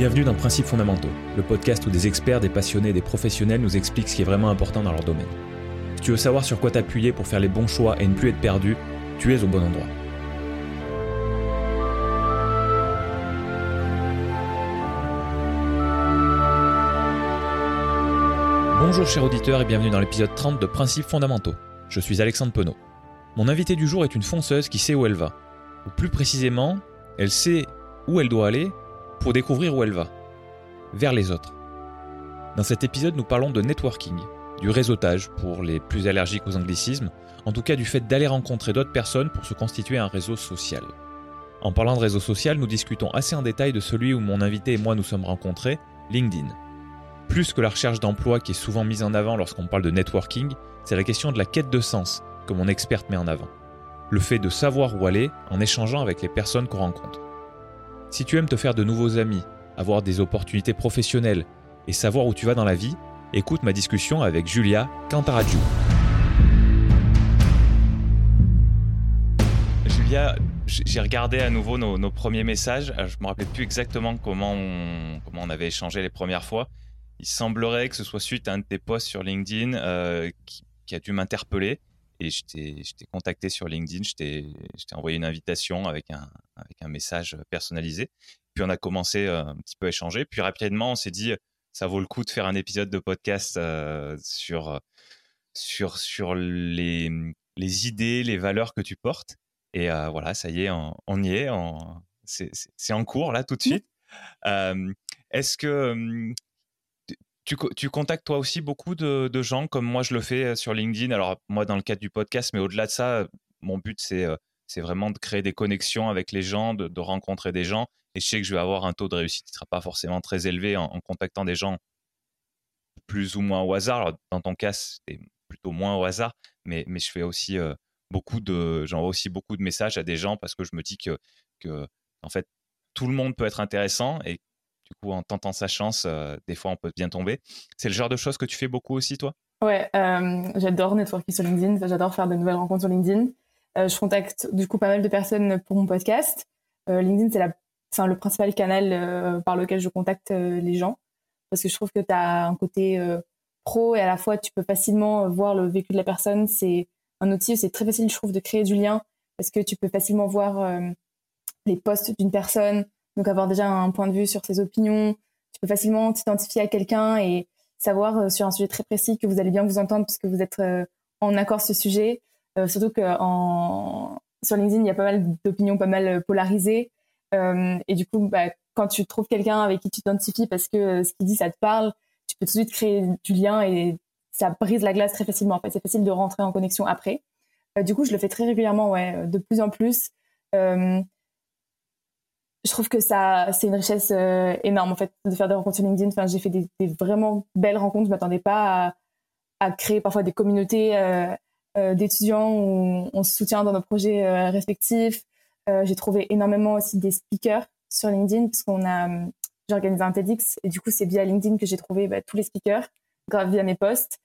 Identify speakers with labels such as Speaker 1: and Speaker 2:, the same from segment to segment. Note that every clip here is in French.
Speaker 1: Bienvenue dans Principes fondamentaux, le podcast où des experts, des passionnés des professionnels nous expliquent ce qui est vraiment important dans leur domaine. Si tu veux savoir sur quoi t'appuyer pour faire les bons choix et ne plus être perdu, tu es au bon endroit. Bonjour chers auditeurs et bienvenue dans l'épisode 30 de Principes fondamentaux. Je suis Alexandre Penaud. Mon invité du jour est une fonceuse qui sait où elle va. Ou plus précisément, elle sait où elle doit aller pour découvrir où elle va, vers les autres. Dans cet épisode, nous parlons de networking, du réseautage pour les plus allergiques aux anglicismes, en tout cas du fait d'aller rencontrer d'autres personnes pour se constituer un réseau social. En parlant de réseau social, nous discutons assez en détail de celui où mon invité et moi nous sommes rencontrés, LinkedIn. Plus que la recherche d'emploi qui est souvent mise en avant lorsqu'on parle de networking, c'est la question de la quête de sens que mon experte met en avant. Le fait de savoir où aller en échangeant avec les personnes qu'on rencontre. Si tu aimes te faire de nouveaux amis, avoir des opportunités professionnelles et savoir où tu vas dans la vie, écoute ma discussion avec Julia Cantaraju. Julia, j'ai regardé à nouveau nos, premiers messages. Je me rappelais plus exactement comment on, comment on avait échangé les premières fois. Il semblerait que ce soit suite à un de tes posts sur LinkedIn euh, qui, qui, a dû m'interpeller et je t'ai contacté sur LinkedIn, je t'ai envoyé une invitation avec un, avec un message personnalisé. Puis on a commencé euh, un petit peu à échanger. Puis rapidement, on s'est dit, ça vaut le coup de faire un épisode de podcast euh, sur, sur, sur les, les idées, les valeurs que tu portes. Et euh, voilà, ça y est, on, y est. C'est en cours là tout de suite. Est-ce que hum, tu, contactes toi aussi beaucoup de, gens comme moi je le fais euh, sur LinkedIn? Alors moi dans le cadre du podcast, mais au-delà de ça, mon but c'est euh, c'est vraiment de créer des connexions avec les gens, de, rencontrer des gens. Et je sais que je vais avoir un taux de réussite qui ne sera pas forcément très élevé en, contactant des gens plus ou moins au hasard. dans ton cas, c'est plutôt moins au hasard, mais, je fais aussi euh, beaucoup de, j'envoie aussi beaucoup de messages à des gens parce que je me dis que, que en fait, tout le monde peut être intéressant et du coup, en tentant sa chance, euh, des fois, on peut bien tomber. C'est le genre de choses que tu fais beaucoup aussi, toi?
Speaker 2: Ouais, euh, j'adore networker sur LinkedIn. J'adore faire de nouvelles rencontres sur LinkedIn. Euh, je contacte du coup pas mal de personnes pour mon podcast. LinkedIn, c'est le principal canal par lequel je contacte les gens parce que je trouve que tu as un côté pro et à la fois tu peux facilement voir le vécu de la personne. C'est un outil c'est très facile, je trouve, de créer du lien parce que tu peux facilement voir les posts d'une personne, donc avoir déjà un point de vue sur ses opinions, tu peux facilement t'identifier à quelqu'un et savoir euh, sur un sujet très précis que vous allez bien vous entendre puisque vous êtes euh, en accord sur ce sujet. Euh, surtout que sur LinkedIn, il y a pas mal d'opinions pas mal polarisées. et du coup, bah, quand tu trouves quelqu'un avec qui tu t'identifies parce que ce qu'il dit, ça te parle, tu peux tout de suite créer du lien et ça brise la glace très facilement. En fait, c'est facile de rentrer en connexion après. du coup, je le fais très régulièrement, ouais, de plus en plus je trouve que ça, c'est une richesse euh, énorme en fait de faire des rencontres sur LinkedIn. Enfin, j'ai fait des, vraiment belles rencontres. Je m'attendais pas à, créer parfois des communautés euh, euh, d'étudiants où on se soutient dans nos projets respectifs. j'ai trouvé énormément aussi des speakers sur LinkedIn parce qu'on a, organisé un TEDx et du coup c'est via LinkedIn que j'ai trouvé bah, tous les speakers grâce via mes posts.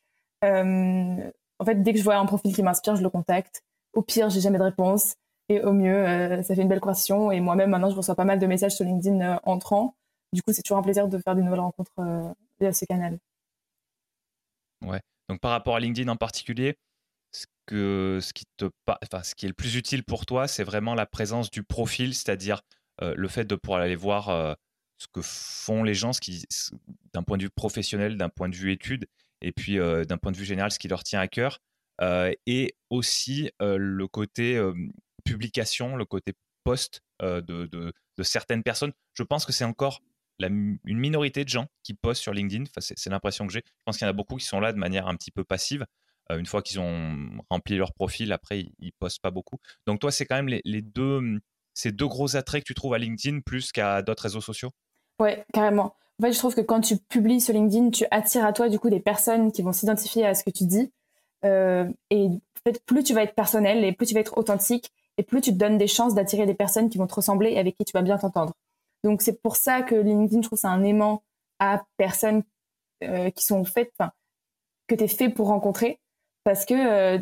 Speaker 2: en fait, dès que je vois un profil qui m'inspire, je le contacte. Au pire, j'ai jamais de réponse. Et au mieux, euh, ça fait une belle conversation. Et moi-même, maintenant, je reçois pas mal de messages sur LinkedIn euh, entrant. Du coup, c'est toujours un plaisir de faire des nouvelles rencontres euh, via ce canal.
Speaker 1: Ouais. Donc, par rapport à LinkedIn en particulier, ce, que, ce, qui te, enfin, ce qui est le plus utile pour toi, c'est vraiment la présence du profil, c'est-à-dire le fait de pouvoir aller voir ce que font les gens, ce qui, d'un point de vue professionnel, d'un point de vue étude, et puis d'un point de vue général, ce qui leur tient à cœur. et aussi le côté publication, le côté post euh, de, de, certaines personnes. Je pense que c'est encore une minorité de gens qui postent sur LinkedIn. C'est l'impression que j'ai. Je pense qu'il y en a beaucoup qui sont là de manière un petit peu passive. Euh, une fois qu'ils ont rempli leur profil, après, ils, ne postent pas beaucoup. Donc toi, c'est quand même les, deux, ces deux gros attraits que tu trouves à LinkedIn plus qu'à d'autres réseaux sociaux?
Speaker 2: Ouais, carrément. En fait, je trouve que quand tu publies sur LinkedIn, tu attires à toi du coup des personnes qui vont s'identifier à ce que tu dis. Euh, et plus tu vas être personnel et plus tu vas être authentique et plus tu te donnes des chances d'attirer des personnes qui vont te ressembler et avec qui tu vas bien t'entendre. Donc c'est pour ça que LinkedIn, je trouve, c'est un aimant à personnes euh, qui sont faites, que tu es fait pour rencontrer, parce que euh,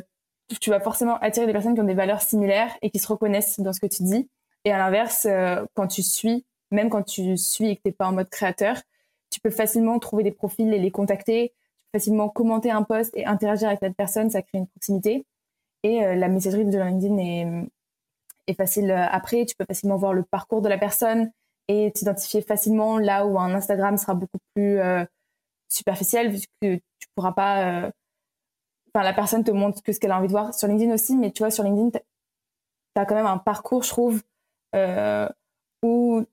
Speaker 2: tu vas forcément attirer des personnes qui ont des valeurs similaires et qui se reconnaissent dans ce que tu dis. Et à l'inverse, euh, quand tu suis même quand tu suis et que tu n'es pas en mode créateur, tu peux facilement trouver des profils et les contacter. Tu peux facilement commenter un post et interagir avec cette personne, ça crée une proximité. Et euh, la messagerie de LinkedIn est, facile après. Tu peux facilement voir le parcours de la personne et t'identifier facilement là où un Instagram sera beaucoup plus superficiel puisque tu pourras pas enfin la personne te montre que ce qu'elle a envie de voir sur LinkedIn aussi mais tu vois sur LinkedIn tu as quand même un parcours je trouve euh, où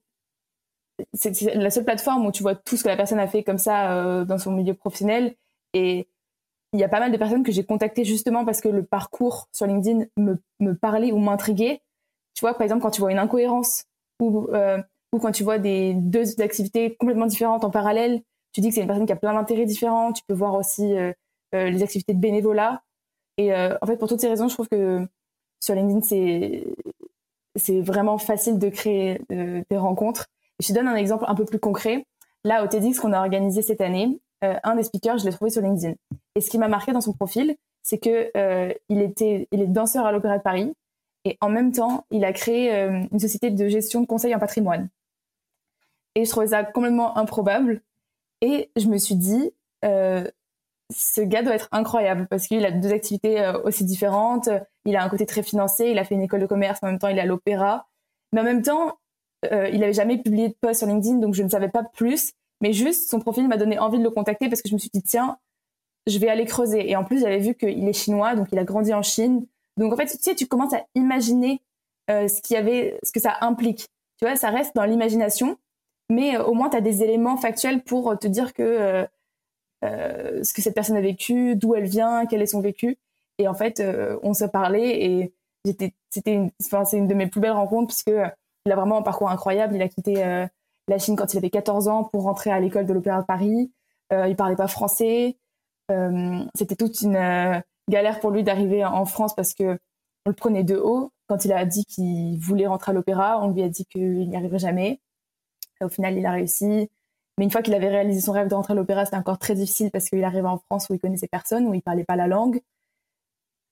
Speaker 2: c'est la seule plateforme où tu vois tout ce que la personne a fait comme ça euh, dans son milieu professionnel et il y a pas mal de personnes que j'ai contactées justement parce que le parcours sur LinkedIn me, me parlait ou m'intriguait tu vois par exemple quand tu vois une incohérence ou euh, ou quand tu vois des deux activités complètement différentes en parallèle tu dis que c'est une personne qui a plein d'intérêts différents. Tu peux voir aussi les activités de bénévolat. Et euh, en fait, pour toutes ces raisons, je trouve que sur LinkedIn, c'est vraiment facile de créer des rencontres. je te donne un exemple un peu plus concret. Là, au TEDx qu'on a organisé cette année, un des speakers, je l'ai trouvé sur LinkedIn. Et ce qui m'a marqué dans son profil, c'est que il était, est danseur à l'Opéra de Paris, et en même temps, il a créé une société de gestion de conseil en patrimoine. Et je trouvais ça complètement improbable. Et je me suis dit, euh, ce gars doit être incroyable parce qu'il a deux activités euh, aussi différentes. Il a un côté très financier, il a fait une école de commerce, en même temps il est à l'opéra. Mais en même temps, euh, il n'avait jamais publié de post sur LinkedIn, donc je ne savais pas plus. Mais juste, son profil m'a donné envie de le contacter parce que je me suis dit, tiens, je vais aller creuser. Et en plus, j'avais vu qu'il est chinois, donc il a grandi en Chine. Donc en fait, tu sais, tu commences à imaginer ce, qu'il y avait, ce que ça implique. Tu vois, ça reste dans l'imagination mais euh, au moins tu as des éléments factuels pour te dire que euh, euh, ce que cette personne a vécu, d'où elle vient, quel est son vécu. Et en fait, on s'est parlé et c'était une, une de mes plus belles rencontres puisque il a vraiment un parcours incroyable. Il a quitté la Chine quand il avait 14 ans pour rentrer à l'école de l'Opéra de Paris. Euh, il parlait pas français. c'était toute une galère pour lui d'arriver en France parce que on le prenait de haut. Quand il a dit qu'il voulait rentrer à l'opéra, on lui a dit qu'il n'y arriverait jamais au final, il a réussi. Mais une fois qu'il avait réalisé son rêve de rentrer à l'opéra, c'était encore très difficile parce qu'il arrivait en France où il connaissait personne, où il parlait pas la langue.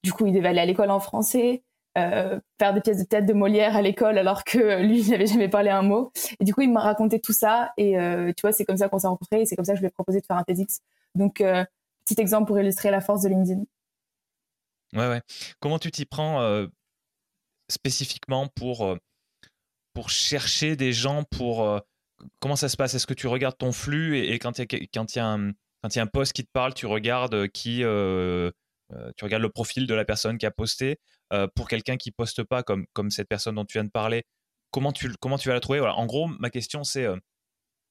Speaker 2: Du coup, il devait aller à l'école en français, euh, faire des pièces de tête de Molière à l'école alors que lui, il n'avait jamais parlé un mot. Et du coup, il m'a raconté tout ça. Et euh, tu vois, c'est comme ça qu'on s'est rencontrés. Et c'est comme ça que je lui ai proposé de faire un TEDx. Donc, euh, petit exemple pour illustrer la force de LinkedIn.
Speaker 1: Ouais, ouais. Comment tu t'y prends spécifiquement pour, pour chercher des gens pour comment ça se passe? Est-ce que tu regardes ton flux et, quand il y, a un, un post qui te parle, tu regardes euh, qui, euh, euh, tu regardes le profil de la personne qui a posté. pour quelqu'un qui poste pas, comme, comme cette personne dont tu viens de parler, comment tu, comment tu vas la trouver? En gros, ma question c'est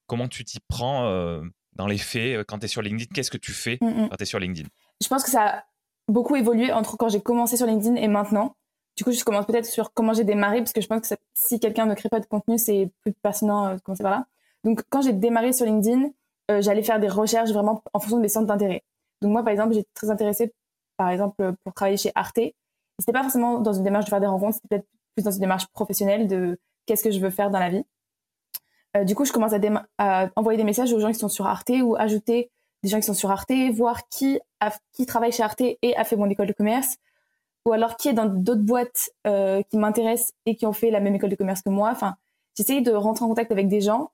Speaker 1: comment tu t'y prends dans les faits quand tu es sur LinkedIn? Qu'est-ce que tu fais mmh, mmh. quand tu es sur LinkedIn?
Speaker 2: Je pense que ça a beaucoup évolué entre quand j'ai commencé sur LinkedIn et maintenant. Du coup, je commence peut-être sur comment j'ai démarré, parce que je pense que si quelqu'un ne crée pas de contenu, c'est plus pertinent euh, de commencer par là. Donc, quand j'ai démarré sur LinkedIn, euh, j'allais faire des recherches vraiment en fonction de mes centres d'intérêt. Donc, moi, par exemple, j'étais très intéressée, par exemple, pour travailler chez Arte. C'était pas forcément dans une démarche de faire des rencontres, c'était peut-être plus dans une démarche professionnelle de qu'est-ce que je veux faire dans la vie. Euh, du coup, je commence à, envoyer des messages aux gens qui sont sur Arte ou ajouter des gens qui sont sur Arte, voir qui, qui travaille chez Arte et a fait mon école de commerce, ou alors qui est dans d'autres boîtes euh, qui m'intéressent et qui ont fait la même école de commerce que moi. Enfin, j'essayais de rentrer en contact avec des gens.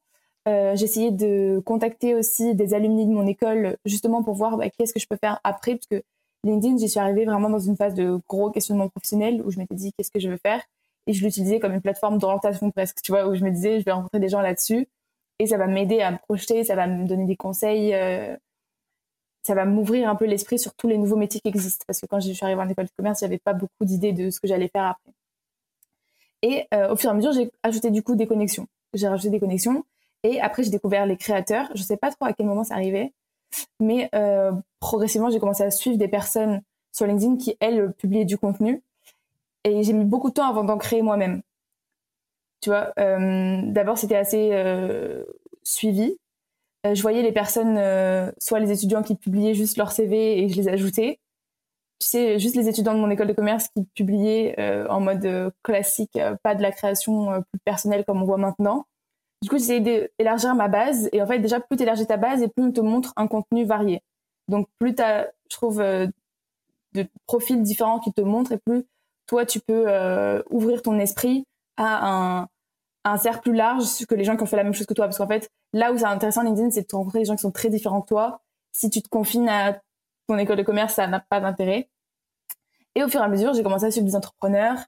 Speaker 2: Euh, j'essayais de contacter aussi des alumni de mon école justement pour voir bah, qu'est-ce que je peux faire après, parce que LinkedIn, j'y suis arrivée vraiment dans une phase de gros questionnement professionnel où je m'étais dit qu'est-ce que je veux faire? Et je l'utilisais comme une plateforme d'orientation presque, tu vois, où je me disais je vais rencontrer des gens là-dessus et ça va m'aider à me projeter, ça va me donner des conseils euh, ça va m'ouvrir un peu l'esprit sur tous les nouveaux métiers qui existent. Parce que quand je suis arrivée en école de commerce, il n'y avait pas beaucoup d'idées de ce que j'allais faire après. Et euh, au fur et à mesure, j'ai ajouté du coup des connexions. J'ai rajouté des connexions. Et après, j'ai découvert les créateurs. Je ne sais pas trop à quel moment ça arrivait. Mais euh, progressivement, j'ai commencé à suivre des personnes sur LinkedIn qui, elles, publiaient du contenu. Et j'ai mis beaucoup de temps avant d'en créer moi-même. Tu vois, euh, d'abord, c'était assez suivi. Euh, je voyais les personnes, euh, soit les étudiants qui publiaient juste leur CV et je les ajoutais. Tu sais, juste les étudiants de mon école de commerce qui publiaient euh, en mode classique, pas de la création plus personnelle comme on voit maintenant. Du coup, j'essayais d'élargir ma base. Et en fait, déjà, plus tu élargis ta base et plus on te montre un contenu varié. Donc, plus tu as, je trouve, de profils différents qui te montrent et plus toi, tu peux ouvrir ton esprit à un, un cercle plus large que les gens qui ont fait la même chose que toi. Parce qu'en fait, là où c'est intéressant LinkedIn, c'est de rencontrer des gens qui sont très différents que toi. Si tu te confines à ton école de commerce, ça n'a pas d'intérêt. Et au fur et à mesure, j'ai commencé à suivre des entrepreneurs.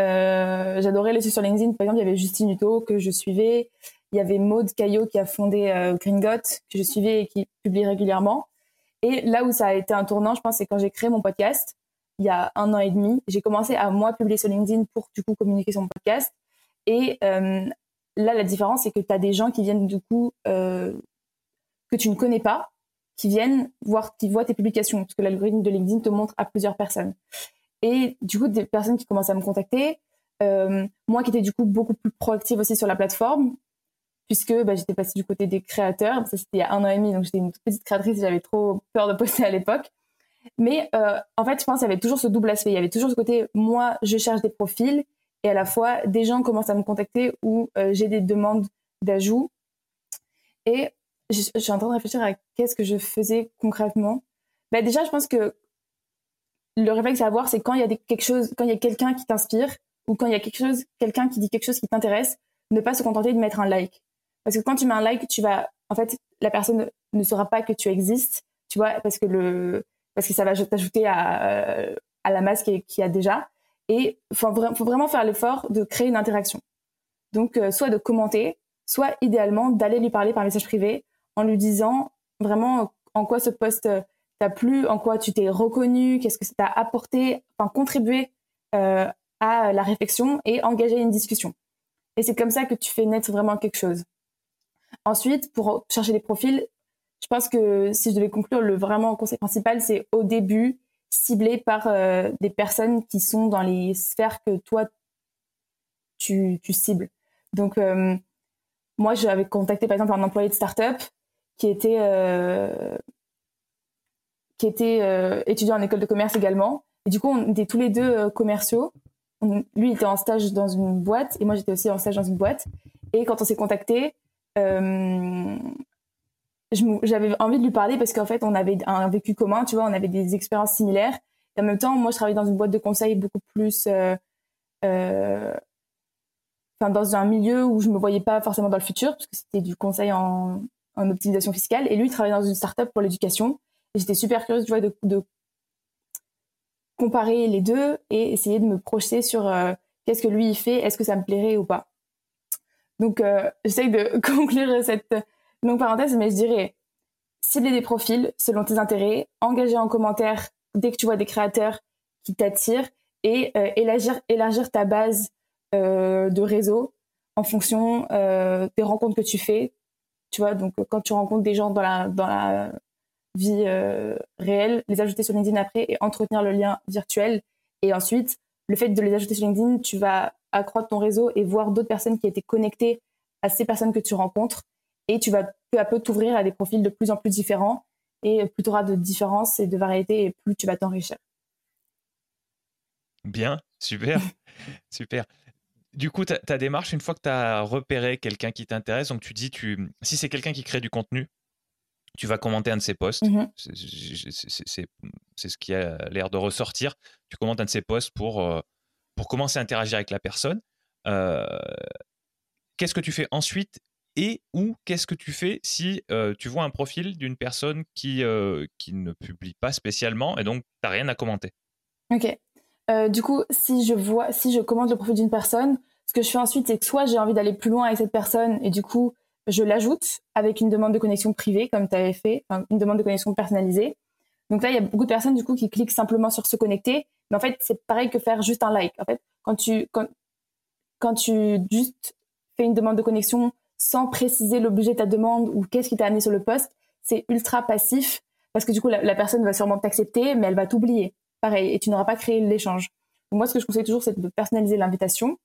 Speaker 2: Euh, J'adorais les suivre sur LinkedIn. Par exemple, il y avait Justine Hutto que je suivais. Il y avait Maude Caillot qui a fondé euh, Gringot que je suivais et qui publie régulièrement. Et là où ça a été un tournant, je pense, c'est quand j'ai créé mon podcast il y a un an et demi. J'ai commencé à moi publier sur LinkedIn pour du coup communiquer sur mon podcast. Et euh, là, la différence, c'est que tu as des gens qui viennent du coup euh, que tu ne connais pas, qui viennent voir, qui voient tes publications, parce que l'algorithme de LinkedIn te montre à plusieurs personnes. Et du coup, des personnes qui commencent à me contacter, euh, moi qui étais du coup beaucoup plus proactive aussi sur la plateforme, puisque bah, j'étais passée du côté des créateurs, ça c'était il y a un an et demi, donc j'étais une petite créatrice, j'avais trop peur de poster à l'époque. Mais en fait, je pense qu'il y avait toujours ce double aspect, il y avait toujours ce côté, moi je cherche des profils, et à la fois des gens commencent à me contacter ou euh, j'ai des demandes d'ajout. Et je, suis en train de réfléchir à qu'est-ce que je faisais concrètement. Bah, déjà, je pense que le réflexe à avoir, c'est quand il y a quelque chose, quand il y a quelqu'un qui t'inspire ou quand il y a quelque chose, quelqu'un qui dit quelque chose qui t'intéresse, ne pas se contenter de mettre un like. Parce que quand tu mets un like, tu vas, en fait, la personne ne saura pas que tu existes, tu vois, parce que le, parce que ça va t'ajouter à, à la masse qui, qui a déjà. Et il faut, vraiment faire l'effort de créer une interaction. Donc, euh, soit de commenter, soit idéalement d'aller lui parler par message privé en lui disant vraiment en quoi ce poste t'a plu, en quoi tu t'es reconnu, qu'est-ce que ça t'a apporté, enfin contribué euh, à la réflexion et engager une discussion. Et c'est comme ça que tu fais naître vraiment quelque chose. Ensuite, pour chercher des profils, je pense que si je devais conclure, le vraiment conseil principal, c'est au début, ciblé par euh, des personnes qui sont dans les sphères que toi tu, tu cibles. Donc euh, moi j'avais contacté par exemple un employé de start-up qui était euh, qui était étudiant en école de commerce également et du coup on était tous les deux commerciaux. lui était en stage dans une boîte et moi j'étais aussi en stage dans une boîte et quand on s'est contacté j'avais envie de lui parler parce qu'en fait, on avait un vécu commun, tu vois, on avait des expériences similaires. Et en même temps, moi, je travaillais dans une boîte de conseil beaucoup plus, euh, euh, enfin, dans un milieu où je me voyais pas forcément dans le futur, parce que c'était du conseil en, optimisation fiscale. Et lui, il travaillait dans une start-up pour l'éducation. Et j'étais super curieuse, tu vois, de, comparer les deux et essayer de me projeter sur euh, qu'est-ce que lui il fait, est-ce que ça me plairait ou pas. Donc, j'essaye de conclure cette donc, parenthèse, mais je dirais cibler des profils selon tes intérêts, engager en commentaire dès que tu vois des créateurs qui t'attirent et euh, élargir, ta base euh, de réseau en fonction euh, des rencontres que tu fais. Tu vois, donc quand tu rencontres des gens dans la, dans la vie réelle, les ajouter sur LinkedIn après et entretenir le lien virtuel. Et ensuite, le fait de les ajouter sur LinkedIn, tu vas accroître ton réseau et voir d'autres personnes qui étaient connectées à ces personnes que tu rencontres et tu vas peu à peu t'ouvrir à des profils de plus en plus différents et plus tu auras de différences et de variétés et plus tu vas t'enrichir.
Speaker 1: Bien, super, super. Du coup, ta, démarche, une fois que tu as repéré quelqu'un qui t'intéresse, donc tu dis, tu, si c'est quelqu'un qui crée du contenu, tu vas commenter un de ses posts. Mm-hmm. C'est ce qui a l'air de ressortir. Tu commentes un de ses posts pour, euh, pour commencer à interagir avec la personne. Euh, qu'est-ce que tu fais ensuite et ou qu'est-ce que tu fais si tu vois un profil d'une personne qui, qui ne publie pas spécialement et donc tu n'as rien à commenter?
Speaker 2: Ok. Du coup, si je vois, si je commente le profil d'une personne, ce que je fais ensuite, c'est que soit j'ai envie d'aller plus loin avec cette personne et du coup, je l'ajoute avec une demande de connexion privée, comme tu avais fait, une demande de connexion personnalisée. Donc là, il y a beaucoup de personnes du coup qui cliquent simplement sur se connecter, mais en fait, c'est pareil que faire juste un like. En fait, quand tu quand, quand tu juste fais une demande de connexion sans préciser l'objet de ta demande ou qu'est-ce qui t'a amené sur le poste, c'est ultra passif parce que du coup, la, personne va sûrement t'accepter, mais elle va t'oublier. Pareil, et tu n'auras pas créé l'échange. moi, ce que je conseille toujours, c'est de personnaliser l'invitation.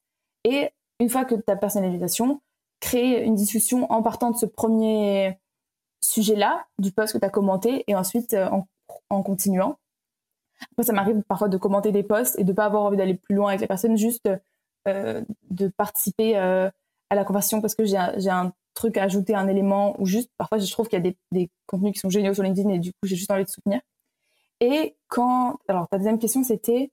Speaker 2: Et une fois que tu as personnalisé l'invitation, créer une discussion en partant de ce premier sujet-là, du post que tu as commenté, et ensuite euh, en, continuant. Après, ça m'arrive parfois de commenter des posts et de pas avoir envie d'aller plus loin avec la personne, juste euh, de participer euh, à la conversation parce que j'ai un, truc à ajouter, un élément, ou juste parfois je trouve qu'il y a des, contenus qui sont géniaux sur LinkedIn et du coup j'ai juste envie de soutenir. Et quand. Alors ta deuxième question c'était?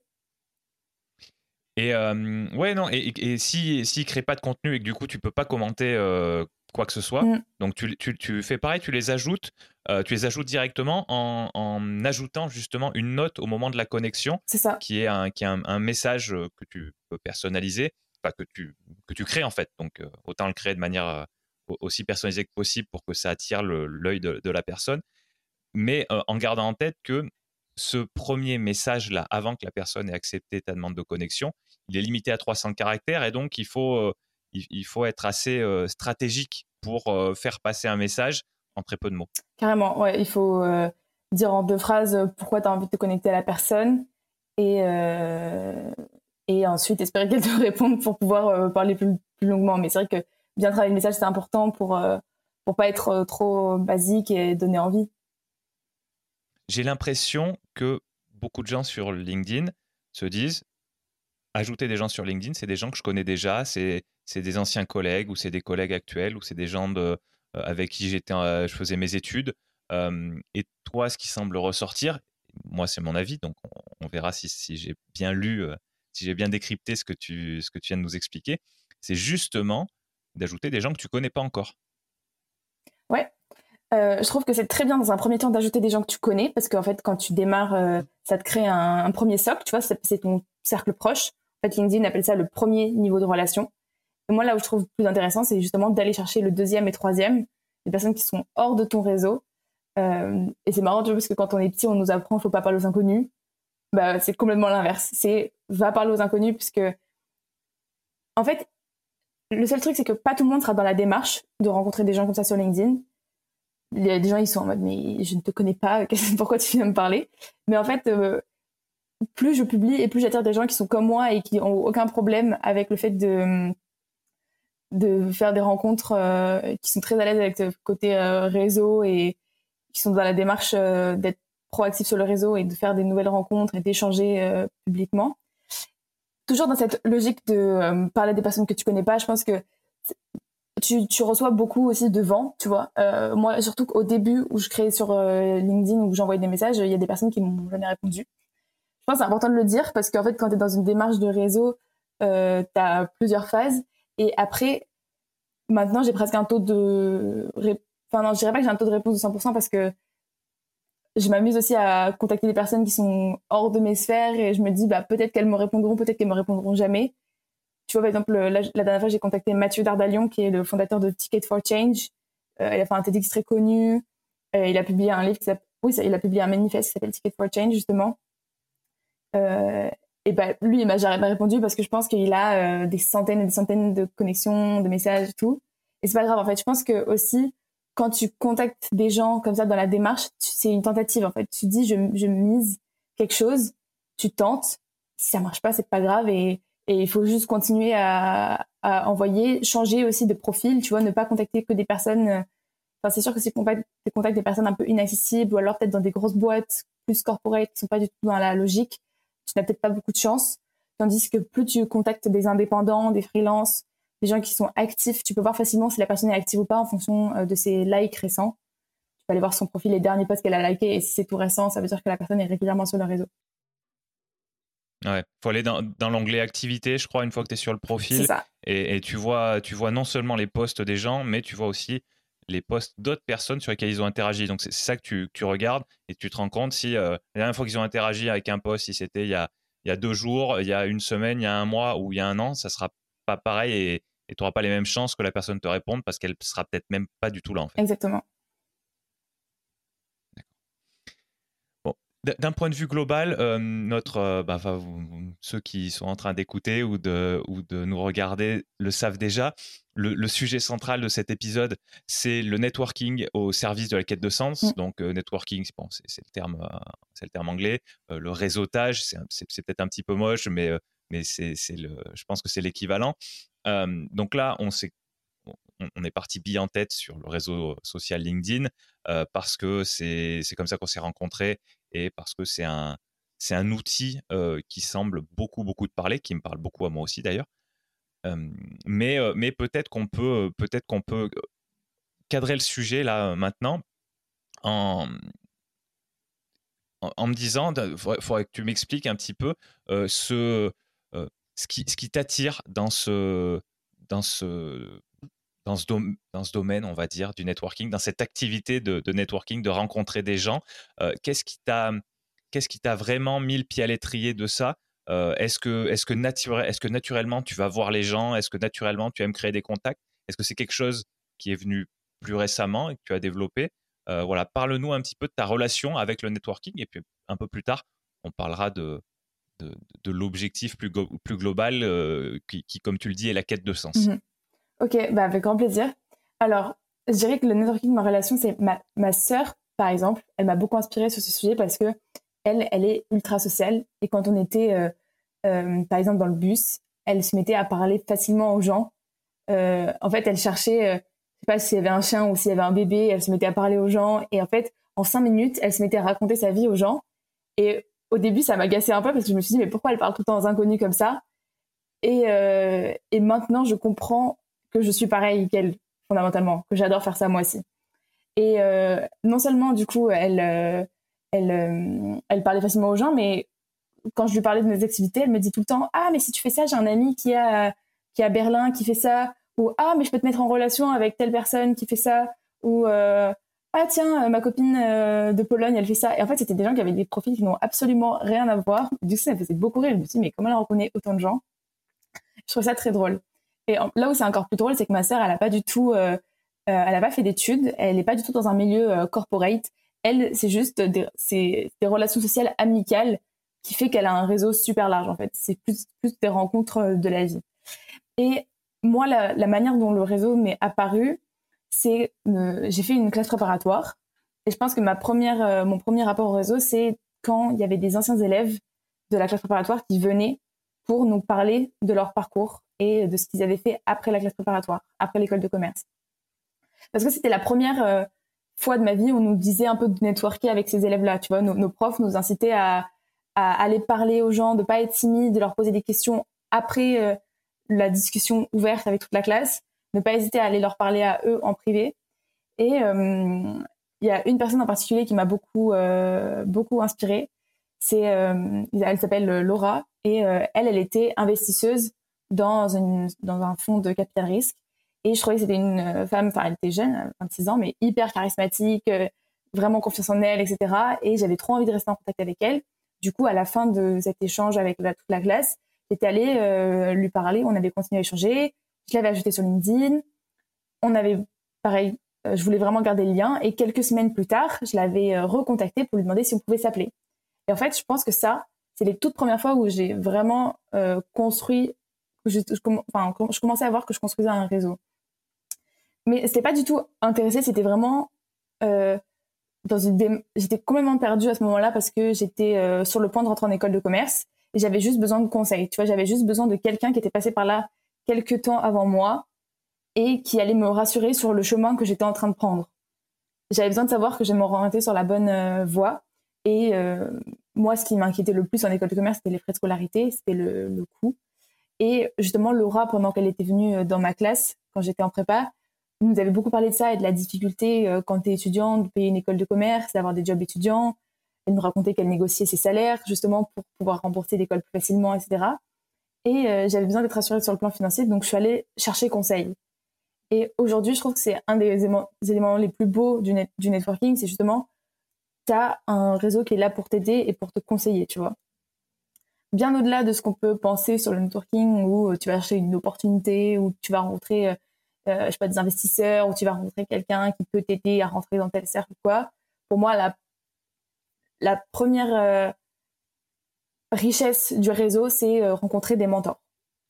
Speaker 1: Et ouais, non, et, et, si s'il crée pas de contenu et que du coup tu peux pas commenter quoi que ce soit, mm. donc tu, tu, tu, fais pareil, tu les ajoutes, tu les ajoutes directement en, en, ajoutant justement une note au moment de la connexion,
Speaker 2: ça.
Speaker 1: qui est un, qui est un, message que tu peux personnaliser, que tu que tu crées en fait. Donc autant le créer de manière aussi personnalisée que possible pour que ça attire l'œil de, la personne, mais en gardant en tête que ce premier message-là, avant que la personne ait accepté ta demande de connexion, il est limité à 300 caractères et donc il faut, euh, il, faut être assez euh, stratégique pour euh, faire passer un message en très peu de mots.
Speaker 2: Carrément, ouais, il faut dire en deux phrases pourquoi tu as envie de te connecter à la personne et, et ensuite espérer qu'elle te réponde pour pouvoir parler plus, plus, longuement. Mais c'est vrai que bien travailler le message, c'est important pour pour pas être trop basique et donner envie
Speaker 1: j'ai l'impression que beaucoup de gens sur LinkedIn se disent ajouter des gens sur LinkedIn, c'est des gens que je connais déjà, c'est des anciens collègues ou c'est des collègues actuels ou c'est des gens de, euh, avec qui j'étais, euh, je faisais mes études. et toi, ce qui semble ressortir, moi c'est mon avis, donc on, verra si, si j'ai bien lu, euh, si j'ai bien décrypté ce que, tu, ce que tu viens de nous expliquer, c'est justement d'ajouter des gens que tu connais pas encore.
Speaker 2: Ouais, euh, je trouve que c'est très bien dans un premier temps d'ajouter des gens que tu connais parce qu'en fait quand tu démarres euh, ça te crée un, premier socle tu vois c'est ton cercle proche. En fait LinkedIn appelle ça le premier niveau de relation. Moi là où je trouve plus intéressant c'est justement d'aller chercher le deuxième et troisième les personnes qui sont hors de ton réseau. Euh, et c'est marrant tu vois parce que quand on est petit on nous apprend faut pas parler aux inconnus bah c'est complètement l'inverse. C'est va parler aux inconnus puisque en fait le seul truc c'est que pas tout le monde sera dans la démarche de rencontrer des gens comme ça sur LinkedIn. Il y a des gens ils sont en mode mais je ne te connais pas pourquoi tu viens me parler? Mais en fait euh, plus je publie et plus j'attire des gens qui sont comme moi et qui ont aucun problème avec le fait de de faire des rencontres euh, qui sont très à l'aise avec le côté euh, réseau et qui sont dans la démarche d'être proactifs sur le réseau et de faire des nouvelles rencontres et d'échanger publiquement toujours dans cette logique de parler des personnes que tu connais pas je pense que tu, reçois beaucoup aussi de vent, tu vois. Euh, moi, surtout qu'au début où je créais sur euh, LinkedIn, où j'envoyais des messages, il y a des personnes qui m'ont jamais répondu. Je pense que c'est important de le dire parce qu'en fait, quand tu es dans une démarche de réseau, euh, tu as plusieurs phases. Et après, maintenant, j'ai presque un taux de... Enfin non, je dirais pas que j'ai un taux de réponse de 100% parce que je m'amuse aussi à contacter des personnes qui sont hors de mes sphères et je me dis, bah, peut-être qu'elles me répondront, peut-être qu'elles me répondront jamais. Tu vois, par exemple, la, dernière fois, j'ai contacté Mathieu Dardalion, qui est le fondateur de Ticket for Change. Euh, il a fait un TEDx très connu. Euh, il a publié un livre qui oui, il a publié un manifeste qui s'appelle Ticket for Change, justement. Euh, et ben, lui, il m'a jamais répondu parce que je pense qu'il a des centaines et des centaines de connexions, de messages tout. Et c'est pas grave, en fait. Je pense que aussi, quand tu contactes des gens comme ça dans la démarche, c'est une tentative, en fait. Tu dis, je, mise quelque chose, tu tentes. Si ça marche pas, c'est pas grave. Et, il faut juste continuer à, envoyer, changer aussi de profil, tu vois, ne pas contacter que des personnes. Enfin, c'est sûr que si tu contactes des personnes un peu inaccessibles ou alors peut-être dans des grosses boîtes plus corporate qui sont pas du tout dans la logique, tu n'as peut-être pas beaucoup de chance. Tandis que plus tu contactes des indépendants, des freelances, des gens qui sont actifs, tu peux voir facilement si la personne est active ou pas en fonction euh, de ses likes récents. Tu peux aller voir son profil, les derniers posts qu'elle a likés, et si c'est tout récent, ça veut dire que la personne est régulièrement sur le réseau.
Speaker 1: Ouais, faut aller dans, dans l'onglet activité, je crois, une fois que tu es sur le profil. Et, et, tu, vois, tu vois non seulement les posts des gens, mais tu vois aussi les posts d'autres personnes sur lesquelles ils ont interagi. Donc c'est ça que tu, tu, regardes et tu te rends compte si euh, la dernière fois qu'ils ont interagi avec un post, si c'était il, y a, il y a deux jours, il y a une semaine, il y a un mois ou il y a un an, ça sera pas pareil et tu n'auras pas les mêmes chances que la personne te réponde parce qu'elle sera peut-être même pas du tout là en fait.
Speaker 2: Exactement.
Speaker 1: D'un point de vue global, euh, notre, euh, bah, ceux qui sont en train d'écouter ou de, ou de nous regarder le savent déjà. Le, sujet central de cet épisode, c'est le networking au service de la quête de sens. Mm. Donc, euh, networking, bon, c'est le terme, c'est le terme anglais. le réseautage, c'est peut-être un petit peu moche, mais, mais c'est le, je pense que c'est l'équivalent. Donc là, on est parti bille en tête sur le réseau social LinkedIn parce que c'est comme ça qu'on s'est rencontrés et parce que c'est un, outil qui semble beaucoup, beaucoup de parler, qui me parle beaucoup à moi aussi d'ailleurs. mais peut-être qu'on peut, cadrer le sujet là maintenant en, en, me disant, il faudrait, que tu m'expliques un petit peu ce, ce qui, t'attire dans ce, dans, ce, dans, ce domaine, on va dire, du networking, dans cette activité de, networking, de rencontrer des gens. qu'est-ce qui t'a qu'est-ce qui t'a vraiment mis le pied à l'étrier de ça Est-ce que, est que, est -ce que naturellement tu vas voir les gens Est-ce que naturellement tu aimes créer des contacts Est-ce que c'est quelque chose qui est venu plus récemment et que tu as développé Voilà, parle-nous un petit peu de ta relation avec le networking et puis un peu plus tard, on parlera de, de, l'objectif plus, global euh, qui, comme tu le dis, est la quête de sens. Mhm.
Speaker 2: Ok, bah avec grand plaisir. Alors, je dirais que le networking, ma relation, c'est ma, ma sœur, par exemple, elle m'a beaucoup inspirée sur ce sujet parce que elle, elle est ultra sociale. Et quand on était, euh, euh, par exemple, dans le bus, elle se mettait à parler facilement aux gens. en fait, elle cherchait, je sais pas s'il y avait un chien ou s'il y avait un bébé, elle se mettait à parler aux gens. Et en fait, en cinq minutes, elle se mettait à raconter sa vie aux gens. Et au début, ça m'agaçait un peu parce que je me suis dit, mais pourquoi elle parle tout le temps aux inconnus comme ça? Et, euh, et maintenant, je comprends que je suis pareil qu'elle, fondamentalement, que j'adore faire ça moi aussi. Et euh, non seulement, du coup, elle, euh, elle, elle parlait facilement aux gens, mais quand je lui parlais de mes activités, elle me dit tout le temps, ah, mais si tu fais ça, j'ai un ami qui a, qui a Berlin qui fait ça, ou ah, mais je peux te mettre en relation avec telle personne qui fait ça, ou ah tiens, euh, ma copine euh, de Pologne, elle fait ça. Et en fait, c'était des gens qui avaient des profils qui n'ont absolument rien à voir. Du coup, ça me faisait beaucoup rire. Je me suis dit, mais comment elle reconnaît autant de gens? Je trouve ça très drôle. Et là où c'est encore plus drôle, c'est que ma sœur, elle n'a pas du tout, euh, elle n'a pas fait d'études, elle n'est pas du tout dans un milieu corporate. Elle, c'est juste des, relations sociales amicales qui fait qu'elle a un réseau super large en fait. C'est plus, des rencontres de la vie. Et moi, la manière dont le réseau m'est apparu, c'est euh, j'ai fait une classe préparatoire et je pense que ma première, euh, mon premier rapport au réseau, c'est quand il y avait des anciens élèves de la classe préparatoire qui venaient pour nous parler de leur parcours et de ce qu'ils avaient fait après la classe préparatoire, après l'école de commerce. Parce que c'était la première euh, fois de ma vie où on nous disait un peu de networker avec ces élèves-là. Tu vois, nos, profs nous incitaient à, à, aller parler aux gens, de pas être timide, de leur poser des questions après la discussion ouverte avec toute la classe ne pas hésiter à aller leur parler à eux en privé. Et euh, il y a une personne en particulier qui m'a beaucoup, euh, beaucoup inspirée. C'est, euh, elle s'appelle Laura et elle, elle était investisseuse dans, dans un fonds de capital risque. Et je trouvais que c'était une femme, enfin, elle était jeune, 26 ans, mais hyper charismatique, vraiment confiance en elle, etc. Et j'avais trop envie de rester en contact avec elle. Du coup, à la fin de cet échange avec toute la classe, j'étais allée lui parler, on avait continué à échanger. Je l'avais ajouté sur LinkedIn. On avait, pareil, euh, je voulais vraiment garder le lien. Et quelques semaines plus tard, je l'avais euh, recontacté pour lui demander si on pouvait s'appeler. Et en fait, je pense que ça, c'est les toutes premières fois où j'ai vraiment euh, construit, je, enfin, je commençais à voir que je construisais un réseau. Mais c'était pas du tout intéressé, c'était vraiment dans une j'étais complètement perdue à ce moment-là parce que j'étais sur le point de rentrer en école de commerce et j'avais juste besoin de conseils. Tu vois, j'avais juste besoin de quelqu'un qui était passé par là quelques temps avant moi et qui allait me rassurer sur le chemin que j'étais en train de prendre. J'avais besoin de savoir que j'allais m'orienter sur la bonne euh, voie. Et euh, moi, ce qui m'inquiétait le plus en école de commerce, c'était les frais de scolarité, c'était le, coût. Et justement, Laura, pendant qu'elle était venue euh, dans ma classe, quand j'étais en prépa, nous avait beaucoup parlé de ça et de la difficulté quand tu es étudiante de payer une école de commerce, d'avoir des jobs étudiants. Elle nous racontait qu'elle négociait ses salaires justement pour pouvoir rembourser l'école plus facilement, etc. Et euh, j'avais besoin d'être assurée sur le plan financier, donc je suis allée chercher conseil. Et aujourd'hui, je trouve que c'est un des éléments, les plus beaux du, du networking, c'est justement, tu as un réseau qui est là pour t'aider et pour te conseiller, tu vois. Bien au-delà de ce qu'on peut penser sur le networking, où euh, tu vas chercher une opportunité, où tu vas rencontrer, euh, euh, je sais pas, des investisseurs, où tu vas rencontrer quelqu'un qui peut t'aider à rentrer dans tel cercle ou quoi. Pour moi, la, la première richesse du réseau, c'est euh, rencontrer des mentors.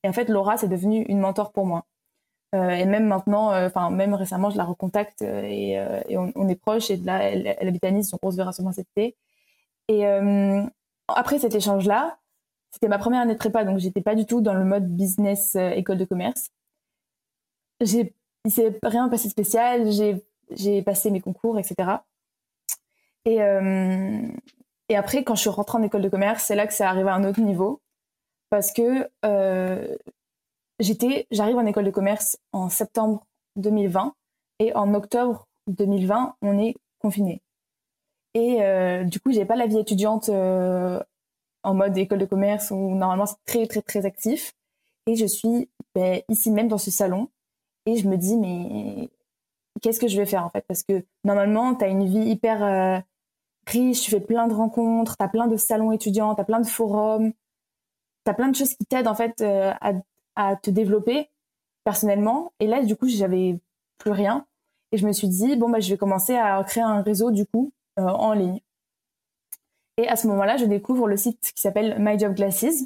Speaker 2: Et en fait, Laura, c'est devenu une mentor pour moi. Euh, et même maintenant, euh, enfin même récemment, je la recontacte et, on, est proche. Et là, elle, habite à Nice, on se verra sûrement cet été. Et après cet échange-là, c'était ma première année de prépa, donc j'étais pas du tout dans le mode business école de commerce. J'ai, il s'est rien passé de spécial. J'ai, j'ai passé mes concours, etc. Et, et après, quand je suis rentrée en école de commerce, c'est là que ça arrivé à un autre niveau. Parce que euh, j'arrive en école de commerce en septembre 2020 et en octobre 2020, on est confiné. Et euh, du coup, j'ai pas la vie étudiante euh, en mode école de commerce où normalement c'est très très très actif. Et je suis ben, ici même dans ce salon. Et je me dis, mais qu'est-ce que je vais faire en fait? Parce que normalement, tu as une vie hyper riche, tu fais plein de rencontres, tu as plein de salons étudiants, tu as plein de forums, tu as plein de choses qui t'aident en fait euh, à, te développer personnellement. Et là, du coup, j'avais plus rien. Et je me suis dit, bon, bah, je vais commencer à créer un réseau du coup euh, en ligne. Et à ce moment-là, je découvre le site qui s'appelle My Job Glasses.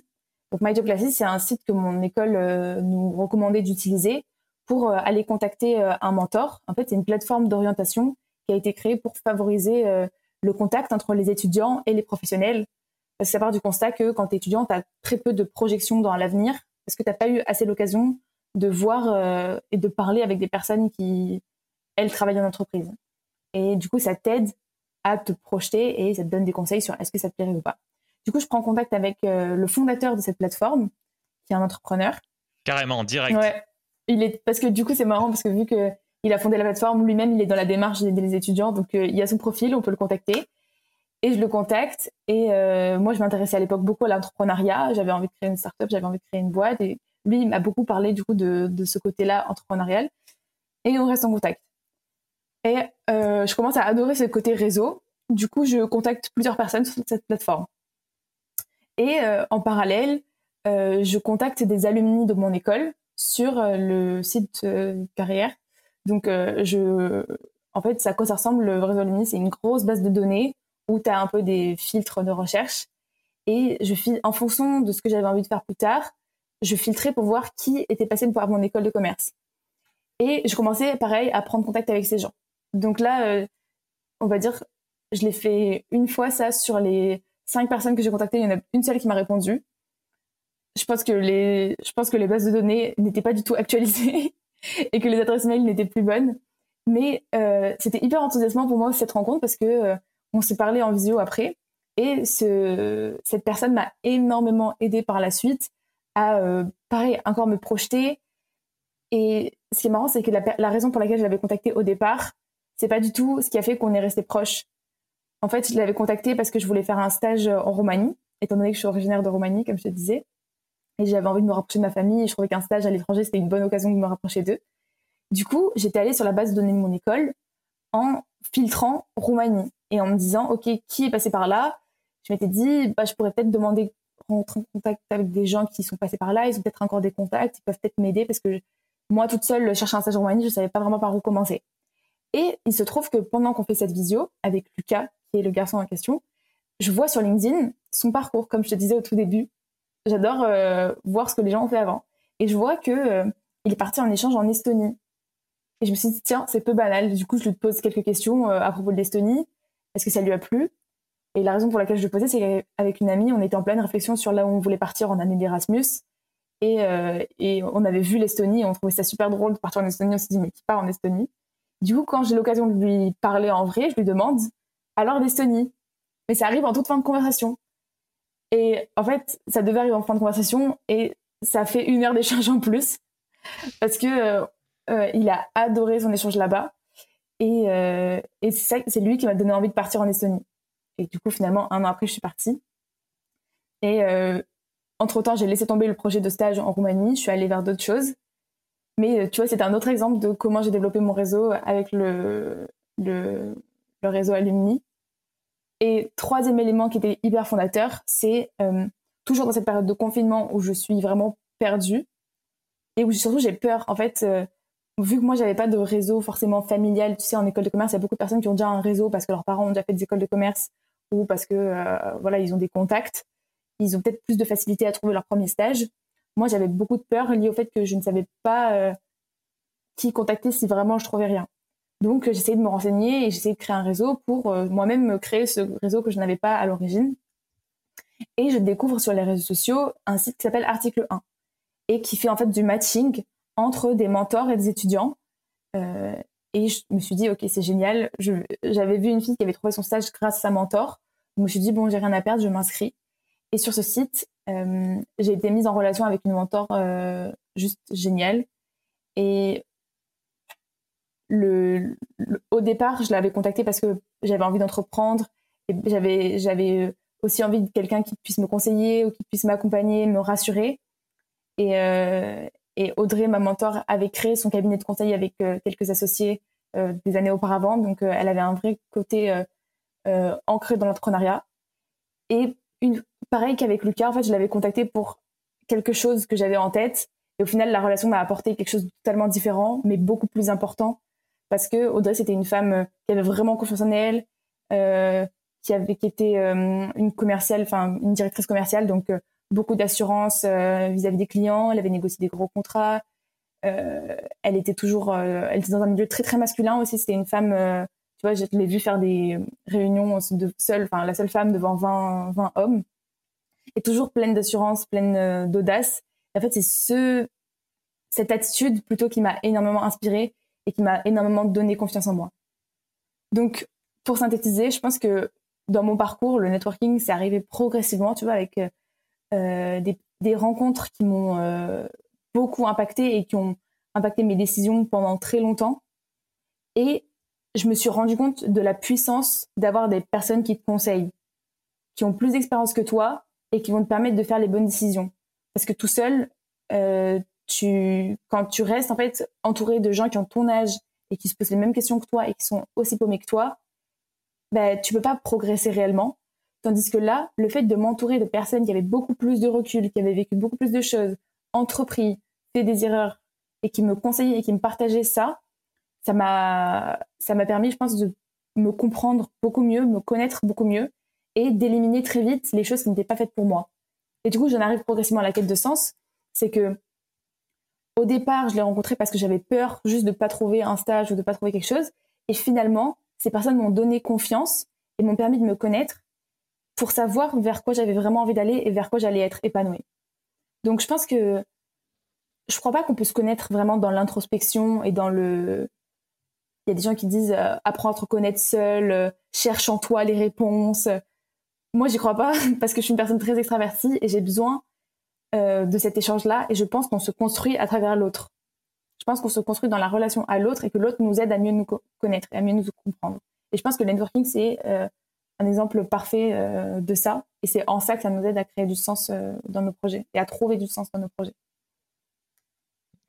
Speaker 2: Donc My c'est un site que mon école nous recommandait d'utiliser pour euh, aller contacter euh, un mentor. En fait, c'est une plateforme d'orientation qui a été créée pour favoriser euh, le contact entre les étudiants et les professionnels. Parce que ça part du constat que quand tu es étudiant, tu as très peu de projections dans l'avenir parce que tu n'as pas eu assez l'occasion de voir et de parler avec des personnes qui, elles, travaillent en entreprise? Et du coup, ça t'aide à te projeter et ça te donne des conseils sur est-ce que ça te plairait ou pas. Du coup, je prends contact avec le fondateur de cette plateforme, qui est un entrepreneur.
Speaker 1: Carrément, direct.
Speaker 2: Ouais il est parce que du coup c'est marrant parce que vu que il a fondé la plateforme lui-même, il est dans la démarche les étudiants, donc euh, il y a son profil, on peut le contacter. Et je le contacte. Et euh, moi, je m'intéressais à l'époque beaucoup à l'entrepreneuriat. J'avais envie de créer une startup, j'avais envie de créer une boîte. Et lui, il m'a beaucoup parlé du coup de, ce côté-là entrepreneurial. Et on reste en contact. Et euh, je commence à adorer ce côté réseau. Du coup, je contacte plusieurs personnes sur cette plateforme. Et en parallèle, je contacte des alumni de mon école sur le site carrière. Donc, euh, je, en fait, ça, quoi ça ressemble, le réseau alumni, c'est une grosse base de données où tu as un peu des filtres de recherche. Et je file, en fonction de ce que j'avais envie de faire plus tard, je filtrais pour voir qui était passé par mon école de commerce. Et je commençais, pareil, à prendre contact avec ces gens. Donc là, on va dire, je l'ai fait une fois ça sur les cinq personnes que j'ai contactées. Il y en a une seule qui m'a répondu je pense que les, je pense que les bases de données n'étaient pas du tout actualisées et que les adresses mail n'étaient plus bonnes. Mais euh, c'était hyper enthousiasmant pour moi cette rencontre parce que euh, on s'est parlé en visio après et ce, cette personne m'a énormément aidé par la suite à euh, pareil encore me projeter. Et ce qui est marrant, c'est que la, la, raison pour laquelle je l'avais contacté au départ, c'est pas du tout ce qui a fait qu'on est resté proche. En fait, je l'avais contacté parce que je voulais faire un stage en Roumanie, étant donné que je suis originaire de Roumanie, comme je te disais et j'avais envie de me rapprocher de ma famille et je trouvais qu'un stage à l'étranger c'était une bonne occasion de me rapprocher d'eux. Du coup, j'étais allée sur la base de données de mon école en filtrant Roumanie et en me disant ok qui est passé par là? Je m'étais dit bah je pourrais peut-être demander rentrer en contact avec des gens qui sont passés par là. Ils ont peut-être encore des contacts, ils peuvent peut-être m'aider parce que moi toute seule chercher un stage en Roumanie, je savais pas vraiment par où commencer. Et il se trouve que pendant qu'on fait cette visio avec Lucas, qui est le garçon en question, je vois sur LinkedIn son parcours, comme je te disais au tout début, j'adore euh, voir ce que les gens ont fait avant. Et je vois que euh, il est parti en échange en Estonie. Et je me suis dit, tiens, c'est peu banal. Du coup, je lui pose quelques questions euh, à propos de l'Estonie. Est-ce que ça lui a plu? Et la raison pour laquelle je le posais, c'est qu'avec une amie, on était en pleine réflexion sur là où on voulait partir en année d'Erasmus. Et, et on avait vu l'Estonie et on trouvait ça super drôle de partir en Estonie. On s'est dit, mais qui part en Estonie? Du coup, quand j'ai l'occasion de lui parler en vrai, je lui demande, alors l'Estonie? Mais ça arrive en toute fin de conversation. Et en fait, ça devait arriver en fin de conversation et ça fait une heure d'échange en plus parce que euh, euh, il a adoré son échange là-bas et, euh, et c'est lui qui m'a donné envie de partir en Estonie. Et du coup, finalement, un an après, je suis partie. Et entre temps, j'ai laissé tomber le projet de stage en Roumanie. Je suis allée vers d'autres choses. Mais tu vois, c'est un autre exemple de comment j'ai développé mon réseau avec le, le réseau Alumni. Et troisième élément qui était hyper fondateur, c'est euh, toujours dans cette période de confinement où je suis vraiment perdue et où surtout j'ai peur. En fait, euh, vu que moi j'avais pas de réseau forcément familial, tu sais, en école de commerce, il y a beaucoup de personnes qui ont déjà un réseau parce que leurs parents ont déjà fait des écoles de commerce ou parce que euh, voilà ils ont des contacts. Ils ont peut-être plus de facilité à trouver leur premier stage. Moi, j'avais beaucoup de peur liée au fait que je ne savais pas qui contacter si vraiment je trouvais rien. Donc, j'essayais de me renseigner et j'essayais de créer un réseau pour euh, moi-même créer ce réseau que je n'avais pas à l'origine. Et je découvre sur les réseaux sociaux un site qui s'appelle Article 1 et qui fait en fait du matching entre des mentors et des étudiants. Euh, et je me suis dit, ok, c'est génial. J'avais vu une fille qui avait trouvé son stage grâce à sa mentor. je me suis dit, bon, j'ai rien à perdre, je m'inscris. Et sur ce site, euh, j'ai été mise en relation avec une mentor juste géniale. Et au départ, je l'avais contacté parce que j'avais envie d'entreprendre et j'avais j'avais aussi envie de quelqu'un qui puisse me conseiller ou qui puisse m'accompagner, me rassurer. Et, et Audrey, ma mentor, avait créé son cabinet de conseil avec quelques associés des années auparavant. Donc, elle avait un vrai côté ancré dans l'entrepreneuriat. Et pareil qu'avec Lucas, en fait, je l'avais contacté pour quelque chose que j'avais en tête. Et au final, la relation m'a apporté quelque chose de totalement différent, mais beaucoup plus important. Parce que Audrey, c'était une femme euh, qui avait vraiment confiance en elle, euh, qui avait qui était euh, une commerciale, enfin une directrice commerciale, donc beaucoup d'assurance vis-à-vis des clients. Elle avait négocié des gros contrats. elle était toujours, elle était dans un milieu très très masculin aussi. C'était une femme, tu vois, je l'ai vu faire des réunions seule, enfin la seule femme devant 20, 20 hommes et toujours pleine d'assurance, pleine d'audace. En fait, c'est ce, cette attitude plutôt qui m'a énormément inspirée et qui m'a énormément donné confiance en moi. Donc, pour synthétiser, je pense que dans mon parcours, le networking, c'est arrivé progressivement, tu vois, avec euh, euh des, rencontres qui m'ont euh, beaucoup impacté et qui ont impacté mes décisions pendant très longtemps. Et je me suis rendu compte de la puissance d'avoir des personnes qui te conseillent, qui ont plus d'expérience que toi et qui vont te permettre de faire les bonnes décisions. Parce que tout seul, euh, quand tu restes en fait entouré de gens qui ont ton âge et qui se posent les mêmes questions que toi et qui sont aussi paumés que toi, ben, tu peux pas progresser réellement. Tandis que là, le fait de m'entourer de personnes qui avaient beaucoup plus de recul, qui avaient vécu beaucoup plus de choses, entrepris, fait des erreurs et qui me conseillaient et qui me partageaient ça, ça m'a, ça m'a permis, je pense, de me comprendre beaucoup mieux, me connaître beaucoup mieux et d'éliminer très vite les choses qui n'étaient pas faites pour moi. Et du coup, j'en arrive progressivement à la quête de sens. C'est que au départ, je l'ai rencontré parce que j'avais peur juste de pas trouver un stage ou de pas trouver quelque chose. Et finalement, ces personnes m'ont donné confiance et m'ont permis de me connaître pour savoir vers quoi j'avais vraiment envie d'aller et vers quoi j'allais être épanouie. Donc, je pense que je crois pas qu'on peut se connaître vraiment dans l'introspection et dans le. Il y a des gens qui disent euh, apprends à te connaître seul, euh, cherche en toi les réponses. Moi, j'y crois pas parce que je suis une personne très extravertie et j'ai besoin euh, de cet échange-là. Et je pense qu'on se construit à travers l'autre. Je pense qu'on se construit dans la relation à l'autre et que l'autre nous aide à mieux nous connaître et à mieux nous comprendre. Et je pense que le networking, c'est euh, un exemple parfait euh, de ça. Et c'est en ça que ça nous aide à créer du sens dans nos projets et à trouver du sens dans nos projets.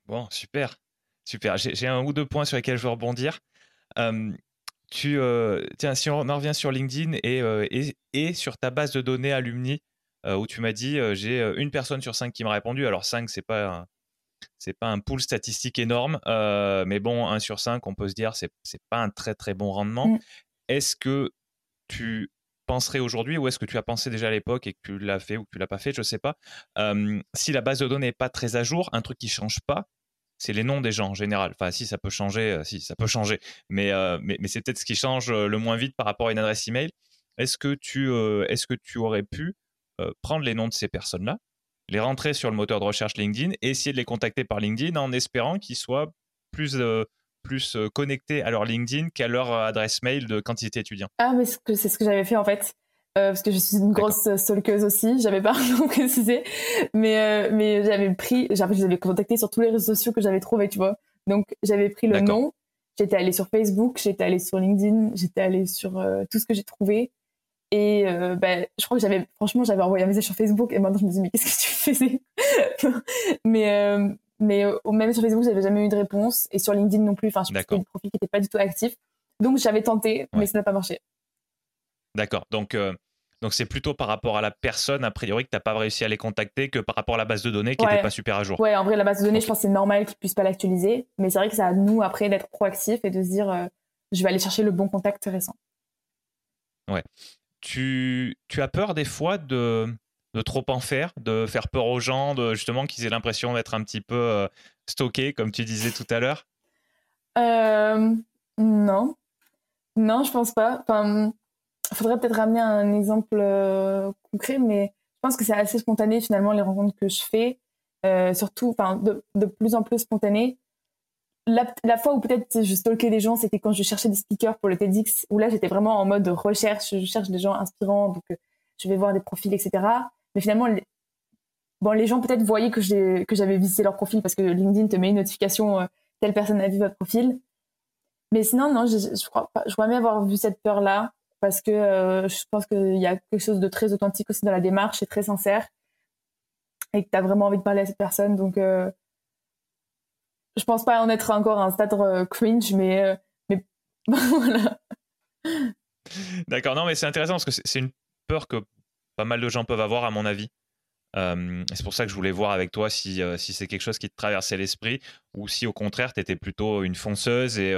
Speaker 1: Bon, super. Super. J'ai un ou deux points sur lesquels je veux rebondir tu, tiens, si on en revient sur LinkedIn et, et, sur ta base de données alumni, où tu m'as dit j'ai une personne sur cinq qui m'a répondu. Alors cinq, c'est pas c'est pas un pool statistique énorme, mais bon, un sur cinq, on peut se dire c'est c'est pas un très très bon rendement. Mmh. Est-ce que tu penserais aujourd'hui, ou est-ce que tu as pensé déjà à l'époque et que tu l'as fait ou que tu l'as pas fait, je sais pas. si la base de données n'est pas très à jour, un truc qui change pas, c'est les noms des gens en général. Enfin, si ça peut changer, euh, si ça peut changer, mais, euh, mais, mais c'est peut-être ce qui change euh, le moins vite par rapport à une adresse email. Est-ce que tu, est-ce que tu aurais pu prendre les noms de ces personnes-là, les rentrer sur le moteur de recherche LinkedIn et essayer de les contacter par LinkedIn en espérant qu'ils soient plus plus connectés à leur LinkedIn qu'à leur adresse mail de quand ils étaient étudiants.
Speaker 2: Ah, mais c'est ce que j'avais fait en fait. Euh, parce que je suis une grosse stalkeuse aussi, j'avais pas précisé, mais euh, mais j'avais pris, je les avais contactés sur tous les réseaux sociaux que j'avais trouvés, tu vois. Donc j'avais pris le nom, j'étais allée sur Facebook, j'étais allée sur LinkedIn, j'étais allée sur euh, tout ce que j'ai trouvé, et ben je crois que j'avais, franchement, j'avais envoyé un message sur Facebook, et maintenant je me dis mais qu'est-ce que tu faisais? Mais mais même sur Facebook, j'avais jamais eu de réponse, et sur LinkedIn non plus. Enfin, je c'était un profil qui était pas du tout actif, donc j'avais tenté, mais ça n'a pas marché.
Speaker 1: D'accord. Donc, donc c'est plutôt par rapport à la personne, a priori, que tu n'as pas réussi à les contacter que par rapport à la base de données qui n'était pas super à jour.
Speaker 2: Ouais, en vrai, la base de données, je pense que c'est normal qu'ils ne puissent pas l'actualiser. Mais c'est vrai que c'est à nous, après, d'être proactifs et de se dire, euh, je vais aller chercher le bon contact récent.
Speaker 1: Ouais. Tu, as peur des fois de, trop en faire, de faire peur aux gens, de justement qu'ils aient l'impression d'être un petit peu euh, stockés, comme tu disais tout à l'heure?
Speaker 2: Euh, Non. Non, je pense pas. Enfin, faudrait peut-être ramener un exemple euh, concret, mais je pense que c'est assez spontané finalement les rencontres que je fais, surtout, de, plus en plus spontané. La, fois où peut-être je stalkais des gens, c'était quand je cherchais des speakers pour le TEDx, où là j'étais vraiment en mode recherche, je cherche des gens inspirants, donc euh, je vais voir des profils, etc. Mais finalement, les, bon, les gens peut-être voyaient que j'avais visité leur profil parce que LinkedIn te met une notification, telle personne a vu votre profil. Mais sinon, non, je, je crois pas, je crois même avoir vu cette peur-là parce que euh, je pense qu'il y a quelque chose de très authentique aussi dans la démarche et très sincère. et que tu as vraiment envie de parler à cette personne. Donc, je pense pas en être encore à un stade cringe, mais, mais voilà.
Speaker 1: D'accord, non, mais c'est intéressant parce que c'est une peur que pas mal de gens peuvent avoir, à mon avis. c'est pour ça que je voulais voir avec toi si, si c'est quelque chose qui te traversait l'esprit ou si au contraire tu étais plutôt une fonceuse et,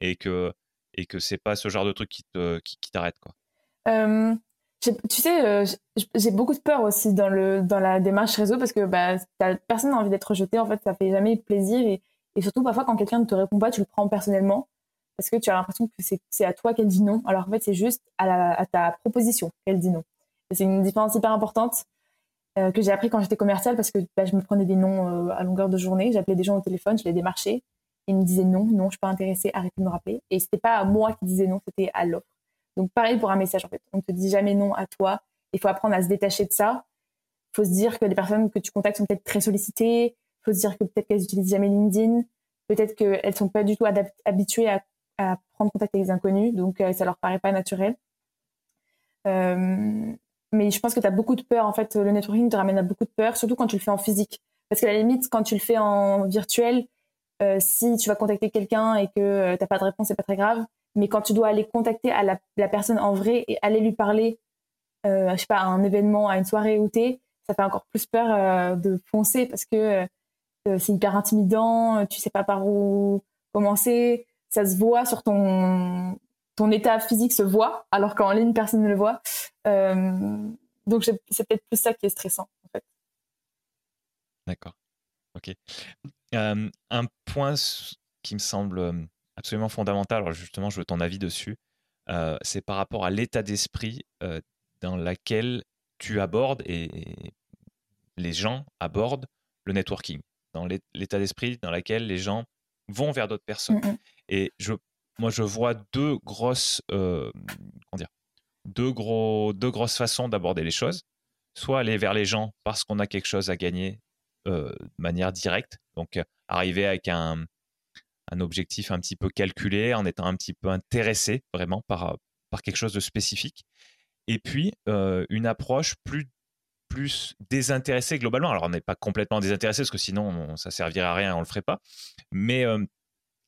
Speaker 1: et que et que c'est pas ce genre de truc qui te qui, t'arrête quoi.
Speaker 2: tu sais, j'ai beaucoup de peur aussi dans le dans la démarche réseau parce que bah personne n'a envie d'être rejeté en fait, ça fait jamais plaisir et, et surtout parfois quand quelqu'un ne te répond pas, tu le prends personnellement parce que tu as l'impression que c'est à toi qu'elle dit non, alors en fait c'est juste à, ta proposition qu'elle dit non. C'est une différence hyper importante euh, que j'ai appris quand j'étais commerciale parce que bah, je me prenais des noms euh, à longueur de journée, j'appelais des gens au téléphone, je les démarchais, ils me disaient non, non, je suis pas intéressée, arrêtez de me rappeler. Et c'était pas à moi qui disais non, c'était à l'offre. Donc pareil pour un message en fait, on te dit jamais non à toi, il faut apprendre à se détacher de ça. Il faut se dire que les personnes que tu contactes sont peut-être très sollicitées, faut se dire que peut-être qu'elles utilisent jamais LinkedIn, peut-être qu'elles sont pas du tout habituées à prendre contact avec les inconnus, donc euh, ça leur paraît pas naturel. Euh, mais je pense que tu as beaucoup de peur. En fait, le networking te ramène à beaucoup de peur, surtout quand tu le fais en physique. Parce qu'à la limite, quand tu le fais en virtuel, euh, si tu vas contacter quelqu'un et que tu n'as pas de réponse, c'est pas très grave. Mais quand tu dois aller contacter à la, personne en vrai et aller lui parler, euh, je sais pas, à un événement, à une soirée où t'es, ça fait encore plus peur de foncer parce que c'est hyper intimidant, tu sais pas par où commencer ça se voit sur ton ton état physique se voit, alors qu'en ligne personne ne le voit. Euh, donc c'est peut-être plus ça qui est stressant en fait.
Speaker 1: D'accord. Ok. Euh, un point qui me semble euh, absolument fondamental, alors justement je veux ton avis dessus, c'est par rapport à l'état d'esprit dans lequel tu abordes et les gens abordent le networking, dans l'état d'esprit dans lequel les gens vont vers d'autres personnes. Mm, mm. Et je, moi, je vois deux grosses, euh, comment dire, deux, gros, deux grosses façons d'aborder les choses. Soit aller vers les gens parce qu'on a quelque chose à gagner euh, de manière directe, donc euh, arriver avec un, un objectif un petit peu calculé, en étant un petit peu intéressé vraiment par, par quelque chose de spécifique. Et puis, une approche plus plus désintéressée globalement. Alors, on n'est pas complètement désintéressé parce que sinon, ça servirait à rien, on le ferait pas. Mais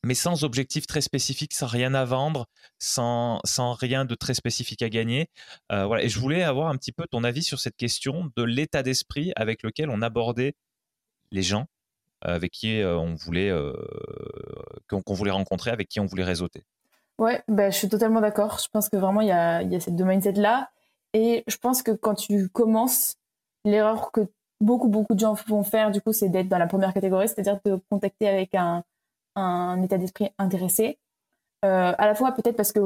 Speaker 1: mais sans objectif très spécifique, sans rien à vendre, sans, sans rien de très spécifique à gagner. Euh, voilà. Et je voulais avoir un petit peu ton avis sur cette question de l'état d'esprit avec lequel on abordait les gens euh, avec qui euh, on voulait qu'on voulait rencontrer, avec qui on voulait réseauter.
Speaker 2: Ouais, bah, je suis totalement d'accord. Je pense que vraiment il y a, y a ces deux mindset là, et je pense que quand tu commences, l'erreur que beaucoup beaucoup de gens vont faire du coup, c'est d'être dans la première catégorie, c'est-à-dire de contacter avec un état d'esprit intéressé. Euh, à la fois peut-être parce que,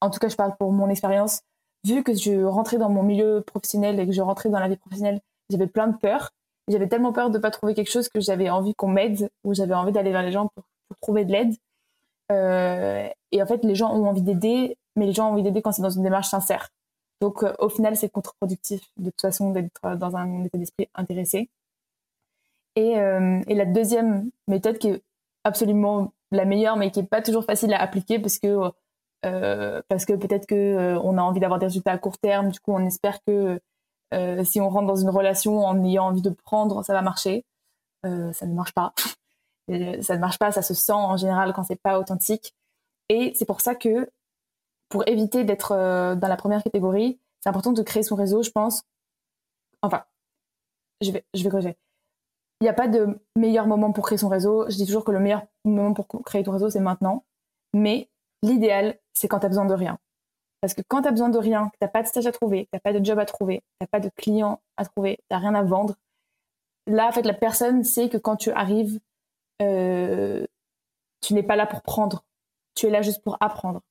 Speaker 2: en tout cas, je parle pour mon expérience, vu que je rentrais dans mon milieu professionnel et que je rentrais dans la vie professionnelle, j'avais plein de peur. J'avais tellement peur de ne pas trouver quelque chose que j'avais envie qu'on m'aide ou j'avais envie d'aller vers les gens pour, trouver de l'aide. Euh, et en fait, les gens ont envie d'aider, mais les gens ont envie d'aider quand c'est dans une démarche sincère. Donc, euh, au final, c'est contre-productif de toute façon d'être dans un état d'esprit intéressé. Et, et, la deuxième méthode qui est absolument la meilleure, mais qui est pas toujours facile à appliquer parce que euh, que peut-être euh, on a envie d'avoir des résultats à court terme. Du coup, on espère que euh, si on rentre dans une relation en ayant envie de prendre, ça va marcher. ça ne marche pas. ça ne marche pas. Ça se sent en général quand c'est pas authentique. Et c'est pour ça que pour éviter d'être dans la première catégorie, c'est important de créer son réseau, je pense. Enfin, je vais, je corriger il n'y a pas de meilleur moment pour créer son réseau. Je dis toujours que le meilleur moment pour créer ton réseau, c'est maintenant. Mais l'idéal, c'est quand tu as besoin de rien. Parce que quand tu as besoin de rien, que tu n'as pas de stage à trouver, tu n'as pas de job à trouver, tu n'as pas de client à trouver, tu n'as rien à vendre, là, en fait, la personne sait que quand tu arrives, euh, tu n'es pas là pour prendre. Tu es là juste pour apprendre.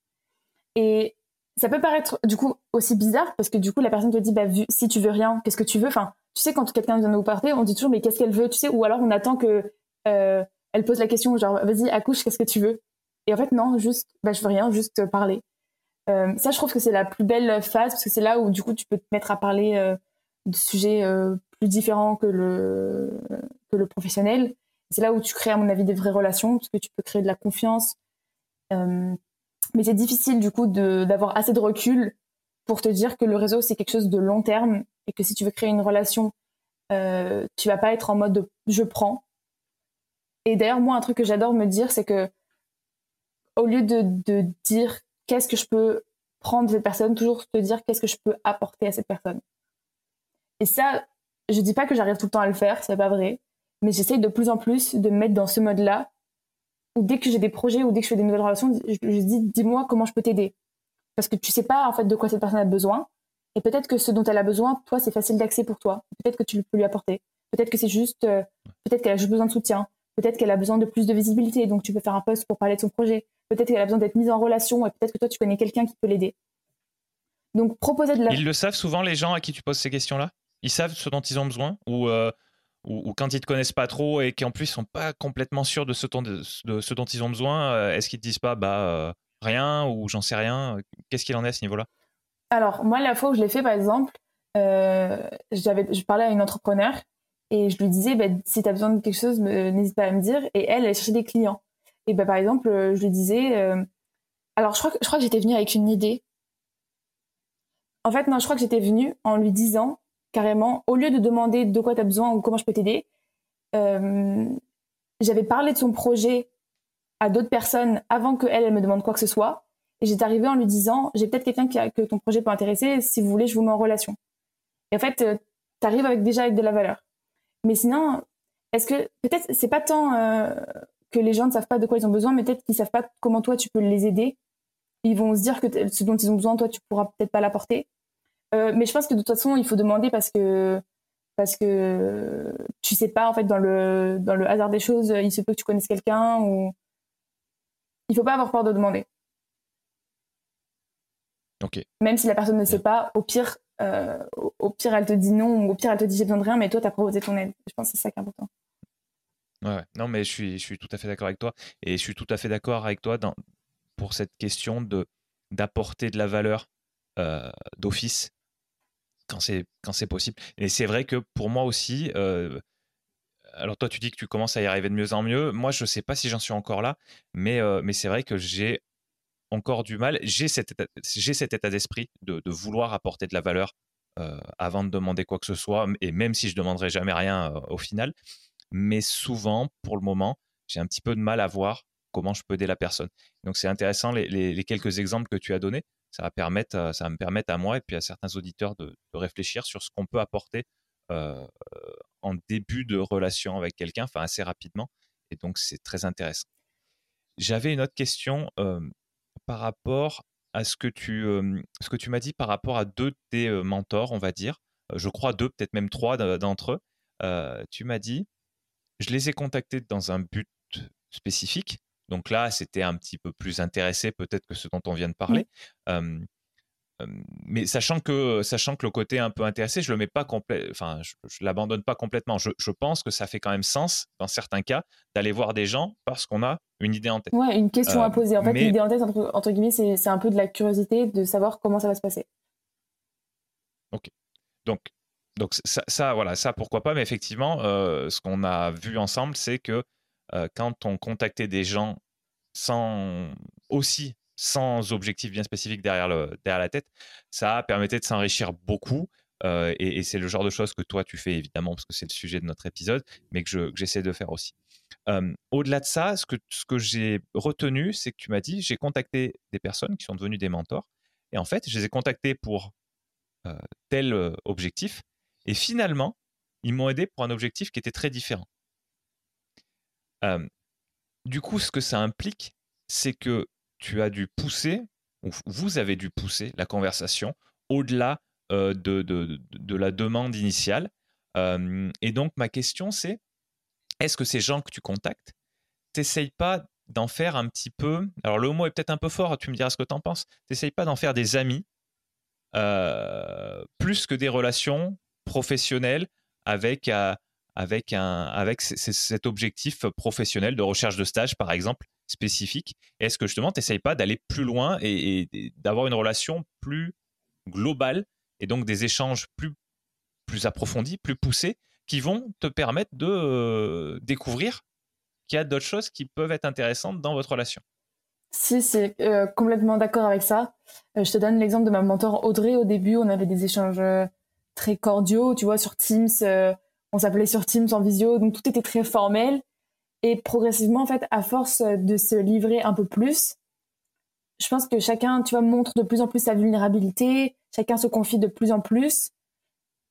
Speaker 2: Et ça peut paraître, du coup, aussi bizarre parce que, du coup, la personne te dit, bah, si tu veux rien, qu'est-ce que tu veux? Enfin, tu sais, quand quelqu'un vient nous parler, on dit toujours, mais qu'est-ce qu'elle veut, tu sais, ou alors on attend que euh, elle pose la question, genre, vas-y, accouche, qu'est-ce que tu veux? Et en fait, non, juste, bah, je veux rien, juste parler. Euh, ça, je trouve que c'est la plus belle phase parce que c'est là où, du coup, tu peux te mettre à parler euh, de sujets plus différents que le, que le professionnel. C'est là où tu crées, à mon avis, des vraies relations parce que tu peux créer de la confiance. Mais c'est difficile, du coup, d'avoir assez de recul pour te dire que le réseau, c'est quelque chose de long terme et que si tu veux créer une relation euh, tu vas pas être en mode de je prends. Et d'ailleurs, moi, un truc que j'adore me dire, c'est que au lieu de, de dire qu'est-ce que je peux prendre de cette personne, toujours te dire qu'est-ce que je peux apporter à cette personne. Et ça, je dis pas que j'arrive tout le temps à le faire, c'est pas vrai, mais j'essaye de plus en plus de me mettre dans ce mode-là, dès que j'ai des projets ou dès que je fais des nouvelles relations, je, je dis dis-moi comment je peux t'aider. Parce que tu sais pas en fait de quoi cette personne a besoin, et peut-être que ce dont elle a besoin, toi, c'est facile d'accès pour toi. Peut-être que tu peux lui apporter. Peut-être que c'est juste, euh, peut-être qu'elle a juste besoin de soutien. Peut-être qu'elle a besoin de plus de visibilité, donc tu peux faire un post pour parler de son projet. Peut-être qu'elle a besoin d'être mise en relation, et peut-être que toi, tu connais quelqu'un qui peut l'aider. Donc proposer de la.
Speaker 1: Ils le savent souvent les gens à qui tu poses ces questions-là? Ils savent ce dont ils ont besoin, ou euh, ou, quand ils te connaissent pas trop et qui en plus sont pas complètement sûrs de ce, dont ils ont besoin, euh, est-ce qu'ils te disent pas bah rien ou j'en sais rien Qu'est-ce qu'il en est à ce niveau-là?
Speaker 2: Alors, moi, la fois où je l'ai fait, par exemple, euh, je parlais à une entrepreneur et je lui disais, bah, si tu as besoin de quelque chose, n'hésite pas à me dire. Et elle, elle cherchait des clients. Et bah, par exemple, je lui disais, euh, alors je crois que, je crois que j'étais venue avec une idée. En fait, non, je crois que j'étais venue en lui disant carrément, au lieu de demander de quoi tu as besoin ou comment je peux t'aider, euh, j'avais parlé de son projet à d'autres personnes avant qu'elle, elle me demande quoi que ce soit. Et j'étais arrivée en lui disant, j'ai peut-être quelqu'un qui a, que ton projet peut intéresser, si vous voulez, je vous mets en relation. Et en fait, euh, tu arrives avec, déjà avec de la valeur. Mais sinon, est-ce que peut-être c'est pas tant euh, que les gens ne savent pas de quoi ils ont besoin, mais peut-être qu'ils savent pas comment toi tu peux les aider. Ils vont se dire que ce dont ils ont besoin, toi tu pourras peut-être pas l'apporter. Euh, mais je pense que de toute façon, il faut demander parce que parce que tu sais pas en fait dans le dans le hasard des choses, il se peut que tu connaisses quelqu'un ou il faut pas avoir peur de demander. Même si la personne ne sait pas, au pire, euh, au pire, elle te dit non, ou au pire, elle te dit j'ai besoin de rien, mais toi, tu as proposé ton aide. Je pense que c'est ça qui est important.
Speaker 1: Ouais, non, mais je suis, je suis tout à fait d'accord avec toi. Et je suis tout à fait d'accord avec toi dans, pour cette question de d'apporter de la valeur d'office quand c'est quand c'est possible. Et c'est vrai que pour moi aussi, euh, alors toi tu dis que tu commences à y arriver de mieux en mieux. Moi je sais pas si j'en suis encore là, mais mais c'est vrai que j'ai encore du mal. J'ai cet état, état d'esprit de, vouloir apporter de la valeur euh, avant de demander quoi que ce soit, et même si je demanderai jamais rien euh, au final. Mais souvent, pour le moment, j'ai un petit peu de mal à voir comment je peux aider la personne. Donc c'est intéressant les, quelques exemples que tu as donnés. Ça va, permettre, ça me permettre à moi et puis à certains auditeurs de, réfléchir sur ce qu'on peut apporter en début de relation avec quelqu'un, enfin assez rapidement. Et donc c'est très intéressant. J'avais une autre question par rapport à ce que tu, ce que tu m'as dit par rapport à deux de tes mentors, on va dire. Je crois deux, peut-être même trois d'entre eux. tu m'as dit, je les ai contactés dans un but spécifique. Donc là, c'était un petit peu plus intéressé peut-être que ce dont on vient de parler mais sachant que, sachant que le côté un peu intéressé, je le mets pas complet, enfin, je, l'abandonne pas complètement. Je, pense que ça fait quand même sens, dans certains cas, d'aller voir des gens parce qu'on a une idée en tête.
Speaker 2: Ouais, une question à poser. En fait, l'idée en tête, entre, guillemets, c'est un peu de la curiosité de savoir comment ça va se passer.
Speaker 1: Ok. Donc, donc ça, voilà, ça pourquoi pas, mais effectivement, ce qu'on a vu ensemble, c'est que quand on contactait des gens sans aussi sans objectif bien spécifique derrière, derrière la tête, ça permettait de s'enrichir beaucoup. Euh, et, c'est le genre de choses que toi tu fais évidemment parce que c'est le sujet de notre épisode, mais que j'essaie de faire aussi. Au-delà de ça, ce que, ce que j'ai retenu, c'est que tu m'as dit j'ai contacté des personnes qui sont devenues des mentors, et en fait, je les ai contactés pour euh, tel euh, objectif, et finalement, ils m'ont aidé pour un objectif qui était très différent. Du coup, ce que ça implique, c'est que tu as dû pousser, ou vous avez dû pousser la conversation au-delà euh, de, la demande initiale. Euh, et donc, ma question, c'est est-ce que ces gens que tu contactes, t'essayes pas d'en faire un petit peu. Alors, le mot est peut-être un peu fort, tu me diras ce que tu en penses. T'essayes pas d'en faire des amis euh, plus que des relations professionnelles avec, avec, un, avec cet objectif professionnel de recherche de stage, par exemple, spécifique Est-ce que justement, tu n'essayes pas d'aller plus loin et, d'avoir une relation plus globale et donc des échanges plus, plus approfondis, plus poussés, qui vont te permettre de euh, découvrir qu'il y a d'autres choses qui peuvent être intéressantes dans votre relation?
Speaker 2: Si, c'est euh, complètement d'accord avec ça. Euh, je te donne l'exemple de ma mentor Audrey. Au début, on avait des échanges très cordiaux, tu vois, sur Teams, on s'appelait sur Teams en visio, donc tout était très formel. Et progressivement, en fait, à force de se livrer un peu plus, je pense que chacun, tu vois, montre de plus en plus sa vulnérabilité, chacun se confie de plus en plus.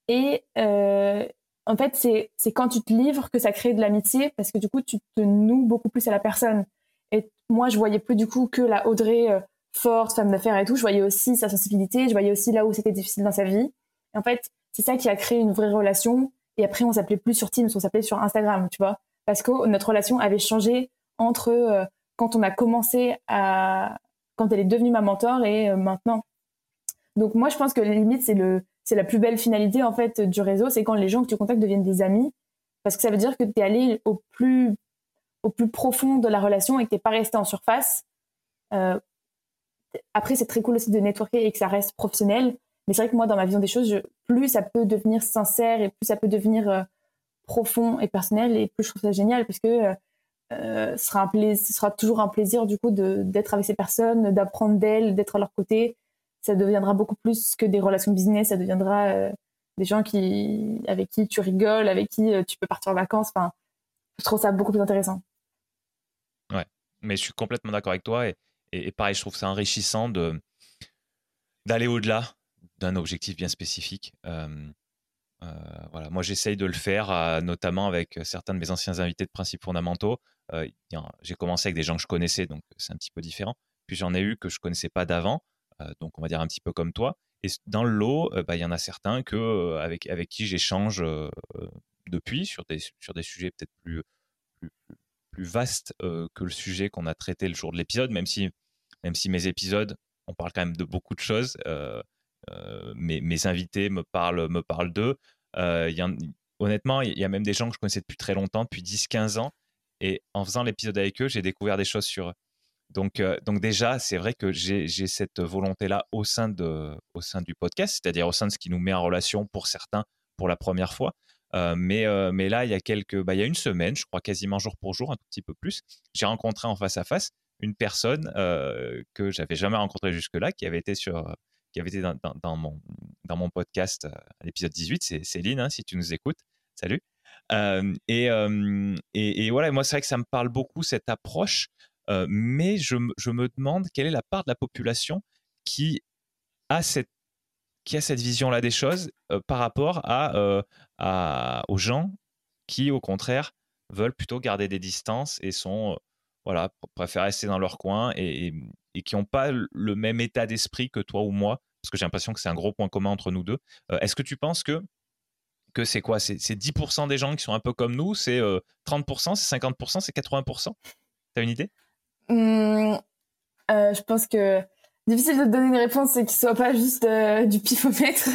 Speaker 2: Et euh, en fait, c'est quand tu te livres que ça crée de l'amitié, parce que du coup, tu te noues beaucoup plus à la personne. Et moi, je voyais plus du coup que la Audrey euh, forte, femme d'affaires et tout, je voyais aussi sa sensibilité, je voyais aussi là où c'était difficile dans sa vie. En fait, c'est ça qui a créé une vraie relation. Et après, on s'appelait plus sur Teams, on s'appelait sur Instagram, tu vois, parce que notre relation avait changé entre euh, quand on a commencé à, quand elle est devenue ma mentor et euh, maintenant. Donc moi, je pense que la limite, c'est le, c'est la plus belle finalité en fait du réseau, c'est quand les gens que tu contactes deviennent des amis, parce que ça veut dire que tu es allé au plus, au plus profond de la relation et que t'es pas resté en surface. Euh, après, c'est très cool aussi de networker et que ça reste professionnel. Mais c'est vrai que moi, dans ma vision des choses, plus ça peut devenir sincère et plus ça peut devenir euh, profond et personnel, et plus je trouve ça génial parce que euh, ce, sera un ce sera toujours un plaisir du coup d'être avec ces personnes, d'apprendre d'elles, d'être à leur côté. Ça deviendra beaucoup plus que des relations business, ça deviendra euh, des gens qui, avec qui tu rigoles, avec qui tu peux partir en vacances. Enfin, je trouve ça beaucoup plus intéressant.
Speaker 1: Ouais, mais je suis complètement d'accord avec toi et, et, pareil, je trouve ça enrichissant de d'aller au-delà d'un objectif bien spécifique. Voilà, moi j'essaye de le faire, notamment avec certains de mes anciens invités de principes fondamentaux. J'ai commencé avec des gens que je connaissais, donc c'est un petit peu différent. Puis j'en ai eu que je connaissais pas d'avant, donc on va dire un petit peu comme toi. Et dans le lot, bah, il y en a certains que, avec, avec qui j'échange depuis sur des, sur des sujets peut-être plus, plus, plus vastes que le sujet qu'on a traité le jour de l'épisode, même si même si mes épisodes, on parle quand même de beaucoup de choses. Mes, mes, invités me parlent, me parlent d'eux. Euh, honnêtement, il y a même des gens que je connaissais depuis très longtemps, depuis 10-15 ans. Et en faisant l'épisode avec eux, j'ai découvert des choses sur eux. Donc, donc déjà, c'est vrai que j'ai cette volonté-là au, sein au sein du podcast, c'est-à-dire au sein de ce qui nous met en relation pour certains pour la première fois. mais, mais là, il y a quelques, bah, il y a une semaine, je crois quasiment jour pour jour, un tout petit peu plus, j'ai rencontré en face à face une personne euh, que j'avais jamais rencontrée jusque-là, qui avait été sur, qui avait été dans, mon, dans mon podcast à l'épisode 18. C'est Céline, hein, si tu nous écoutes. Salut. et, et, et, voilà, moi, c'est vrai que ça me parle beaucoup, cette approche, mais je, je, me demande quelle est la part de la population qui a cette, qui a cette vision-là des choses par rapport à, à, aux gens qui, au contraire, veulent plutôt garder des distances et sont voilà, préfèrent rester dans leur coin et, qui n'ont pas le même état d'esprit que toi ou moi, parce que j'ai l'impression que c'est un gros point commun entre nous deux. Euh, est-ce que tu penses que, que c'est quoi? C'est 10% des gens qui sont un peu comme nous C'est 30% euh, C'est 50% C'est 80% T'as une idée?
Speaker 2: Mmh, euh, Je pense que difficile de te donner une réponse et qu'il soit pas juste du pifomètre.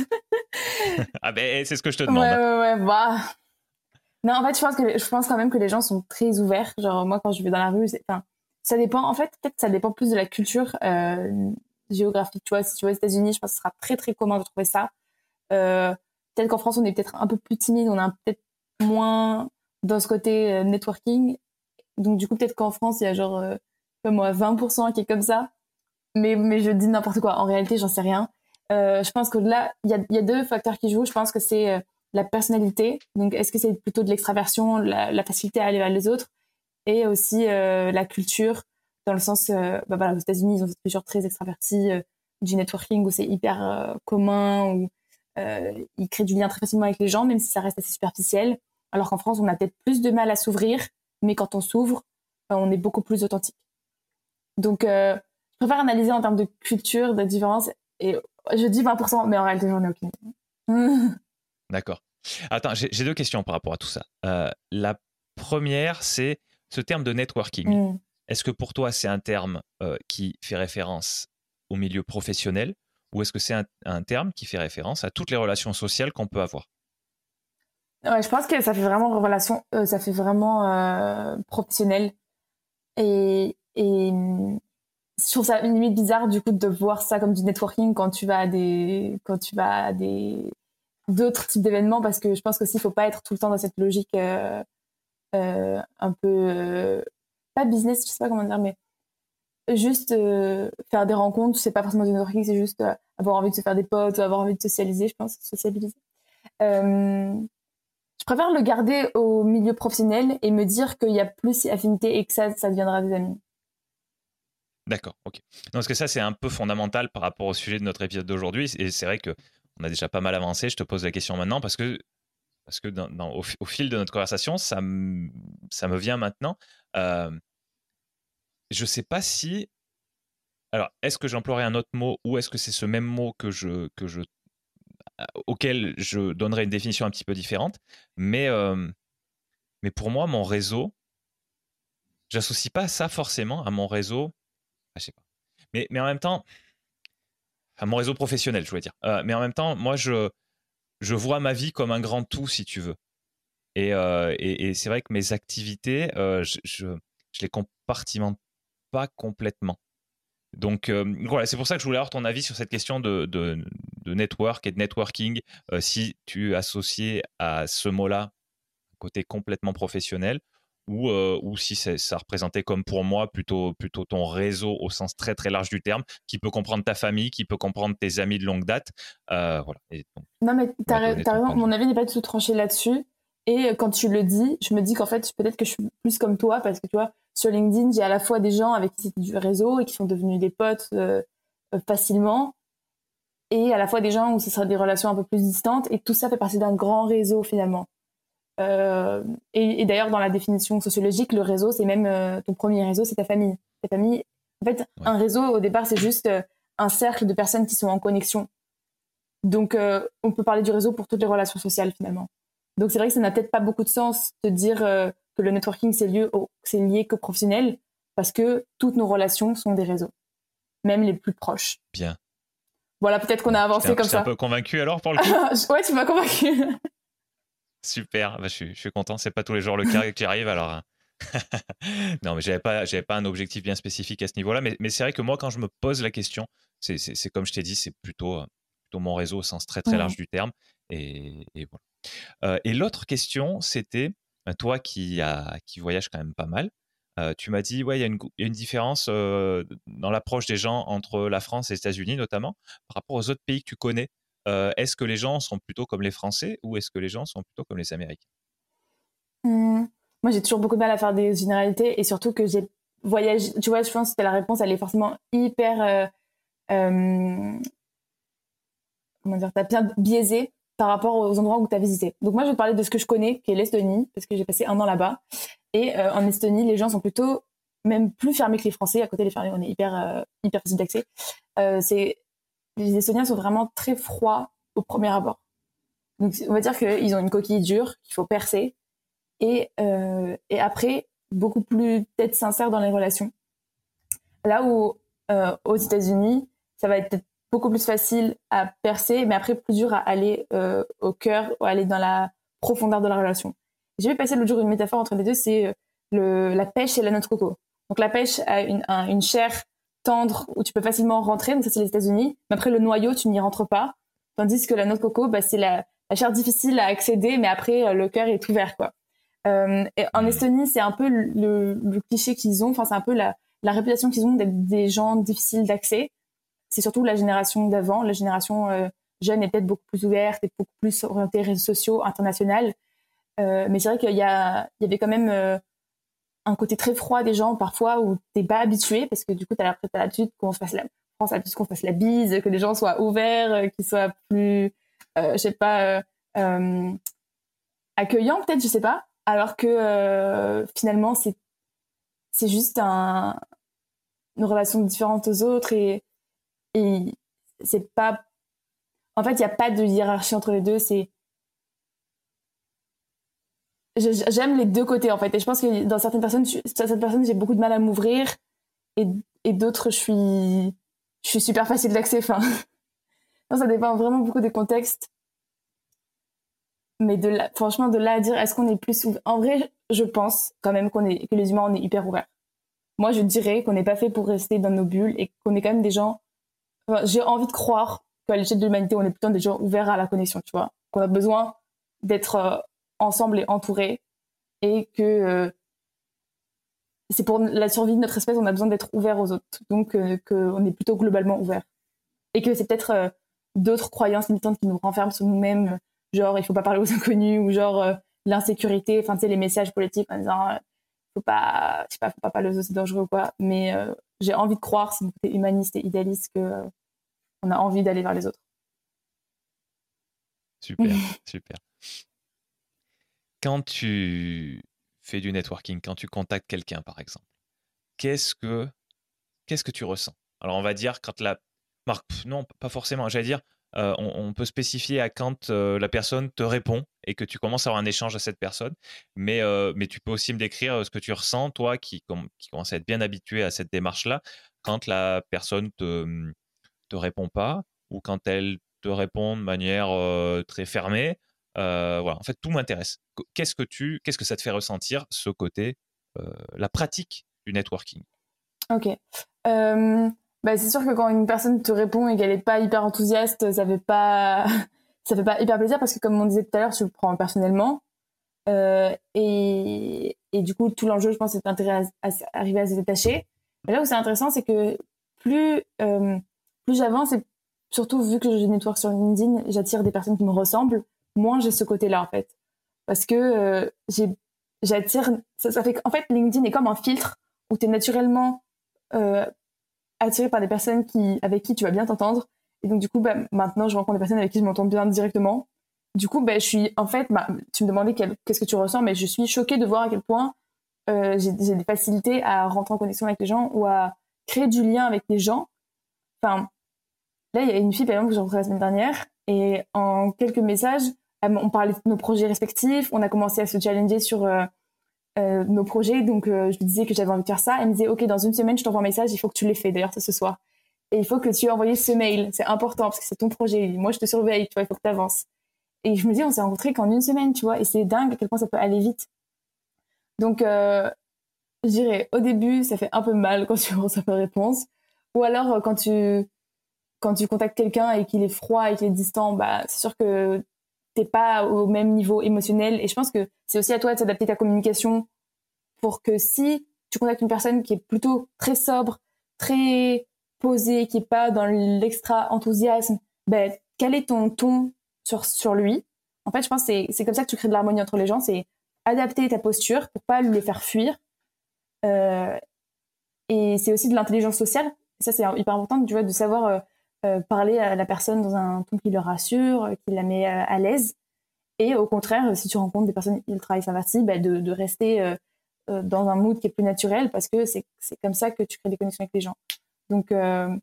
Speaker 1: ah ben c'est ce que je te demande.
Speaker 2: Ouais, ouais, ouais. Bah, non, en fait, je pense que je pense quand même que les gens sont très ouverts. Genre moi, quand je vais dans la rue, enfin, ça dépend. En fait, peut-être ça dépend plus de la culture euh, géographique. Tu vois, si tu vas aux États-Unis, je pense que ce sera très très commun de trouver ça. Euh, peut-être qu'en France, on est peut-être un peu plus timide, on a peut-être moins dans ce côté euh, networking. Donc du coup, peut-être qu'en France, il y a genre, comme moi, 20% qui est comme ça. Mais mais je dis n'importe quoi. En réalité, j'en sais rien. Je pense que là, il y a, deux facteurs qui jouent. Je pense que c'est la personnalité. Donc, est-ce que c'est plutôt de l'extraversion, la, facilité à aller vers les autres, et aussi euh, la culture, dans le sens, euh, bah voilà, aux États-Unis, ils ont cette culture très extravertie euh, du networking où c'est hyper commun, où ils créent du lien très facilement avec les gens, même si ça reste assez superficiel. Alors qu'en France, on a peut-être plus de mal à s'ouvrir, mais quand on s'ouvre, on est beaucoup plus authentique. Donc, je préfère analyser en termes de culture, de différence, et je dis 20%, mais en réalité, j'en ai aucune.
Speaker 1: D'accord. Attends, j'ai deux questions par rapport à tout ça. La première, c'est ce terme de networking. Mm. Est-ce que pour toi, c'est un terme euh, qui fait référence au milieu professionnel ou est-ce que c'est un, terme qui fait référence à toutes les relations sociales qu'on peut avoir?
Speaker 2: Ouais, Je pense que ça fait vraiment relation, euh, ça fait vraiment professionnel. Et, et je trouve ça limite bizarre du coup de voir ça comme du networking quand tu vas à des quand tu vas à des d'autres types d'événements parce que je pense qu'aussi il faut pas être tout le temps dans cette logique euh, euh, un peu euh, pas business je sais pas comment dire mais juste faire des rencontres c'est pas forcément du networking c'est juste avoir envie de se faire des potes avoir envie de socialiser je pense sociabiliser je préfère le garder au milieu professionnel et me dire qu'il y a plus d'affinité et que ça, ça deviendra des amis.
Speaker 1: D'accord, ok. Non, parce que ça, c'est un peu fondamental par rapport au sujet de notre épisode d'aujourd'hui. Et c'est vrai que on a déjà pas mal avancé. Je te pose la question maintenant parce que, parce que au, fil de notre conversation, ça, me vient maintenant. Euh, je sais pas si. Alors, est-ce que j'emploierais un autre mot ou est-ce que c'est ce même mot que je, que je, auquel je donnerais une définition un petit peu différente Mais, euh, mais pour moi, mon réseau, j'associe pas ça forcément à mon réseau ah, mais en même temps, à mon réseau professionnel, je voulais dire. Euh, mais en même temps, moi, je, je vois ma vie comme un grand tout, si tu veux. Et, euh, c'est vrai que mes activités, euh, je, je, les compartimente pas complètement. Donc voilà, c'est pour ça que je voulais avoir ton avis sur cette question de, network et de networking. si tu associais à ce mot-là côté complètement professionnel ou, euh, ou si ça représentait comme pour moi plutôt, plutôt ton réseau au sens très très large du terme, qui peut comprendre ta famille, qui peut comprendre tes amis de longue date. Euh, voilà.
Speaker 2: non, mais tu as, raison, mon avis n'est pas du tout tranché là-dessus. Et quand tu le dis, je me dis qu'en fait, peut-être que je suis plus comme toi, parce que tu vois, sur LinkedIn, j'ai à la fois des gens avec qui c'est du réseau et qui sont devenus des potes euh, facilement, et à la fois des gens où ce sera des relations un peu plus distantes, et tout ça fait partie d'un grand réseau finalement. Euh, et, d'ailleurs, dans la définition sociologique, le réseau, c'est même euh, ton premier réseau, c'est ta famille. Ta famille. En fait, un réseau, au départ, c'est juste euh, un cercle de personnes qui sont en connexion. Donc, on peut parler du réseau pour toutes les relations sociales, finalement. Donc, c'est vrai que ça n'a peut-être pas beaucoup de sens de dire que le networking, c'est lié, c'est lié que professionnel, parce que toutes nos relations sont des réseaux, même les plus proches.
Speaker 1: Bien.
Speaker 2: Voilà, peut-être qu'on a avancé comme ça.
Speaker 1: un peu convaincu alors pour le coup
Speaker 2: Ouais, tu m'as convaincu.
Speaker 1: Super, bah, je, suis, je suis content. C'est pas tous les jours le cas qui arrive alors. Hein. non, mais j'avais pas, j'avais pas un objectif bien spécifique à ce niveau-là. Mais, mais c'est vrai que moi, quand je me pose la question, c'est, comme je t'ai dit, c'est plutôt, plutôt mon réseau au sens très très large du terme. Et, et voilà. Euh, et l'autre question, c'était euh, toi qui a, qui voyage quand même pas mal. Euh, tu m'as dit, ouais, il y, a une, y a une différence dans l'approche des gens entre la France et les États-Unis, notamment, par rapport aux autres pays que tu connais. Euh, est-ce que les gens sont plutôt comme les Français ou est-ce que les gens sont plutôt comme les Américains?
Speaker 2: Mmh. Moi, j'ai toujours beaucoup de mal à faire des généralités et surtout que j'ai voyagé. Tu vois, je pense que la réponse, elle est forcément hyper. Euh, euh, comment dire T'as bien biaisé par rapport aux endroits où tu as visité. Donc, moi, je vais te parler de ce que je connais, qui est l'Estonie, parce que j'ai passé un an là-bas. Et en Estonie, les gens sont plutôt même plus fermés que les Français. À côté des fermés, on est hyper, hyper facile d'accès. c'est les Estoniens sont vraiment très froids au premier abord. Donc, on va dire qu'ils ont une coquille dure qu'il faut percer. Et, euh, après, beaucoup plus peut-être sincère dans les relations. Là où euh, aux États-Unis, ça va être beaucoup plus facile à percer, mais après plus dur à aller euh, au cœur ou aller dans la profondeur de la relation. J'ai vu passer l'autre jour une métaphore entre les deux, c'est la pêche et la noix de coco. Donc la pêche a une, une chair tendre où tu peux facilement rentrer, donc ça c'est les États-Unis. Mais après le noyau, tu n'y rentres pas. Tandis que la noix de coco, bah, c'est la, chair difficile à accéder, mais après euh, le cœur est ouvert quoi. Euh, et en Estonie, c'est un peu le, cliché qu'ils ont, enfin c'est un peu la, réputation qu'ils ont d'être des gens difficiles d'accès. C'est surtout la génération d'avant, la génération euh, jeune est peut-être beaucoup plus ouverte et beaucoup plus orientée réseaux sociaux, internationales. mais c'est vrai qu'il y, y avait quand même un côté très froid des gens parfois où t'es pas habitué parce que du coup t'as l'habitude qu'on se fasse la qu'on fasse la bise, que les gens soient ouverts, euh, qu'ils soient plus, euh, je sais pas, euh, accueillants peut-être, je sais pas. Alors que finalement c'est c'est juste un, une relation différente aux autres et et c'est pas en fait il y a pas de hiérarchie entre les deux c'est j'aime les deux côtés en fait. Et je pense que dans certaines personnes, certaines personnes, j'ai beaucoup de mal à m'ouvrir et, et d'autres, je suis, je suis super facile d'accès. Enfin, non, ça dépend vraiment beaucoup des contextes. Mais de franchement, de là à dire, est-ce qu'on est plus ouvert? En vrai, je pense quand même qu'on est, que les humains, on est hyper ouverts. Moi, je dirais qu'on n'est pas fait pour rester dans nos bulles et qu'on est quand même des gens. J'ai envie de croire qu'à l'échelle de l'humanité, on est plutôt des gens ouverts à la connexion, tu vois. Qu'on a besoin d'être euh, ensemble et entourés et que euh, c'est pour la survie de notre espèce, on a besoin d'être ouvert aux autres. Donc, euh, qu'on est plutôt globalement ouvert. Et que c'est peut-être euh, d'autres croyances limitantes qui nous renferment sur nous-mêmes, genre il faut pas parler aux inconnus, ou genre l'insécurité, enfin, tu les messages politiques en disant, faut pas, je sais pas, faut pas parler aux autres, c'est dangereux ou quoi. Mais j'ai envie de croire, c'est mon côté humaniste et idéaliste, que on a envie d'aller vers les autres.
Speaker 1: Super, super. Quand tu fais du networking, quand tu contactes quelqu'un, par exemple, qu'est-ce que qu'est-ce que tu ressens? Alors, on va dire quand la Marc, non, pas forcément. J'allais dire, euh, on, peut spécifier à quand euh, la personne te répond et que tu commences à avoir un échange à cette personne. Mais, euh, mais tu peux aussi me décrire ce que tu ressens, toi, qui, qui commence à être bien habitué à cette démarche-là, quand la personne te, te répond pas ou quand elle te répond de manière très fermée. Voilà, en fait, tout m'intéresse. Qu'est-ce que tu, qu'est-ce que ça te fait ressentir ce côté, la pratique du networking?
Speaker 2: Ok. Bah, c'est sûr que quand une personne te répond et qu'elle n'est pas hyper enthousiaste, ça fait pas, ça fait pas hyper plaisir parce que comme on disait tout à l'heure, tu le prends personnellement. Euh, et, et, du coup, tout l'enjeu, je pense, c'est d'arriver à, à, se détacher. Mais là où c'est intéressant, c'est que plus, euh, plus j'avance et surtout vu que je network sur LinkedIn, j'attire des personnes qui me ressemblent, moins j'ai ce côté-là en fait. Parce que euh, j'attire, ça, fait en fait LinkedIn est comme un filtre où tu es naturellement euh, attiré par des personnes qui, avec qui tu vas bien t'entendre. Et donc, du coup, bah, maintenant, je rencontre des personnes avec qui je m'entends bien directement. Du coup, bah, je suis, en fait, tu me demandais qu'est-ce que tu ressens, mais je suis choquée de voir à quel point euh, j'ai des facilités à rentrer en connexion avec les gens ou à créer du lien avec les gens. Enfin, là, il y a une fille, par exemple, que j'ai rencontrée la semaine dernière, et en quelques messages, on parlait de nos projets respectifs, on a commencé à se challenger sur euh, euh, nos projets. Donc, euh, je lui disais que j'avais envie de faire ça. Elle me disait, OK, dans une semaine, je t'envoie un message, il faut que tu l'aies fait, d'ailleurs, ce soir. Et il faut que tu aies envoyé ce mail. C'est important parce que c'est ton projet. Moi, je te surveille, tu vois, il faut que tu avances. Et je me dis, on s'est rencontrés qu'en une semaine, tu vois, et c'est dingue à quel point ça peut aller vite. Donc, euh, je dirais, au début, ça fait un peu mal quand tu reçois pas de réponse. Ou alors, quand tu, quand tu contactes quelqu'un et qu'il est froid et qu'il est distant, bah, c'est sûr que t'es pas au même niveau émotionnel. Et je pense que c'est aussi à toi de s'adapter ta communication pour que si tu contactes une personne qui est plutôt très sobre, très posée, qui est pas dans l'extra enthousiasme, ben, quel est ton ton sur, sur lui? En fait, je pense que c'est comme ça que tu crées de l'harmonie entre les gens, c'est adapter ta posture pour pas le faire fuir. Euh, et c'est aussi de l'intelligence sociale. Ça, c'est hyper important, tu vois, de savoir euh, parler à la personne dans un ton qui le rassure, qui la met à l'aise. Et au contraire, si tu rencontres des personnes ultra extraverties, ben de, de, rester euh, dans un mood qui est plus naturel parce que c'est comme ça que tu crées des connexions avec les gens. Donc, euh,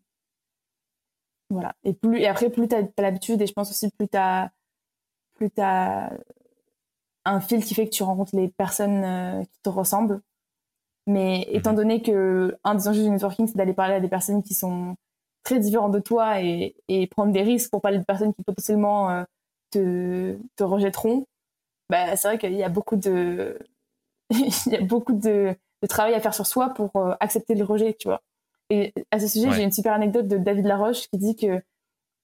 Speaker 2: voilà. Et, plus, et après, plus tu as, l'habitude, et je pense aussi plus tu as, plus as un fil qui fait que tu rencontres les personnes euh, qui te ressemblent. Mais étant mhm. donné que un des enjeux du networking, c'est d'aller parler à des personnes qui sont très différentes de toi et, et prendre des risques pour parler de personnes qui potentiellement te, te rejetteront, bah, c'est vrai qu'il y a beaucoup de, il y a beaucoup de, travail à faire sur soi pour euh, accepter le rejet, tu vois. Et à ce sujet, j'ai une super anecdote de David Laroche qui dit que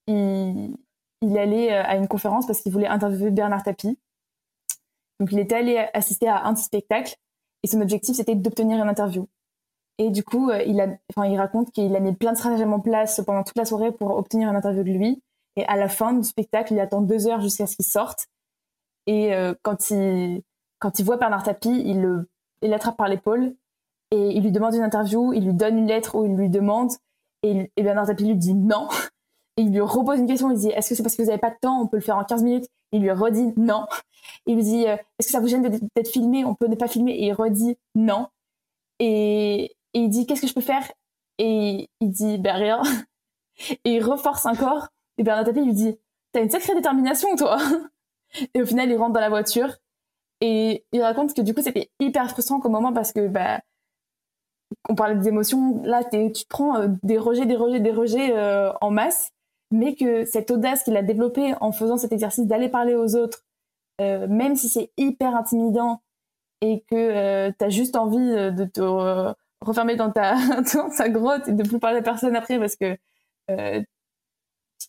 Speaker 2: il, il allait euh, à une conférence parce qu'il voulait interviewer Bernard Tapie. Donc, il était allé assister à un spectacle et son objectif, c'était d'obtenir une interview. Et du coup, euh, il, a, enfin, il raconte qu'il a mis plein de stratagèmes en place pendant toute la soirée pour obtenir une interview de lui. Et à la fin du spectacle, il attend deux heures jusqu'à ce qu'il sorte. Et quand il quand il voit Bernard Tapie, il l'attrape par l'épaule et il lui demande une interview, il lui donne une lettre où il lui demande et, Bernard Tapie lui dit non. Il lui repose une question, il dit est-ce que c'est parce que vous n'avez pas de temps, on peut le faire en 15 minutes? Il lui redit non. Il lui dit euh, est-ce que ça vous gêne d'être filmé, on peut ne pas filmer Et il redit non. Et, il dit qu'est-ce que je peux faire? Et il dit ben rien. Et il reforce encore. Et Bernard Tapie lui dit t'as une sacrée détermination toi. Et au final, il rentre dans la voiture et il raconte que du coup, c'était hyper frustrant comme moment parce que, bah, on parlait des émotions, là, tu te prends euh, des rejets, des rejets, des rejets euh, en masse, mais que cette audace qu'il a développée en faisant cet exercice d'aller parler aux autres, euh, même si c'est hyper intimidant et que tu as juste envie de te refermer dans ta, dans ta grotte et de plus parler à personne après parce que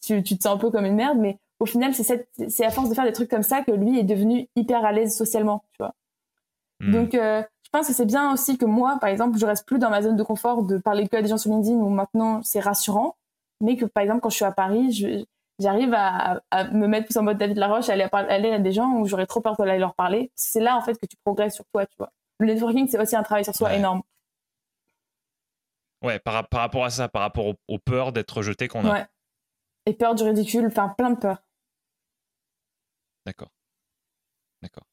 Speaker 2: tu, tu te sens un peu comme une merde, mais au final, c'est à force de faire des trucs comme ça que lui est devenu hyper à l'aise socialement, tu vois. Hmm. Donc, euh, je pense que c'est bien aussi que moi, par exemple, je reste plus dans ma zone de confort de parler que à des gens sur LinkedIn où maintenant c'est rassurant, mais que par exemple, quand je suis à Paris, j'arrive à, me mettre plus en mode David Laroche, aller, à aller à des gens où j'aurais trop peur d'aller leur parler. C'est là, en fait, que tu progresses sur toi, tu vois. Le networking, c'est aussi un travail sur soi énorme.
Speaker 1: Ouais, par, par, rapport à ça, par rapport aux, peurs d'être jeté qu'on a. Ouais.
Speaker 2: Et peur du ridicule, enfin, plein de peurs.
Speaker 1: D'accord. D'accord.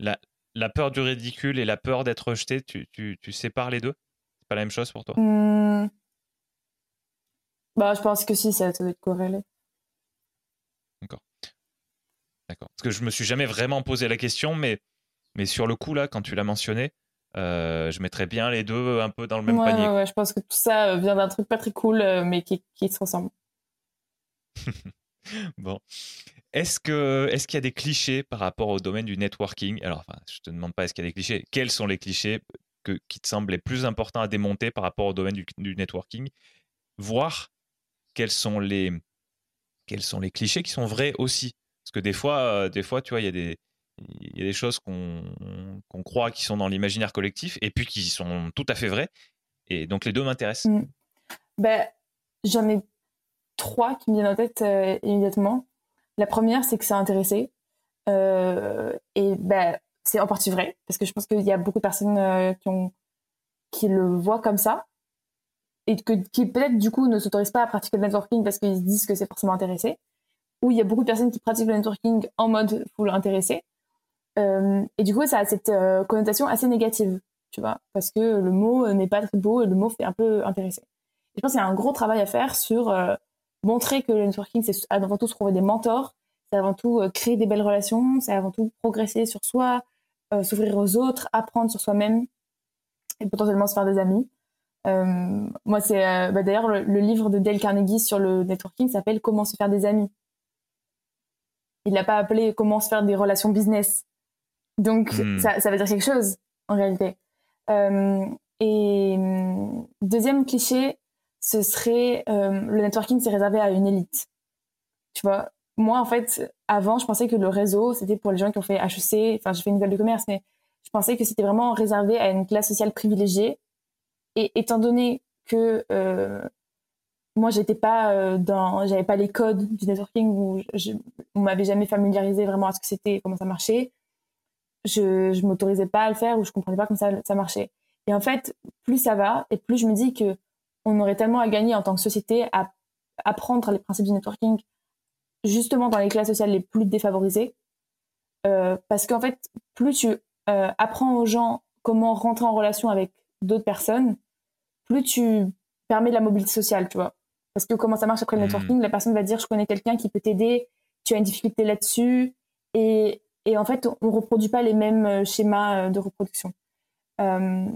Speaker 1: La, la peur du ridicule et la peur d'être rejeté, tu, tu, tu, sépares les deux? C'est pas la même chose pour toi?
Speaker 2: Mmh. Bah, je pense que si, ça, doit être corrélé.
Speaker 1: D'accord. D'accord. Parce que je me suis jamais vraiment posé la question, mais, mais sur le coup, là, quand tu l'as mentionné, euh, je mettrais bien les deux un peu dans le même panier.
Speaker 2: Ouais, je pense que tout ça euh, vient d'un truc pas très cool, euh, mais qui, qui se ressemble.
Speaker 1: bon. Est-ce que est-ce qu'il y a des clichés par rapport au domaine du networking? Alors, enfin, je te demande pas est-ce qu'il y a des clichés. Quels sont les clichés que, qui te semblent les plus importants à démonter par rapport au domaine du, du networking? Voir quels sont les quels sont les clichés qui sont vrais aussi. Parce que des fois, euh, des fois, tu vois, il y a des il y a des choses qu'on croit qui sont dans l'imaginaire collectif et puis qui sont tout à fait vraies. Et donc les deux m'intéressent.
Speaker 2: Mmh. Ben, j'en ai trois qui me viennent en tête euh, immédiatement. La première, c'est que c'est intéressé. Euh, et ben, c'est en partie vrai, parce que je pense qu'il y a beaucoup de personnes qui, ont, qui le voient comme ça et que, qui peut-être du coup ne s'autorisent pas à pratiquer le networking parce qu'ils se disent que c'est forcément intéressé, ou il y a beaucoup de personnes qui pratiquent le networking en mode full intéressé. Euh, et du coup, ça a cette euh, connotation assez négative, tu vois, parce que le mot n'est pas très beau et le mot fait un peu intéressé. Et je pense qu'il y a un gros travail à faire sur euh, montrer que le networking, c'est avant tout trouver des mentors, c'est avant tout créer des belles relations, c'est avant tout progresser sur soi, s'ouvrir aux autres, apprendre sur soi-même et potentiellement se faire des amis. Euh, moi, c'est euh, bah, d'ailleurs le, livre de Dale Carnegie sur le networking s'appelle Comment se faire des amis. Il l'a pas appelé Comment se faire des relations business. Donc hmm. ça, ça veut dire quelque chose en réalité. Euh, et deuxième cliché, ce serait le networking, c'est réservé à une élite. Tu vois, moi en fait, avant, je pensais que le réseau, c'était pour les gens qui ont fait HEC. Enfin, j'ai fait une école de commerce, mais je pensais que c'était vraiment réservé à une classe sociale privilégiée et étant donné que euh, moi j'étais pas euh, dans j'avais pas les codes du networking où je, on m'avait jamais familiarisé vraiment à ce que c'était comment ça marchait je je m'autorisais pas à le faire ou je comprenais pas comment ça, ça marchait et en fait plus ça va et plus je me dis que on aurait tellement à gagner en tant que société à apprendre les principes du networking justement dans les classes sociales les plus défavorisées euh, parce qu'en fait plus tu euh, apprends aux gens comment rentrer en relation avec d'autres personnes plus tu permets de la mobilité sociale, tu vois. Parce que comment ça marche après le hmm. networking, la personne va dire je connais quelqu'un qui peut t'aider, tu as une difficulté là-dessus, et, et, en fait on reproduit pas les mêmes euh, schémas euh, de reproduction. Euh,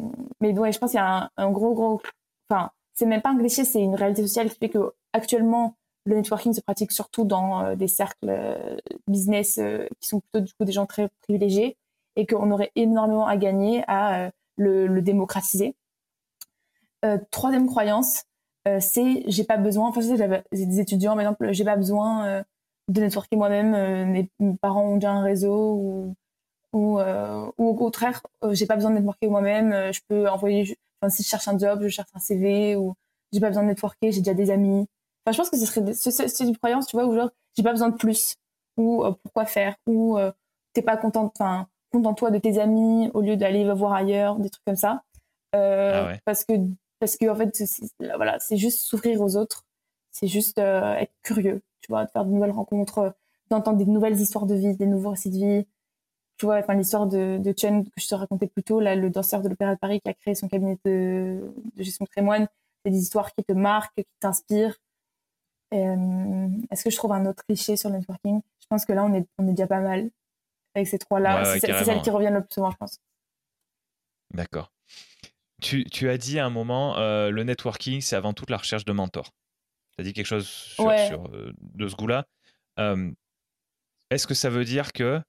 Speaker 2: mais ouais, je pense qu'il y a un, gros gros, enfin c'est même pas un cliché, c'est une réalité sociale qui fait que actuellement le networking se pratique surtout dans des cercles business qui sont plutôt du coup des gens très privilégiés et qu'on aurait énormément à gagner à le, démocratiser troisième croyance, c'est j'ai pas besoin. Enfin, j'avais des étudiants, par exemple, j'ai pas besoin de networker moi-même. Mes, parents ont déjà un réseau ou ou, ou au contraire, j'ai pas besoin de networker moi-même. je peux envoyer. Enfin, si je cherche un job, je cherche un CV ou j'ai pas besoin de networker, j'ai déjà des amis. Enfin, je pense que ce serait c'est une croyance, tu vois, où genre j'ai pas besoin de plus ou pourquoi faire ou t'es pas content, enfin content toi de tes amis au lieu d'aller voir ailleurs, des trucs comme ça. Euh, ah Parce que parce que en fait voilà c'est juste s'ouvrir aux autres c'est juste euh, être curieux vois de faire de nouvelles rencontres d'entendre des nouvelles histoires de vie des nouveaux récits de vie. Tu vois enfin l'histoire de, de Chen que je te racontais plus tôt là le danseur de l'opéra de Paris qui a créé son cabinet de, de gestion de patrimoine. C'est des histoires qui te marquent qui t'inspirent. Euh, est-ce que je trouve un autre cliché sur le networking? Je pense que là on est on est déjà pas mal avec ces trois là c'est celles qui reviennent le plus souvent je pense.
Speaker 1: D'accord. Tu, as dit à un moment, euh, le networking, c'est avant tout la recherche de mentors. Tu as dit quelque chose sur, euh, de ce goût-là. Euh, est-ce que ça veut dire que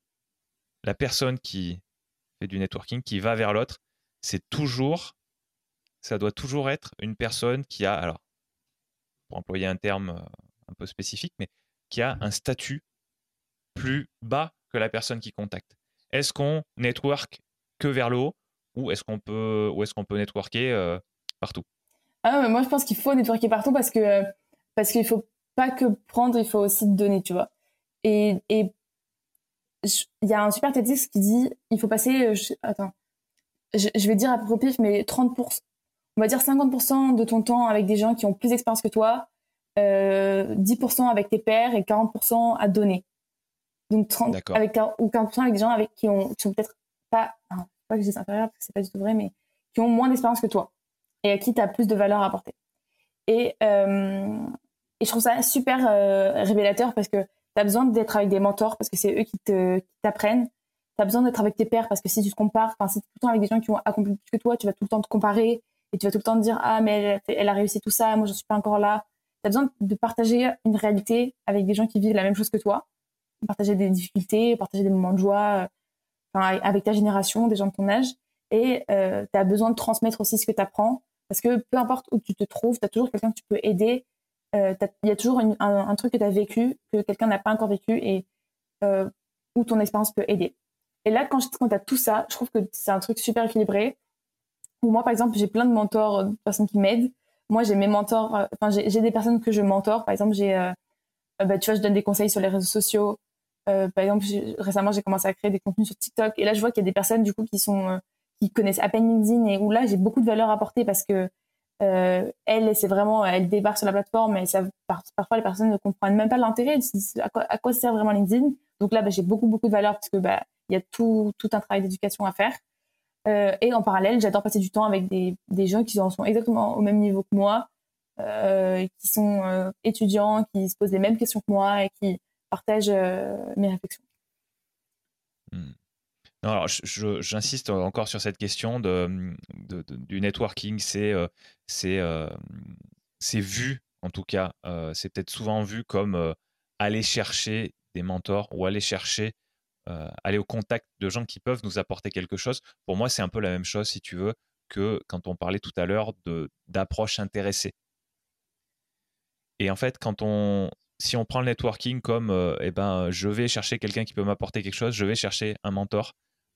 Speaker 1: la personne qui fait du networking, qui va vers l'autre, c'est toujours, ça doit toujours être une personne qui a, alors, pour employer un terme un peu spécifique, mais qui a un statut plus bas que la personne qui contacte? Est-ce qu'on network que vers le haut ou est-ce qu'on peut, ou qu'on peut networker euh, partout?
Speaker 2: Ah mais Moi, je pense qu'il faut networker partout parce que parce qu'il faut pas que prendre, il faut aussi donner, tu vois. Et il y a un super TEDx qui dit il faut passer, euh, attends, je, vais dire à peu près mais 30%, on va dire 50% de ton temps avec des gens qui ont plus d'expérience que toi, 10% euh, avec tes pairs et 40% à donner. Donc 30, avec, ou 40% avec des gens avec qui, ont, sont peut-être pas, pas que je dis inférieurs parce que c'est pas du tout vrai, mais qui ont moins d'expérience que toi et à qui tu as plus de valeur à apporter. Et, euh, et je trouve ça super euh, révélateur parce que tu as besoin d'être avec des mentors parce que c'est eux qui t'apprennent. Tu as besoin d'être avec tes pairs parce que si tu te compares, enfin, si tu es tout le temps avec des gens qui ont accompli plus que toi, tu vas tout le temps te comparer et tu vas tout le temps te dire Ah, mais elle, a réussi tout ça, moi je suis pas encore là. Tu as besoin de partager une réalité avec des gens qui vivent la même chose que toi, partager des difficultés, partager des moments de joie, euh, avec ta génération, des gens de ton âge. Et euh, tu as besoin de transmettre aussi ce que tu apprends parce que peu importe où tu te trouves, tu as toujours quelqu'un que tu peux aider. Euh, il y a toujours un, truc que tu as vécu, que quelqu'un n'a pas encore vécu et euh, où ton expérience peut aider. Et là, quand, quand tu as tout ça, je trouve que c'est un truc super équilibré. Où moi, par exemple, j'ai plein de mentors, euh, de personnes qui m'aident. Moi, j'ai mes mentors, enfin, j'ai des personnes que je mentor. Par exemple, j'ai, bah, tu vois, je donne des conseils sur les réseaux sociaux. par exemple, récemment, j'ai commencé à créer des contenus sur TikTok. Et là, je vois qu'il y a des personnes, du coup, qui sont qui connaissent à peine LinkedIn et où là j'ai beaucoup de valeur à apporter parce que euh, elle c'est vraiment elle débarque sur la plateforme et ça parfois les personnes ne comprennent même pas l'intérêt. À quoi, sert vraiment LinkedIn? Donc là bah, j'ai beaucoup beaucoup de valeur parce que bah il y a tout tout un travail d'éducation à faire. Euh, et en parallèle j'adore passer du temps avec des, des gens qui sont exactement au même niveau que moi euh, qui sont étudiants qui se posent les mêmes questions que moi et qui partagent mes réflexions.
Speaker 1: Hmm. J'insiste encore sur cette question de, du networking. C'est euh, euh, c'est vu, en tout cas, euh, c'est peut-être souvent vu comme aller chercher des mentors ou aller chercher, aller au contact de gens qui peuvent nous apporter quelque chose. Pour moi, c'est un peu la même chose, si tu veux, que quand on parlait tout à l'heure d'approche intéressée. Et en fait, quand on, si on prend le networking comme, eh ben, je vais chercher quelqu'un qui peut m'apporter quelque chose, je vais chercher un mentor,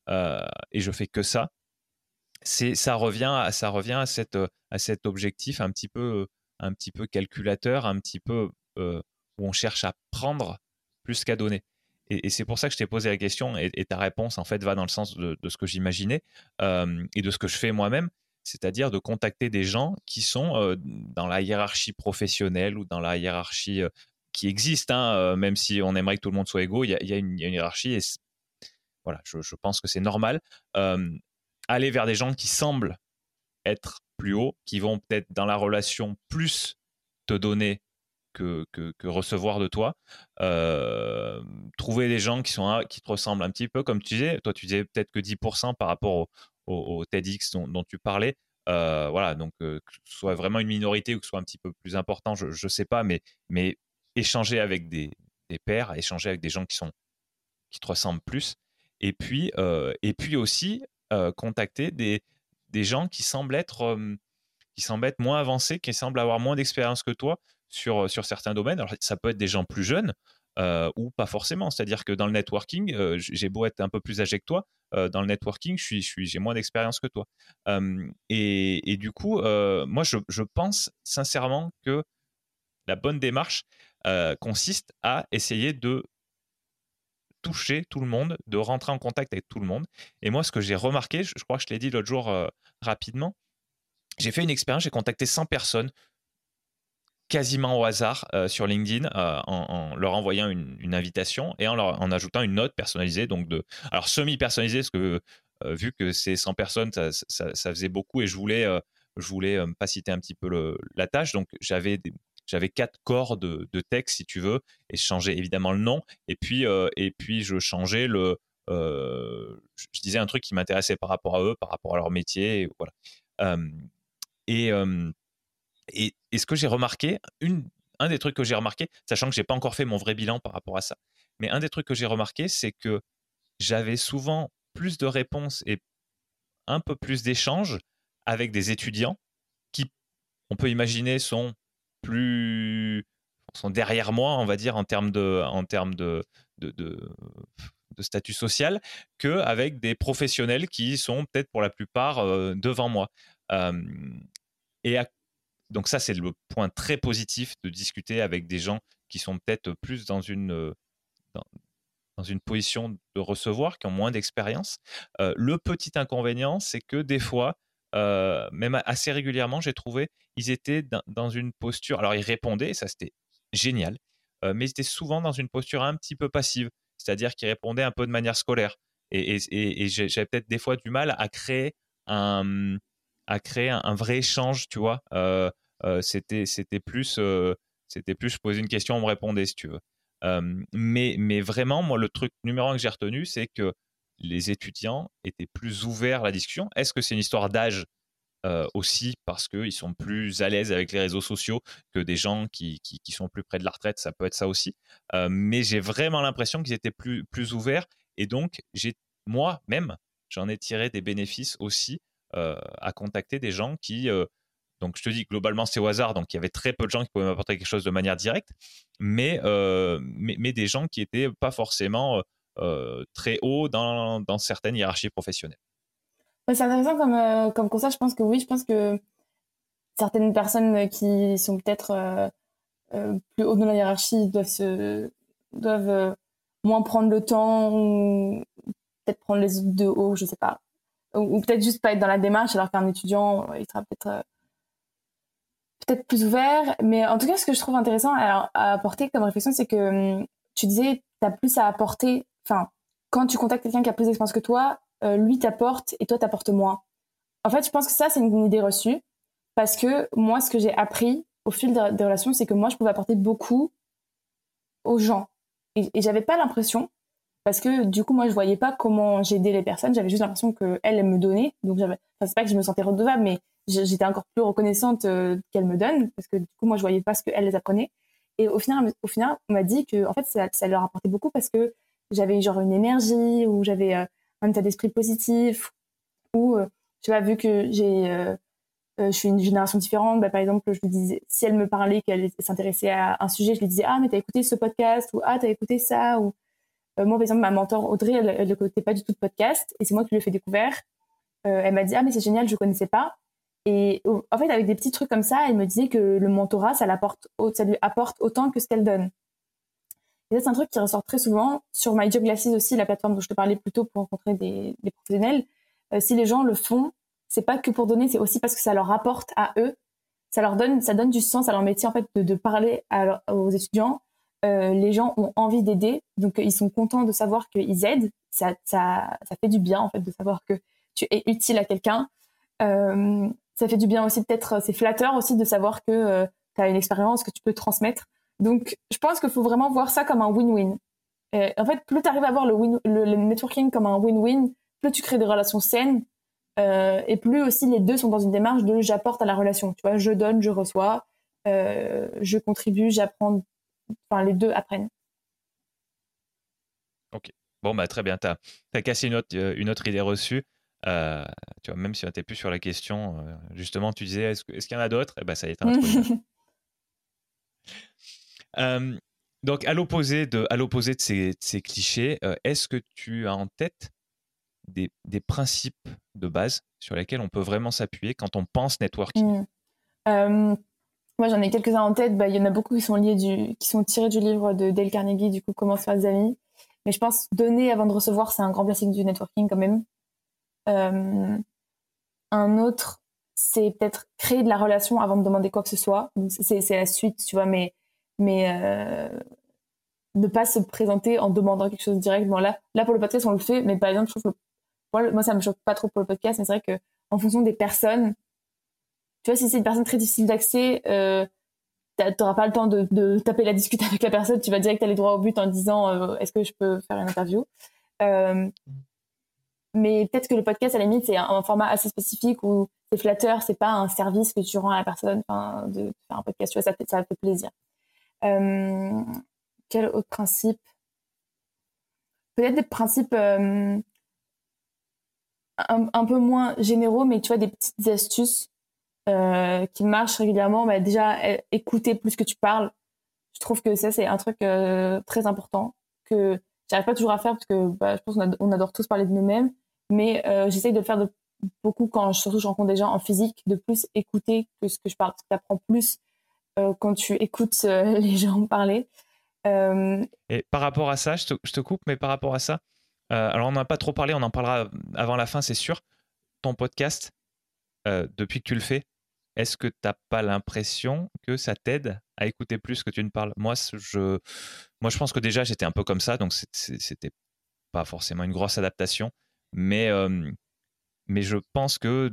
Speaker 1: et je fais que ça, c'est ça revient à, ça revient à cette à cet objectif un petit peu un petit peu calculateur, un petit peu euh, où on cherche à prendre plus qu'à donner. Et, c'est pour ça que je t'ai posé la question et, ta réponse en fait va dans le sens de, ce que j'imaginais euh, et de ce que je fais moi-même, c'est-à-dire de contacter des gens qui sont dans la hiérarchie professionnelle ou dans la hiérarchie qui existe, hein, même si on aimerait que tout le monde soit égaux, il y a, une, hiérarchie et voilà, je, pense que c'est normal. aller vers des gens qui semblent être plus hauts, qui vont peut-être dans la relation plus te donner que, que, recevoir de toi. trouver des gens qui, sont, qui te ressemblent un petit peu, comme tu disais. Toi, tu disais peut-être que 10% par rapport au, TEDx dont, tu parlais. voilà, donc que ce soit vraiment une minorité ou que ce soit un petit peu plus important, je ne sais pas, mais, mais échanger avec des, des pairs, échanger avec des gens qui, sont, qui te ressemblent plus, et puis, euh, et puis aussi euh, contacter des, gens qui semblent être qui semblent être moins avancés, qui semblent avoir moins d'expérience que toi sur, sur certains domaines. Alors, ça peut être des gens plus jeunes euh, ou pas forcément. C'est-à-dire que dans le networking, j'ai beau être un peu plus âgé que toi, dans le networking, je suis, je suis, j'ai moins d'expérience que toi. Et, du coup, moi, je, pense sincèrement que la bonne démarche consiste à essayer de toucher tout le monde, de rentrer en contact avec tout le monde. Et moi, ce que j'ai remarqué, je, crois que je l'ai dit l'autre jour euh, rapidement, j'ai fait une expérience, j'ai contacté 100 personnes quasiment au hasard euh, sur LinkedIn euh, en, leur envoyant une, invitation et en, leur, en ajoutant une note personnalisée, donc de, alors semi-personnalisée, parce que vu que c'est 100 personnes, ça, ça, faisait beaucoup et je voulais, je voulais pas citer un petit peu la tâche, donc j'avais j'avais quatre corps de, texte, si tu veux, et je changeais évidemment le nom. Et puis, euh, et puis je changeais le. Euh, je disais un truc qui m'intéressait par rapport à eux, par rapport à leur métier. Et voilà. et, et, ce que j'ai remarqué, une, un des trucs que j'ai remarqué, sachant que j'ai pas encore fait mon vrai bilan par rapport à ça, mais un des trucs que j'ai remarqué, c'est que j'avais souvent plus de réponses et un peu plus d'échanges avec des étudiants qui, on peut imaginer, sont plus sont derrière moi, on va dire, en termes de, en termes de, de, statut social, qu'avec des professionnels qui sont peut-être pour la plupart euh, devant moi. et, donc ça, c'est le point très positif de discuter avec des gens qui sont peut-être plus dans une, dans, une position de recevoir, qui ont moins d'expérience. le petit inconvénient, c'est que des fois, même assez régulièrement, j'ai trouvé, ils étaient dans, une posture. Alors, ils répondaient, ça c'était génial, mais ils étaient souvent dans une posture un petit peu passive, c'est-à-dire qu'ils répondaient un peu de manière scolaire. Et, j'avais peut-être des fois du mal à créer un, à créer un, vrai échange, tu vois. c'était, c'était plus, c'était plus, je posais une question, on me répondait, si tu veux. mais, mais vraiment, moi, le truc numéro un que j'ai retenu, c'est que les étudiants étaient plus ouverts à la discussion? Est-ce que c'est une histoire d'âge aussi parce qu'ils sont plus à l'aise avec les réseaux sociaux que des gens qui, sont plus près de la retraite, ça peut être ça aussi. mais j'ai vraiment l'impression qu'ils étaient plus, ouverts et donc moi-même, j'en ai tiré des bénéfices aussi à contacter des gens qui donc je te dis globalement c'est au hasard, donc il y avait très peu de gens qui pouvaient m'apporter quelque chose de manière directe, mais, mais, mais, des gens qui étaient pas forcément euh, très haut dans, dans, certaines hiérarchies professionnelles.
Speaker 2: c'est intéressant comme, euh, comme constat. Je pense que oui, je pense que certaines personnes qui sont peut-être euh, plus haut dans la hiérarchie doivent, doivent moins prendre le temps ou peut-être prendre les autres de haut, je sais pas. Ou, peut-être juste pas être dans la démarche alors qu'un étudiant, il sera peut-être peut-être plus ouvert. Mais en tout cas, ce que je trouve intéressant à, à apporter comme réflexion, c'est que hum, tu disais, tu as plus à apporter enfin, quand tu contactes quelqu'un qui a plus d'expérience que toi, euh, lui t'apporte et toi t'apportes moins. En fait, je pense que ça, c'est une, idée reçue parce que moi, ce que j'ai appris au fil des relations, c'est que moi, je pouvais apporter beaucoup aux gens. Et, et j'avais pas l'impression, parce que du coup, moi, je voyais pas comment j'aidais les personnes. J'avais juste l'impression qu'elles, elles me donnaient. Donc, enfin, c'est pas que je me sentais redevable, mais j'étais encore plus reconnaissante euh, qu'elles me donnent, parce que du coup, moi, je voyais pas ce qu'elles les apprenaient. Et au final, au final, on m'a dit que, en fait, ça, ça leur apportait beaucoup parce que j'avais genre une énergie ou j'avais euh, un état d'esprit positif ou euh, tu vois vu que j'ai euh, je suis une génération différente bah, par exemple je lui disais si elle me parlait qu'elle s'intéressait à un sujet je lui disais ah mais t'as écouté ce podcast ou ah t'as écouté ça ou moi par exemple ma mentor Audrey elle n'écoutait pas du tout de podcast et c'est moi qui lui ai fait découvert. Elle m'a dit ah mais c'est génial je connaissais pas. Et en fait avec des petits trucs comme ça elle me disait que le mentorat ça l'apporte ça lui apporte autant que ce qu'elle donne c'est un truc qui ressort très souvent. Sur My aussi, la plateforme dont je te parlais plus tôt pour rencontrer des, professionnels. Euh, si les gens le font, c'est pas que pour donner, c'est aussi parce que ça leur apporte à eux. Ça leur donne, ça donne du sens à leur métier, en fait, de, parler aux étudiants. Euh, les gens ont envie d'aider, donc ils sont contents de savoir qu'ils aident. Ça, ça, ça fait du bien, en fait, de savoir que tu es utile à quelqu'un. Euh, ça fait du bien aussi, peut-être, c'est flatteur aussi de savoir que tu as une expérience que tu peux transmettre. Donc, je pense qu'il faut vraiment voir ça comme un win-win. En fait, plus tu arrives à voir le, le, networking comme un win-win, plus tu crées des relations saines, euh, et plus aussi les deux sont dans une démarche de j'apporte à la relation. Tu vois, je donne, je reçois, euh, je contribue, j'apprends. Enfin, les deux apprennent.
Speaker 1: Ok. Bon, bah, très bien. Tu as, cassé une autre, une autre idée reçue. Euh, tu vois, même si tu n'étais plus sur la question, euh, justement, tu disais est-ce qu'il y en a d'autres? Eh ben, ça y est, donc, à l'opposé de, de ces, clichés, euh, est-ce que tu as en tête des, principes de base sur lesquels on peut vraiment s'appuyer quand on pense networking?
Speaker 2: Mmh. Moi, j'en ai quelques-uns en tête. Bah, il y en a beaucoup qui sont liés du, qui sont tirés du livre de Dale Carnegie, du coup, Comment se faire des amis. Mais je pense donner avant de recevoir, c'est un grand classique du networking quand même. un autre, c'est peut-être créer de la relation avant de demander quoi que ce soit. C'est la suite, tu vois, mais mais euh, ne pas se présenter en demandant quelque chose directement. Là, là, pour le podcast, on le fait, mais par exemple, je trouve que moi, ça me choque pas trop pour le podcast, mais c'est vrai que en fonction des personnes, tu vois, si c'est une personne très difficile d'accès, euh, t'auras pas le temps de, taper la discute avec la personne, tu vas direct aller droit au but en disant euh, est-ce que je peux faire une interview? Euh, mais peut-être que le podcast à la limite c'est un, format assez spécifique où c'est flatteur c'est pas un service que tu rends à la personne de faire un podcast tu vois ça fait ça fait plaisir quel autre principe? Peut-être des principes euh, un, peu moins généraux, mais tu vois, des petites astuces euh, qui marchent régulièrement. Bah, déjà, écouter plus que tu parles. Je trouve que ça, c'est un truc très important que j'arrive pas toujours à faire parce que bah, je pense qu'on on adore tous parler de nous-mêmes, mais j'essaye de le faire beaucoup quand surtout je rencontre des gens en physique de plus écouter que ce que je parle tu apprends plus quand tu écoutes les gens parler
Speaker 1: et par rapport à ça je te, je te, coupe mais par rapport à ça alors on n'en a pas trop parlé on en parlera avant la fin c'est sûr ton podcast depuis que tu le fais est-ce que tu n'as pas l'impression que ça t'aide à écouter plus que tu ne parles? Moi, je, moi, je pense que déjà, j'étais un peu comme ça, donc c'était pas forcément une grosse adaptation. Mais, mais je pense que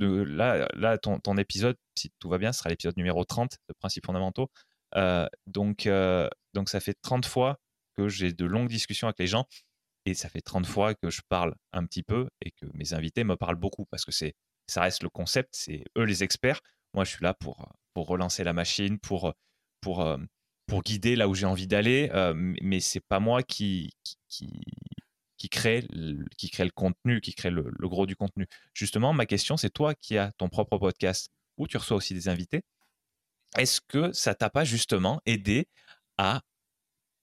Speaker 1: là, ton, épisode, si tout va bien, sera l'épisode numéro 30 de Principes fondamentaux. donc, donc, ça fait 30 fois que j'ai de longues discussions avec les gens. Et ça fait 30 fois que je parle un petit peu et que mes invités me parlent beaucoup parce que c'est ça reste le concept, c'est eux les experts. Moi, je suis là pour, pour relancer la machine, pour, pour, pour guider là où j'ai envie d'aller, mais c'est pas moi qui, qui, crée, le, qui crée le contenu, qui crée le, gros du contenu. Justement, ma question, c'est toi qui as ton propre podcast où tu reçois aussi des invités. Est-ce que ça t'a pas justement aidé à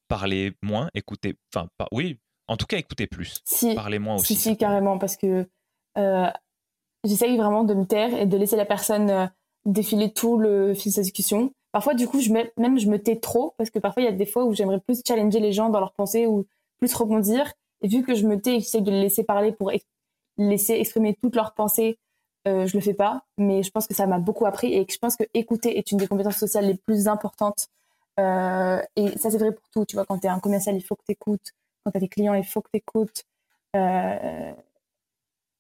Speaker 1: parler moins, écouter, enfin, oui, en tout cas, écouter plus,
Speaker 2: si,
Speaker 1: parler moins aussi.
Speaker 2: Si, si, carrément, parce que euh, j'essaye vraiment de me taire et de laisser la personne défiler tout le fil de sa discussion. Parfois, du coup, je même je me tais trop parce que parfois il y a des fois où j'aimerais plus challenger les gens dans leurs pensées ou plus rebondir. Et vu que je me tais j'essaie de les laisser parler pour laisser exprimer toutes leurs pensées, euh, je le fais pas. Mais je pense que ça m'a beaucoup appris et que je pense que écouter est une des compétences sociales les plus importantes. Euh, et ça, c'est vrai pour tout. Tu vois, quand tu es un commercial, il faut que tu écoutes. Quand tu as des clients, il faut que tu écoutes. Euh,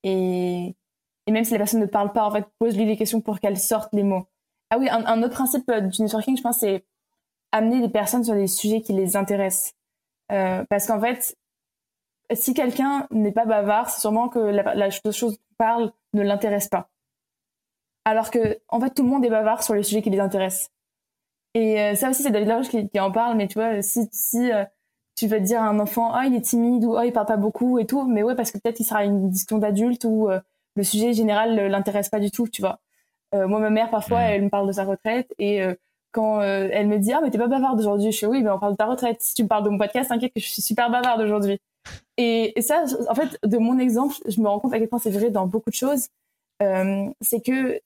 Speaker 2: et même si la personne ne parle pas, en fait, pose-lui des questions pour qu'elle sorte les mots. Ah oui, un, autre principe euh, du networking, je pense, c'est amener des personnes sur des sujets qui les intéressent. Parce qu'en fait, si quelqu'un n'est pas bavard, c'est sûrement que la, la chose dont parle ne l'intéresse pas. Alors que, en fait, tout le monde est bavard sur les sujets qui les intéressent. Et euh, ça aussi, c'est David Laroche qui, qui, en parle, mais tu vois, si, si tu vas dire à un enfant, ah, il est timide, ou ah, il parle pas beaucoup et tout, mais ouais, parce que peut-être il sera une discussion d'adulte ou le sujet général l'intéresse pas du tout, tu vois. Euh, moi, ma mère, parfois, mm. elle me parle de sa retraite et euh, quand euh, elle me dit ah mais t'es pas bavarde aujourd'hui, je fais oui mais on parle de ta retraite. Si tu me parles de mon podcast, t'inquiète que je suis super bavarde aujourd'hui. Et, ça, en fait, de mon exemple, je me rends compte à quel point c'est vrai dans beaucoup de choses. c'est que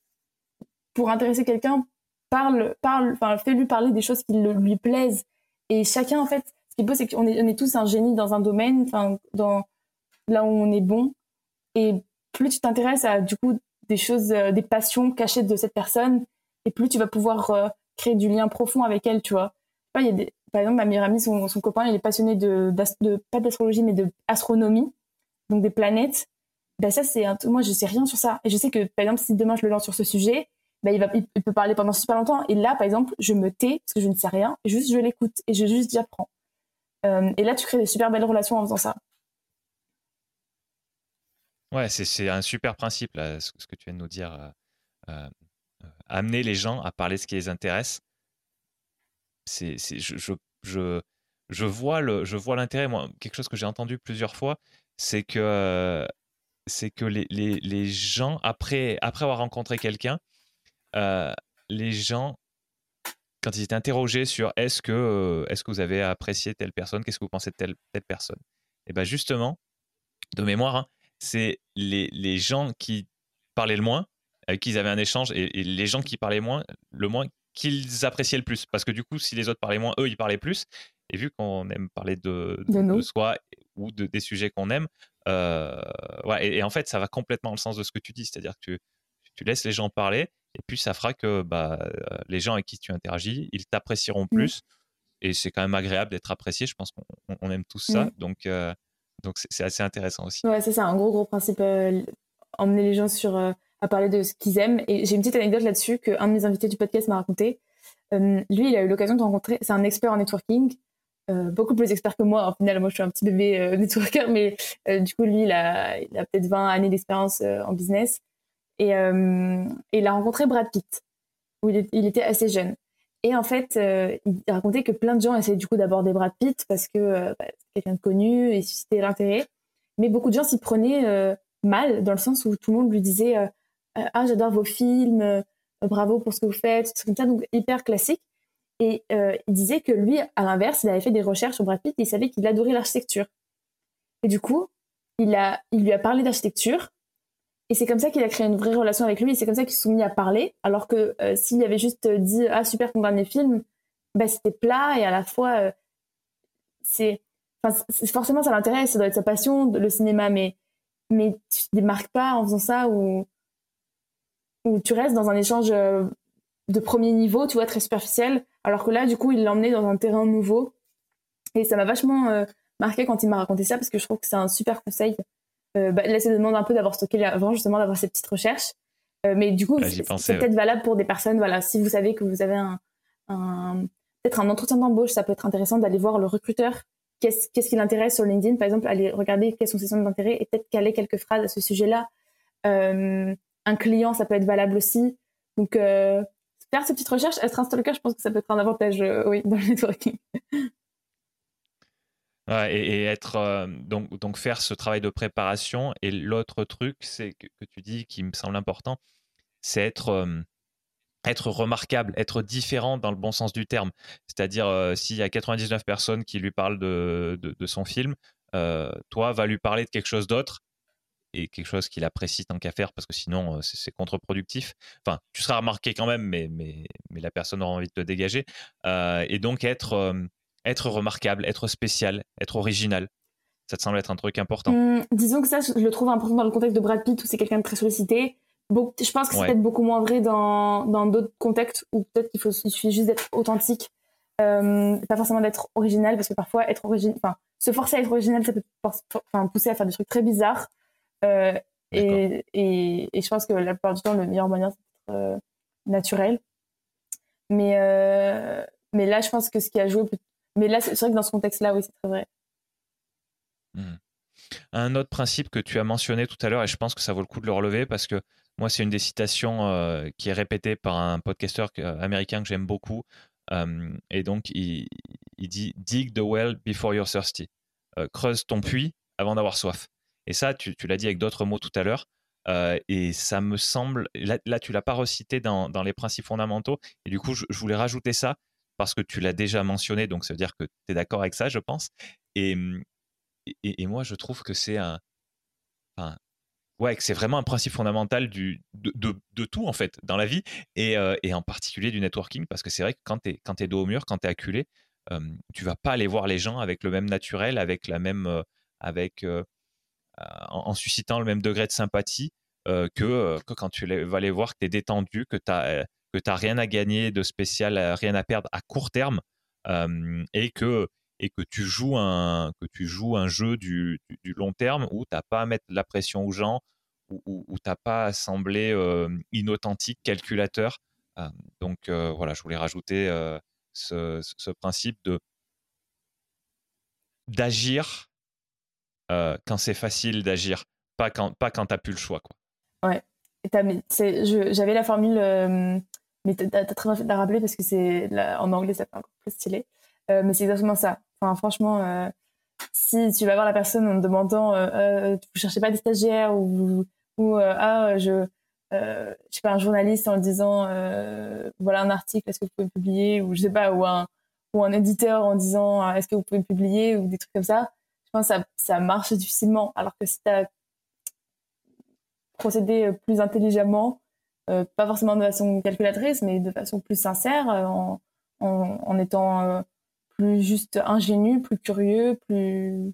Speaker 2: pour intéresser quelqu'un, parle, parle, enfin fais-lui parler des choses qui lui plaisent. Et chacun, en fait, ce qui est beau, c'est qu'on est, on est tous un génie dans un domaine, enfin dans là où on est bon. Et plus tu t'intéresses à du coup des choses, euh, des passions cachées de cette personne, et plus tu vas pouvoir euh, créer du lien profond avec elle, tu vois. Par exemple, ma meilleure amie, son, copain, il est passionné de, pas d'astrologie, mais de astronomie, donc des planètes. Ben ça, c'est moi, je sais rien sur ça. Et je sais que, par exemple, si demain je le lance sur ce sujet, ben il, va, il peut parler pendant super longtemps. Et là, par exemple, je me tais parce que je ne sais rien, juste je l'écoute et je juste j'apprends. Euh, et là, tu crées des super belles relations en faisant ça.
Speaker 1: Ouais, c'est un super principe, ce, que tu viens de nous dire. Euh, euh, amener les gens à parler de ce qui les intéresse. C'est, je, je, je, je, vois le, je vois l'intérêt. Moi, quelque chose que j'ai entendu plusieurs fois, c'est que, c'est que les, les, les, gens, après, après avoir rencontré quelqu'un, les gens, quand ils étaient interrogés sur est-ce que, est-ce que vous avez apprécié telle personne, qu'est-ce que vous pensez de telle, personne, et bien justement, de mémoire, hein, c'est les, les, gens qui parlaient le moins, avec qui ils avaient un échange, et, les gens qui parlaient moins, le moins, qu'ils appréciaient le plus. Parce que du coup, si les autres parlaient moins, eux, ils parlaient plus. Et vu qu'on aime parler de, de, soi ou de, des sujets qu'on aime, euh, ouais, et, en fait, ça va complètement dans le sens de ce que tu dis. C'est-à-dire que tu, tu, laisses les gens parler, et puis ça fera que bah, euh, les gens avec qui tu interagis, ils t'apprécieront mmh. plus. Et c'est quand même agréable d'être apprécié. Je pense qu'on aime tous ça. Mmh. Donc, euh, donc c'est assez intéressant aussi.
Speaker 2: Ouais, c'est ça, un gros gros principe, euh, emmener les gens sur, à parler de ce qu'ils aiment. Et j'ai une petite anecdote là-dessus qu'un de mes invités du podcast m'a raconté. Euh, lui, il a eu l'occasion de rencontrer, c'est un expert en networking, beaucoup plus expert que moi. En final, moi, je suis un petit bébé networker, mais du coup, lui, il a, peut-être 20 années d'expérience en business. Et, il a rencontré Brad Pitt, où il, était assez jeune. Et en fait, euh, il racontait que plein de gens essayaient du coup d'aborder Brad Pitt parce que euh, bah, c'est quelqu'un de connu et suscitait l'intérêt. Mais beaucoup de gens s'y prenaient euh, mal, dans le sens où tout le monde lui disait Ah, j'adore vos films, bravo pour ce que vous faites, tout comme ça, donc hyper classique. Et il disait que lui, à l'inverse, il avait fait des recherches sur Brad Pitt et il savait qu'il adorait l'architecture. Et du coup, il, a, il lui a parlé d'architecture et c'est comme ça qu'il a créé une vraie relation avec lui. Et c'est comme ça qu'ils se sont mis à parler. Alors que s'il avait juste dit ah super ton dernier film, bah, c'était plat et à la fois c'est forcément ça l'intéresse, ça doit être sa passion, le cinéma, mais mais tu te démarques pas en faisant ça ou ou tu restes dans un échange euh, de premier niveau, tu vois, très superficiel. Alors que là, du coup, il l'a emmené dans un terrain nouveau. Et ça m'a vachement euh, marqué quand il m'a raconté ça parce que je trouve que c'est un super conseil. Euh, bah, là, ça demande un peu d'avoir stocké avant, justement, d'avoir ces petites recherches. Euh, mais du coup, c'est peut-être valable pour des personnes. Voilà, si vous savez que vous avez un, un peut-être un entretien d'embauche, ça peut être intéressant d'aller voir le recruteur qu'est-ce qu'est-ce qui l'intéresse sur LinkedIn, par exemple, aller regarder quelles sont ses centres d'intérêt et peut-être caler quelques phrases à ce sujet-là. Euh, un client, ça peut être valable aussi. Donc, euh, faire ces petites recherches, être un stalker, je pense que ça peut être un avantage, euh, oui, dans le networking.
Speaker 1: Et, être euh, donc donc faire ce travail de préparation et l'autre truc c'est que, tu dis qui me semble important c'est être être remarquable, être différent dans le bon sens du terme. C'est-à-dire, s'il y a 99 personnes qui lui parlent de, de, son film, toi, va lui parler de quelque chose d'autre et quelque chose qu'il apprécie tant qu'à faire parce que sinon, c'est contre-productif. Enfin, tu seras remarqué quand même, mais, mais, mais la personne aura envie de te dégager. et donc, être, être remarquable, être spécial, être original. Ça te semble être un truc important
Speaker 2: mmh, Disons que ça, je le trouve important dans le contexte de Brad Pitt où c'est quelqu'un de très sollicité je pense que c'est peut-être beaucoup moins vrai dans dans d'autres contextes où peut-être qu'il faut il suffit juste d'être authentique, euh, pas forcément d'être original parce que parfois être original, enfin se forcer à être original, ça peut enfin, pousser à faire des trucs très bizarres. Euh, et, et, et, je pense que la plupart du temps, le meilleur moyen c'est d'être euh, naturel. Mais euh, mais là, je pense que ce qui a joué, mais là, c'est vrai que dans ce contexte-là, oui, c'est très vrai.
Speaker 1: Mmh. Un autre principe que tu as mentionné tout à l'heure, et je pense que ça vaut le coup de le relever parce que moi, c'est une des citations euh, qui est répétée par un podcasteur américain que j'aime beaucoup. Euh, et donc, il, dit Dig the well before you're thirsty. creuse ton puits avant d'avoir soif. Et ça, tu, l'as dit avec d'autres mots tout à l'heure. et ça me semble, là, là tu l'as pas recité dans, les principes fondamentaux. Et du coup, je, voulais rajouter ça parce que tu l'as déjà mentionné. Donc, ça veut dire que tu es d'accord avec ça, je pense. Et, et, moi, je trouve que c'est un, ouais, que c'est vraiment un principe fondamental de, tout, en fait, dans la vie, et, euh, et en particulier du networking, parce que c'est vrai que quand tu es, es dos au mur, quand tu es acculé, euh, tu vas pas aller voir les gens avec le même naturel, avec la même. Euh, avec, en, suscitant le même degré de sympathie que, que, quand tu vas les voir, que tu es détendu, que tu n'as rien à gagner de spécial, rien à perdre à court terme, et que et que tu joues un, que tu joues un jeu du, du, long terme où tu n'as pas à mettre la pression aux gens, où, où, tu n'as pas à sembler euh, inauthentique, calculateur. Euh, donc euh, voilà, je voulais rajouter ce, ce, principe de d'agir quand c'est facile d'agir, pas quand, pas quand tu n'as plus le choix. Quoi.
Speaker 2: Ouais, j'avais la formule, mais tu as, très bien fait de la rappeler parce que c'est en anglais ça fait encore plus stylé. mais c'est exactement ça. Enfin, franchement, euh, si tu vas voir la personne en te demandant, euh, euh, vous cherchez pas des stagiaires ou, ou ah, je, je sais pas, un journaliste en disant, voilà un article, est-ce que vous pouvez publier ou je sais pas, ou un, ou un éditeur en disant, est-ce que vous pouvez publier ou des trucs comme ça. Ça, marche difficilement. Alors que si tu as procédé plus intelligemment, pas forcément de façon calculatrice, mais de façon plus sincère, en, en, étant plus juste ingénu, plus curieux, plus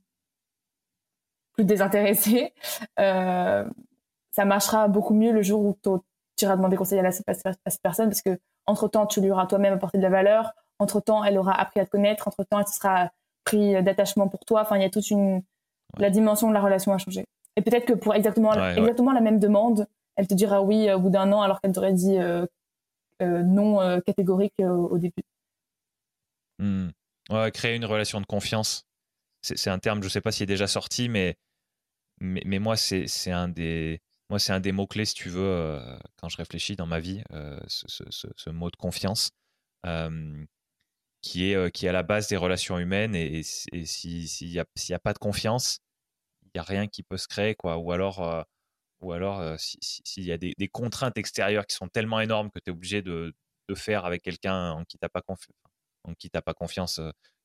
Speaker 2: désintéressé, euh, ça marchera beaucoup mieux le jour où tu iras demander conseil à, cette personne parce que entre temps tu lui auras toi-même apporté de la valeur, entre temps elle aura appris à te connaître, entre temps elle te sera pris d'attachement pour toi. Enfin, il y a toute une la dimension de la relation a changé. Et peut-être que pour exactement exactement la même demande, elle te dira oui au bout d'un an alors qu'elle t'aurait dit euh, euh, non catégorique au début.
Speaker 1: Hmm créer une relation de confiance. C'est un terme, je ne sais pas s'il est déjà sorti, mais, mais, moi, c'est un des. Moi, c'est un des mots-clés, si tu veux, euh, quand je réfléchis dans ma vie, euh, ce, mot de confiance, euh, qui, est, qui est à la base des relations humaines. Et, s'il n'y a, a, pas de confiance, il n'y a rien qui peut se créer. Quoi. Ou alors, ou alors s'il y a des, contraintes extérieures qui sont tellement énormes que tu es obligé de, de, faire avec quelqu'un en qui tu n'as pas confiance donc qui t'as pas confiance,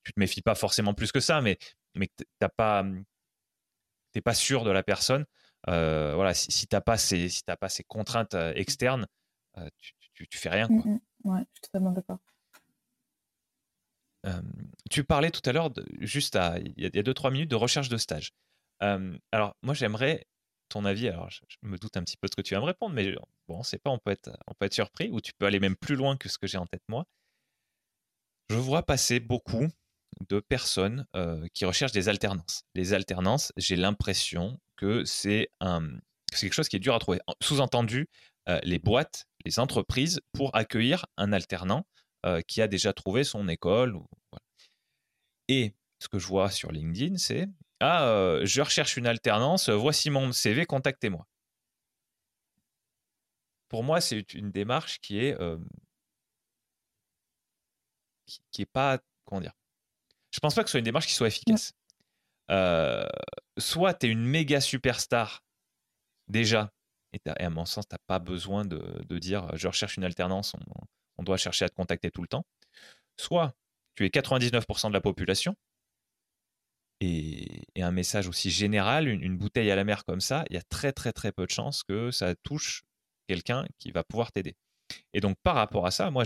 Speaker 1: tu te méfies pas forcément plus que ça, mais mais t'as pas, mmh, t'es pas sûr de la personne. voilà, si, si tu n'as pas, ces, si pas ces contraintes externes, tu, tu, fais rien. Quoi.
Speaker 2: Mm, mm. ouais, je suis totalement d'accord.
Speaker 1: Tu parlais tout à l'heure, juste il y a 2-3 minutes, de recherche de stage. alors, moi, j'aimerais ton avis. Alors, je, me doute un petit peu de ce que tu vas me répondre, mais bon, on sait pas, on peut, être, on peut être surpris, ou tu peux aller même plus loin que ce que j'ai en tête moi. Je vois passer beaucoup de personnes qui recherchent des alternances. Les alternances, j'ai l'impression que c'est un, quelque chose qui est dur à trouver. Sous-entendu, les boîtes, les entreprises, pour accueillir un alternant qui a déjà trouvé son école. Et ce que je vois sur LinkedIn, c'est Ah, je recherche une alternance, voici mon CV, contactez-moi. Pour moi, c'est une démarche qui est qui, est pas comment dire. Je pense pas que ce soit une démarche qui soit efficace. soit tu es une méga superstar déjà, et, à mon sens, tu n'as pas besoin de, dire je recherche une alternance, on, doit chercher à te contacter tout le temps. Soit tu es 99% de la population, et, un message aussi général, une, bouteille à la mer comme ça, il y a très très très peu de chances que ça touche quelqu'un qui va pouvoir t'aider. Et donc par rapport à ça, moi,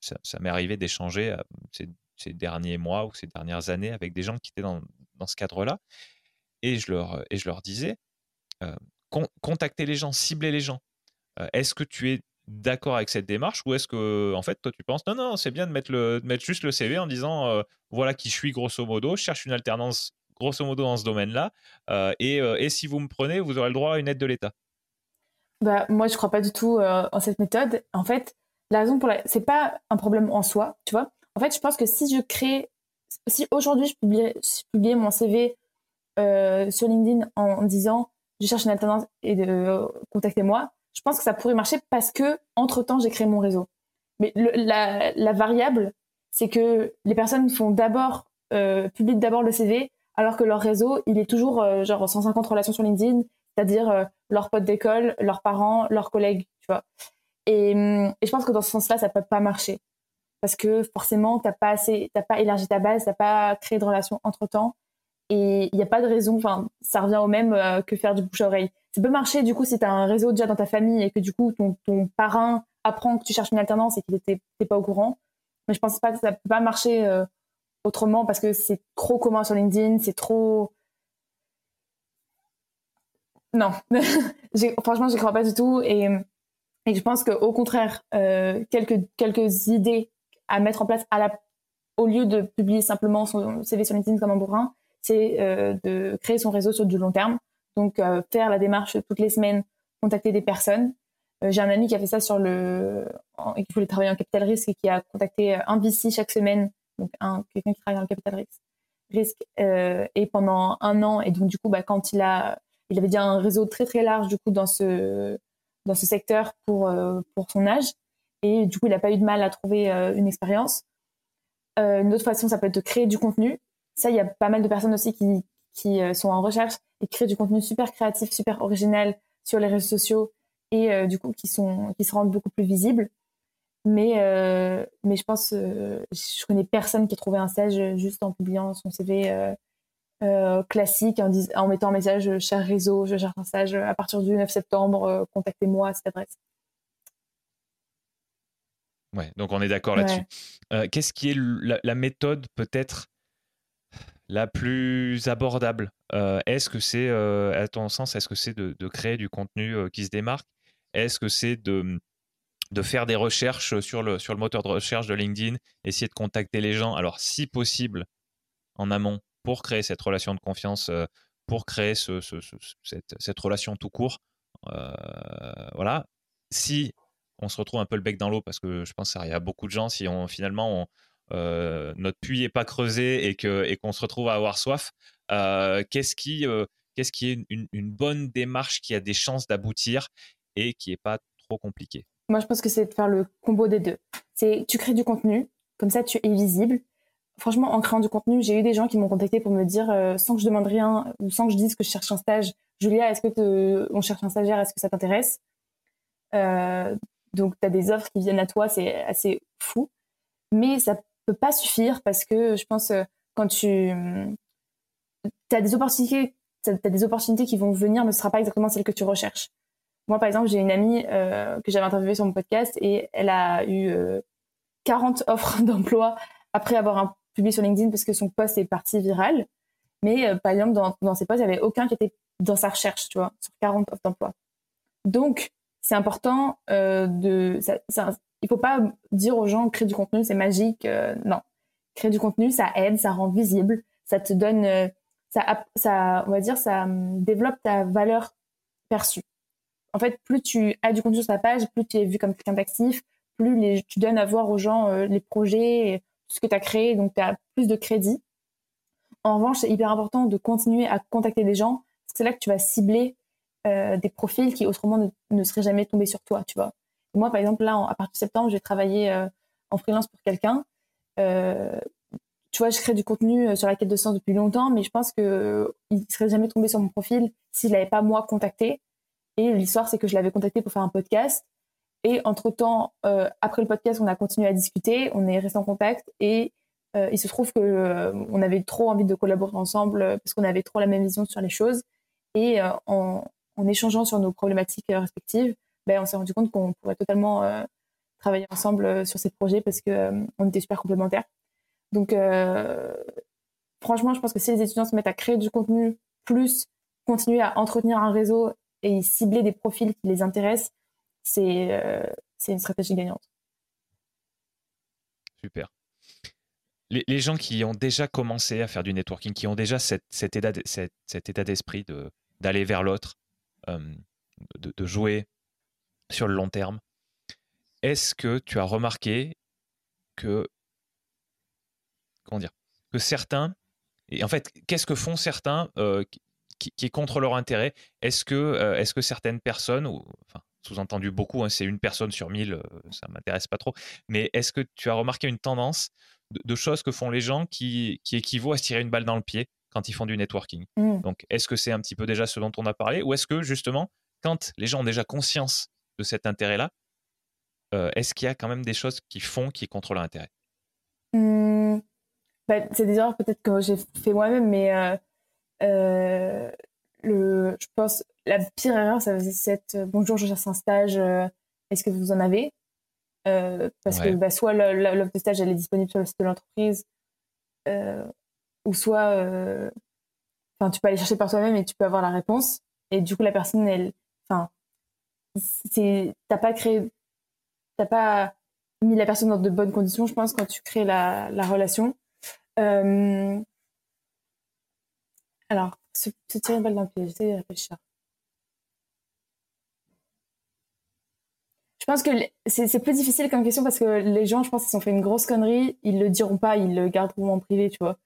Speaker 1: ça, m'est arrivé d'échanger ces, ces, derniers mois ou ces dernières années avec des gens qui étaient dans, ce cadre-là, et je leur, et je leur disais, euh, contacter les gens, cibler les gens. Euh, est-ce que tu es d'accord avec cette démarche ou est-ce que en fait toi tu penses non non c'est bien de mettre le mettre juste le CV en disant euh, voilà qui je suis grosso modo je cherche une alternance grosso modo dans ce domaine-là euh, et, et, si vous me prenez vous aurez le droit à une aide de l'État.
Speaker 2: Bah moi je crois pas du tout en cette méthode. En fait la raison pour la c'est pas un problème en soi tu vois. En fait je pense que si je crée si aujourd'hui je publiais, mon CV sur LinkedIn en disant je cherche une alternance et de contactez-moi je pense que ça pourrait marcher parce que entre temps j'ai créé mon réseau. Mais la, variable, c'est que les personnes font d'abord euh, publient d'abord le CV, alors que leur réseau, il est toujours euh, genre 150 relations sur LinkedIn, c'est-à-dire euh, leurs potes d'école, leurs parents, leurs collègues, tu vois. Et, je pense que dans ce sens-là, ça peut pas marcher parce que forcément, t'as pas assez, t'as pas élargi ta base, t'as pas créé de relations entre temps, et il n'y a pas de raison. Enfin, ça revient au même que faire du bouche à oreille ça peut marcher du coup si tu as un réseau déjà dans ta famille et que du coup ton, parrain apprend que tu cherches une alternance et qu'il n'était pas au courant. Mais je pense pas que ça peut pas marcher euh, autrement parce que c'est trop commun sur LinkedIn, c'est trop. Non, franchement, je crois pas du tout et, et je pense qu'au contraire, euh, quelques, quelques idées à mettre en place au lieu de publier simplement son CV sur LinkedIn comme un bourrin, c'est euh, de créer son réseau sur du long terme. Donc, euh, faire la démarche toutes les semaines, contacter des personnes. Euh, j'ai un ami qui a fait ça sur le, et qui voulait travailler en capital risque et qui a contacté un VC chaque semaine, donc un quelqu'un qui travaille dans le capital risque, risque et pendant un an. Et donc, du coup, bah, quand il a, il avait déjà un réseau très très large du coup dans ce dans ce secteur pour pour son âge. Et du coup, il n'a pas eu de mal à trouver une expérience. une autre façon, ça peut être de créer du contenu. Ça, il y a pas mal de personnes aussi qui, qui sont en recherche et créent du contenu super créatif, super original sur les réseaux sociaux et euh, du coup qui sont qui se rendent beaucoup plus visibles. Mais euh, mais je pense euh, je connais personne qui a trouvé un stage juste en publiant son CV classique en, en, mettant un message cher réseau, je cherche un stage à partir du 9 septembre, contactez-moi à cette adresse.
Speaker 1: Ouais, donc on est d'accord là-dessus. Qu'est-ce qui est la méthode peut-être la plus abordable. Euh, Est-ce que c'est, euh, à ton sens, est-ce que c'est de, créer du contenu euh, qui se démarque? Est-ce que c'est de, faire des recherches sur le, moteur de recherche de LinkedIn, essayer de contacter les gens, alors si possible, en amont, pour créer cette relation de confiance, pour créer ce, cette, relation tout court Voilà. Si on se retrouve un peu le bec dans l'eau, parce que je pense qu'il y a beaucoup de gens, si on, finalement on, notre puits n'est pas creusé et que et qu'on se retrouve à avoir soif, euh, qu'est-ce qui euh, qu'est-ce qui est une, bonne démarche qui a des chances d'aboutir et qui est pas trop compliqué
Speaker 2: Moi, je pense que c'est de faire le combo des deux. C'est tu crées du contenu, comme ça tu es visible. Franchement, en créant du contenu, j'ai eu des gens qui m'ont contacté pour me dire, sans que je demande rien ou sans que je dise que je cherche un stage, Julia, est-ce que on cherche un stagiaire, est-ce que ça t'intéresse? Donc, tu as des offres qui viennent à toi, c'est assez fou. Mais ça peut pas suffire parce que je pense euh, quand tu as des opportunités tu as des opportunités qui vont venir, mais ce sera pas exactement celle que tu recherches. Moi, par exemple, j'ai une amie euh, que j'avais interviewée sur mon podcast et elle a eu 40 offres d'emploi après avoir publié sur LinkedIn parce que son post est parti viral. Mais par exemple, dans, dans ses posts, il n'y avait aucun qui était dans sa recherche, tu vois, sur 40 offres d'emploi. Donc, c'est important de. Il faut pas dire aux gens créer du contenu, c'est magique. non, créer du contenu, ça aide, ça rend visible, ça te donne, euh, ça, ça, on va dire, ça hum, développe ta valeur perçue. En fait, plus tu as du contenu sur ta page, plus tu es vu comme quelqu'un d'actif, plus les, tu donnes à voir aux gens euh, les projets, tout ce que tu as créé, donc tu as plus de crédit. En revanche, c'est hyper important de continuer à contacter des gens, c'est là que tu vas cibler euh, des profils qui autrement ne, seraient jamais tombés sur toi, tu vois. Moi, par exemple, là, à partir de septembre, je vais travailler en freelance pour quelqu'un euh, tu vois, je crée du contenu euh, sur la quête de sens depuis longtemps, mais je pense que euh, il serait jamais tombé sur mon profil s'il n'avait pas moi contacté. Et l'histoire, c'est que je l'avais contacté pour faire un podcast. Et entre temps, après le podcast, on a continué à discuter, on est resté en contact et il se trouve que on avait trop envie de collaborer ensemble parce qu'on avait trop la même vision sur les choses. Et en, échangeant sur nos problématiques respectives, ben, on s'est rendu compte qu'on pourrait totalement travailler ensemble euh, sur ces projets parce que euh, on était super complémentaires. Donc, euh, franchement, je pense que si les étudiants se mettent à créer du contenu, plus continuer à entretenir un réseau et cibler des profils qui les intéressent, c'est une stratégie gagnante.
Speaker 1: Super. Les, gens qui ont déjà commencé à faire du networking, qui ont déjà cet, cet état d'esprit d'aller vers l'autre, de, de, jouer sur le long terme, est-ce que tu as remarqué que comment dire que certains et en fait qu'est-ce que font certains euh, qui, est contre leur intérêt? Est-ce que euh, est-ce que certaines personnes ou enfin sous-entendu beaucoup, hein, c'est une personne sur mille, euh, ça m'intéresse pas trop. Mais est-ce que tu as remarqué une tendance de, choses que font les gens qui, qui équivaut à se tirer une balle dans le pied quand ils font du networking? Mmh. Donc, est-ce que c'est un petit peu déjà ce dont on a parlé, ou est-ce que justement, quand les gens ont déjà conscience de cet intérêt-là, euh, est-ce qu'il y a quand même des choses qui font qui contrôlent l'intérêt
Speaker 2: mmh, bah, C'est des erreurs peut-être que j'ai fait moi-même, mais euh, euh, le, je pense la pire erreur, ça faisait cette bonjour, je cherche un stage, est-ce que vous en avez? Parce que bah, soit l'offre de stage elle est disponible sur le site de l'entreprise, ou soit tu peux aller chercher par toi-même et tu peux avoir la réponse. Et du coup, la personne, elle, enfin, t'as pas créé t'as pas mis la personne dans de bonnes conditions, je pense, quand tu crées la, relation. Euh, alors, se, tirer une balle dans le pied, j'essaie de réfléchir. Je pense que c'est plus difficile comme question parce que les gens, je pense, ils ont fait une grosse connerie, ils le diront pas, ils le garderont en privé, tu vois.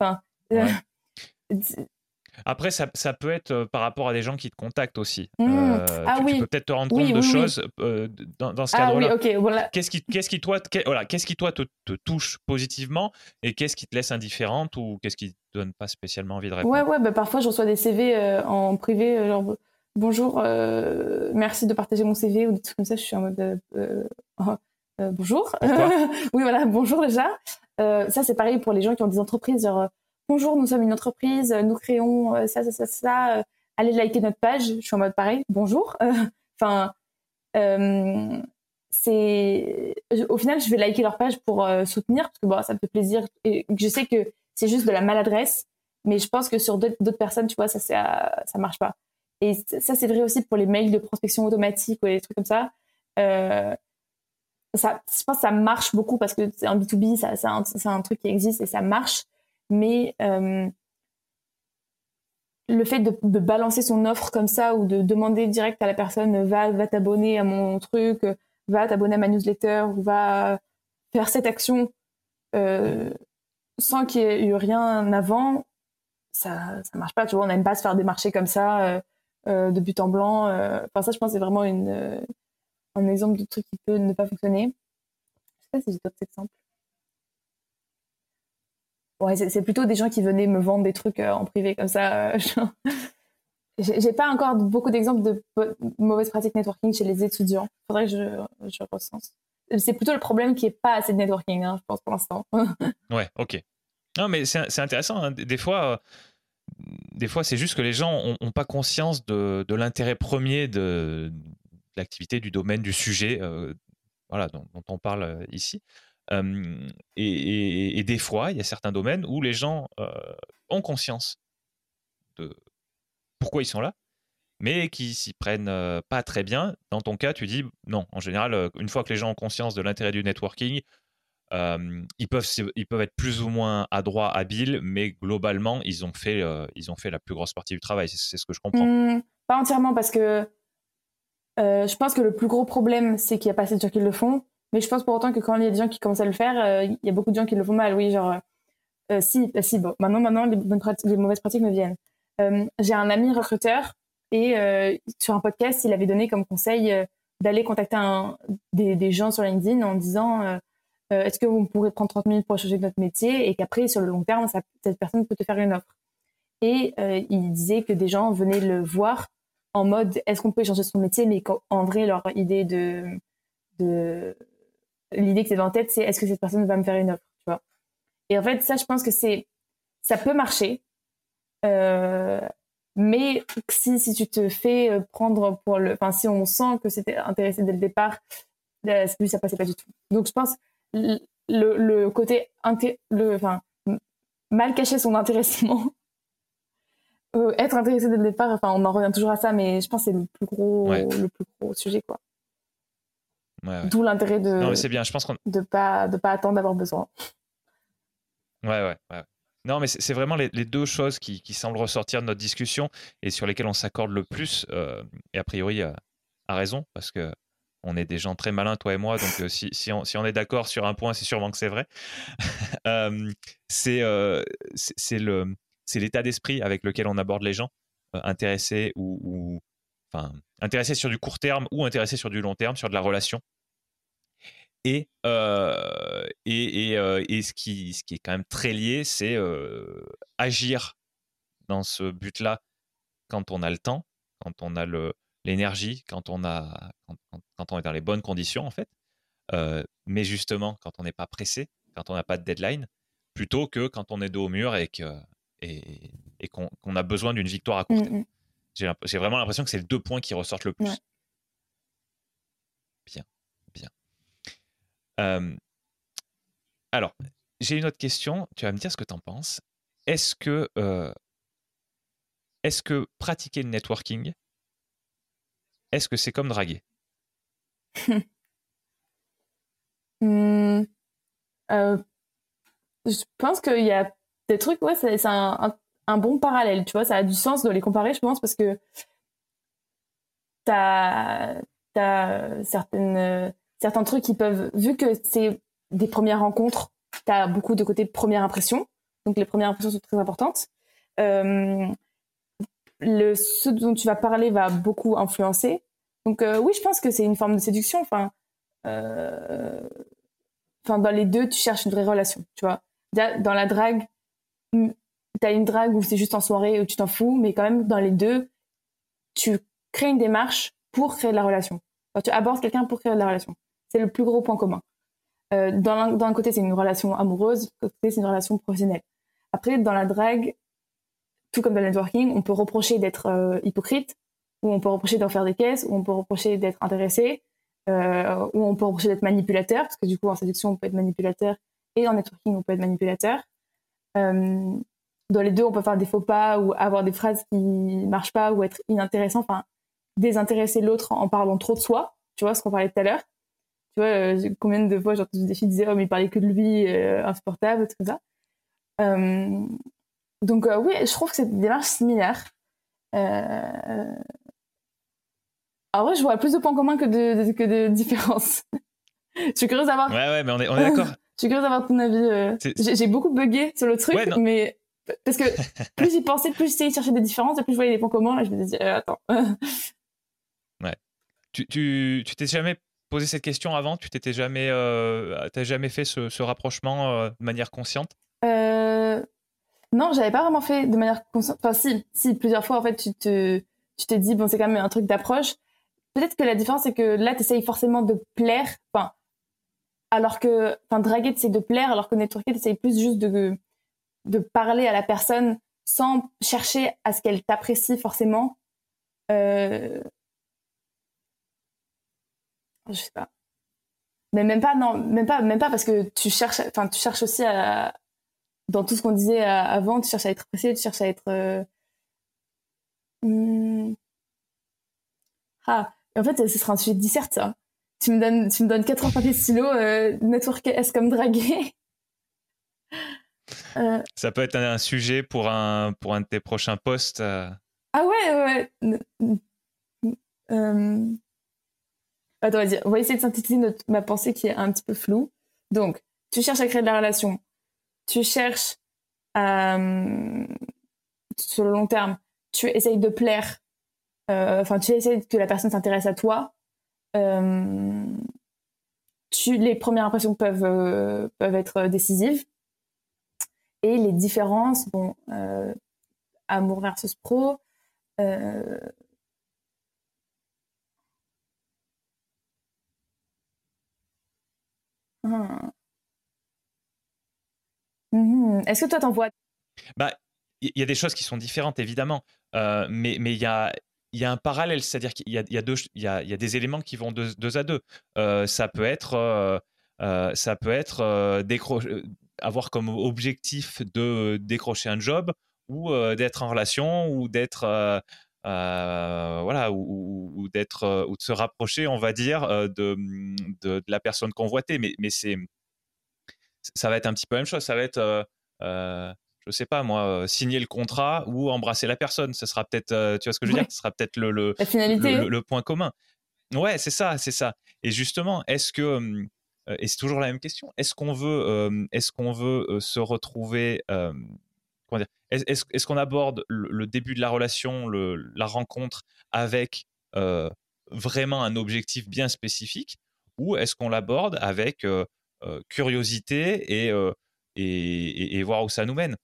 Speaker 2: Enfin,
Speaker 1: Après, ça, ça, peut être euh, par rapport à des gens qui te contactent aussi. Mmh. Euh, ah, tu, oui. peux peut-être te rendre compte de choses euh, dans, dans, ce cadre-là. Ah, oui, voilà. Qu'est-ce qui, qu'est-ce qui, toi, voilà, qu'est-ce qui, toi, te, te, touche positivement et qu'est-ce qui te laisse indifférente ou qu'est-ce qui te donne pas spécialement envie de répondre?
Speaker 2: Ouais, ouais, bah, parfois, je reçois des CV en privé, genre bonjour, merci de partager mon CV ou des trucs comme ça. Je suis en mode bonjour. oui, voilà, bonjour déjà. ça, c'est pareil pour les gens qui ont des entreprises, genre bonjour, nous sommes une entreprise, nous créons euh, ça, ça, ça, ça, euh, allez liker notre page. Je suis en mode pareil, bonjour. Enfin, euh, c'est au final, je vais liker leur page pour soutenir parce que bon, ça me fait plaisir et je sais que c'est juste de la maladresse, mais je pense que sur d'autres personnes, tu vois, ça, ça, ça marche pas. Et ça, c'est vrai aussi pour les mails de prospection automatique ou des trucs comme ça. ça, je pense que ça marche beaucoup parce que c'est un B2B, ça, c'est un, truc qui existe et ça marche mais euh, le fait de, balancer son offre comme ça ou de demander direct à la personne va t'abonner à mon truc, va t'abonner à ma newsletter ou va faire cette action euh, sans qu'il y ait eu rien avant, ça ça marche pas. Tu vois, on n'aime pas se faire des marchés comme ça euh, de but en blanc. Enfin ça, je pense, c'est vraiment un exemple de truc qui peut ne pas fonctionner. Je sais pas si j'ai d'autres exemples. Ouais, c'est plutôt des gens qui venaient me vendre des trucs euh, en privé comme ça. Euh, j'ai pas encore beaucoup d'exemples de mauvaises pratiques networking chez les étudiants. Faudrait que je, je recense. C'est plutôt le problème qui est pas assez de networking, hein, je pense, pour l'instant.
Speaker 1: ouais, ok. Non, mais c'est intéressant. Hein. Des fois, des fois, c'est juste que les gens n'ont pas conscience de, l'intérêt premier de, l'activité, du domaine, du sujet voilà, dont, on parle ici. Et, des fois, il y a certains domaines où les gens ont conscience de pourquoi ils sont là, mais qui s'y prennent pas très bien. Dans ton cas, tu dis non. En général, une fois que les gens ont conscience de l'intérêt du networking, ils, peuvent, ils peuvent être plus ou moins adroits, habiles, mais globalement, ils ont fait, ils ont fait la plus grosse partie du travail. C'est ce que je comprends.
Speaker 2: Mmh, pas entièrement, parce que je pense que le plus gros problème, c'est qu'il n'y a pas assez de gens qui le font. Mais je pense pour autant que quand il y a des gens qui commencent à le faire, il y a beaucoup de gens qui le font mal. Oui, genre, si, bah, si, bon, maintenant, maintenant les, les mauvaises pratiques me viennent. J'ai un ami recruteur et sur un podcast, il avait donné comme conseil d'aller contacter des, gens sur LinkedIn en disant euh, est-ce que vous pourrez prendre 30 minutes pour échanger notre métier et qu'après, sur le long terme, cette personne peut te faire une offre. Et euh, il disait que des gens venaient le voir en mode est-ce qu'on peut échanger son métier, mais qu'en vrai, leur idée de l'idée que dans la tête, c'est est-ce que cette personne va me faire une offre, tu vois. Et en fait, ça, je pense que c'est, ça peut marcher, euh, mais si, si tu te fais prendre pour le, enfin, si on sent que c'était intéressé dès le départ, lui, ça passait pas du tout. Donc, je pense le, le côté le, enfin, mal cacher son intéressement euh, être intéressé dès le départ enfin on en revient toujours à ça mais je pense que c'est le plus gros le plus gros sujet quoi d'où l'intérêt de
Speaker 1: non mais c'est bien je pense qu'on
Speaker 2: de pas de pas attendre d'avoir besoin
Speaker 1: ouais ouais, ouais. Non, mais c'est vraiment les, deux choses qui, qui, semblent ressortir de notre discussion et sur lesquelles on s'accorde le plus. Euh, et a priori, a, a raison, parce que on est des gens très malins, toi et moi, donc euh, si, si, on, est d'accord sur un point, c'est sûrement que c'est vrai. Euh, euh, c'est le c'est l'état d'esprit avec lequel on aborde les gens, intéressés ou, enfin intéressés sur du court terme ou intéressés sur du long terme, sur de la relation. Et, et, et, ce, qui, ce qui est quand même très lié, c'est agir dans ce but-là quand on a le temps, quand on a l'énergie quand on a quand, on est dans les bonnes conditions en fait. Euh, mais justement quand on n'est pas pressé, quand on n'a pas de deadline, plutôt que quand on est dos au mur et que et, et qu'on a besoin d'une victoire à court terme. J'ai vraiment l'impression que c'est les deux points qui ressortent le plus. Bien. Euh, alors, j'ai une autre question. Tu vas me dire ce que tu en penses. Est-ce que, euh, est-ce que pratiquer le networking, est-ce que c'est comme draguer?
Speaker 2: Hmm, euh, Je pense qu'il y a des trucs, ouais, c'est un, bon parallèle, tu vois, ça a du sens de les comparer, je pense, parce que tu as, certaines, certains trucs qui peuvent, vu que c'est des premières rencontres, tu as beaucoup de côté première impression, donc les premières impressions sont très importantes. Euh, le, ce dont tu vas parler va beaucoup influencer. Donc euh, oui, je pense que c'est une forme de séduction. Enfin, euh, enfin, dans les deux, tu cherches une vraie relation. Tu vois, dans la drague, tu as une drague où c'est juste en soirée où tu t'en fous, mais quand même dans les deux, tu crées une démarche pour créer de la relation. tu abordes quelqu'un pour créer de la relation. C'est le plus gros point commun. Euh, d'un côté, c'est une relation amoureuse, côté, c'est une relation professionnelle. Après, dans la drague, tout comme dans le networking, on peut reprocher d'être euh, hypocrite, ou on peut reprocher d'en faire des caisses, ou on peut reprocher d'être intéressé, euh, ou on peut reprocher d'être manipulateur, parce que du coup, en séduction, on peut être manipulateur, et en networking, on peut être manipulateur. Dans les deux, on peut faire des faux pas, ou avoir des phrases qui marchent pas, ou être inintéressant, enfin, désintéresser l'autre en parlant trop de soi, tu vois, ce qu'on parlait tout à l'heure? Tu vois, euh, combien de fois j'ai entendu des filles disaient, oh, mais il parlait que de lui, euh, insupportable, tout ça. Euh, donc oui, je trouve que c'est des démarches similaires. Euh... En vrai, je vois plus de points communs que de, que de différences. je suis curieuse d'avoir.
Speaker 1: Ouais, ouais, mais on est, on est d'accord.
Speaker 2: je suis curieuse d'avoir ton avis. Euh. J'ai beaucoup bugué sur le truc, mais parce que plus j'y pensais, plus j'essayais de chercher des différences, et plus je voyais des points communs, et je me disais, euh, attends.
Speaker 1: ouais. Tu tu tu t'es jamais posé cette question avant Tu t'étais jamais, euh, jamais fait ce, rapprochement euh, de manière consciente?
Speaker 2: Euh, non, j'avais pas vraiment fait de manière consciente. Enfin, si, si, plusieurs fois, en fait, tu te, tu t'es dit, bon, c'est quand même un truc d'approche. Peut-être que la différence, c'est que là, tu essayes forcément de plaire. Enfin, alors que, enfin, draguer, c'est de plaire, alors que networker, tu plus juste de, de parler à la personne sans chercher à ce qu'elle t'apprécie forcément. Euh... Je sais pas. Mais même pas, non, même pas, même pas parce que tu cherches, enfin, tu cherches aussi à, dans tout ce qu'on disait avant, tu cherches à être apprécié, tu cherches à être. Euh... Hmm. Ah, en fait, ce sera un sujet de dissert, ça. Tu me donnes, tu me donnes 4 heures papier stylo, euh, network S comme draguer.
Speaker 1: Euh. Ça peut être un, sujet pour un, pour un de tes prochains posts. Euh.
Speaker 2: Ah ouais, ouais. Euh... Attends, vas-y, on va essayer de synthétiser ma pensée qui est un petit peu floue. Donc, tu cherches à créer de la relation. Tu cherches sur le long terme, tu essayes de plaire. Enfin, tu essayes que la personne s'intéresse à toi. tu, les premières impressions peuvent, peuvent être décisives et les différences, bon, euh, amour versus pro. Hmm. Hmm. Est-ce que toi t'en vois
Speaker 1: Bah, il y a des choses qui sont différentes évidemment, euh, mais il y a y a un parallèle, c'est-à-dire qu'il y y y a, des éléments qui vont deux, à deux. ça peut être ça peut être avoir comme objectif de décrocher un job ou euh, d'être en relation ou d'être euh, euh, voilà ou, d'être ou de se rapprocher on va dire de, de, la personne convoitée. Mais mais c'est ça va être un petit peu la même chose. Ça va être je sais pas moi signer le contrat ou embrasser la personne. Ce sera peut-être tu vois ce que je veux dire? Ce sera peut-être le le, le, le, point commun. Ouais c'est ça c'est ça. Et justement est-ce que euh, et c'est toujours la même question. Est-ce qu'on veut, euh, est-ce qu'on veut euh, se retrouver Est-ce qu'on aborde le, début de la relation, la rencontre avec vraiment un objectif bien spécifique, ou est-ce qu'on l'aborde avec curiosité et, et, et, voir où ça nous mène?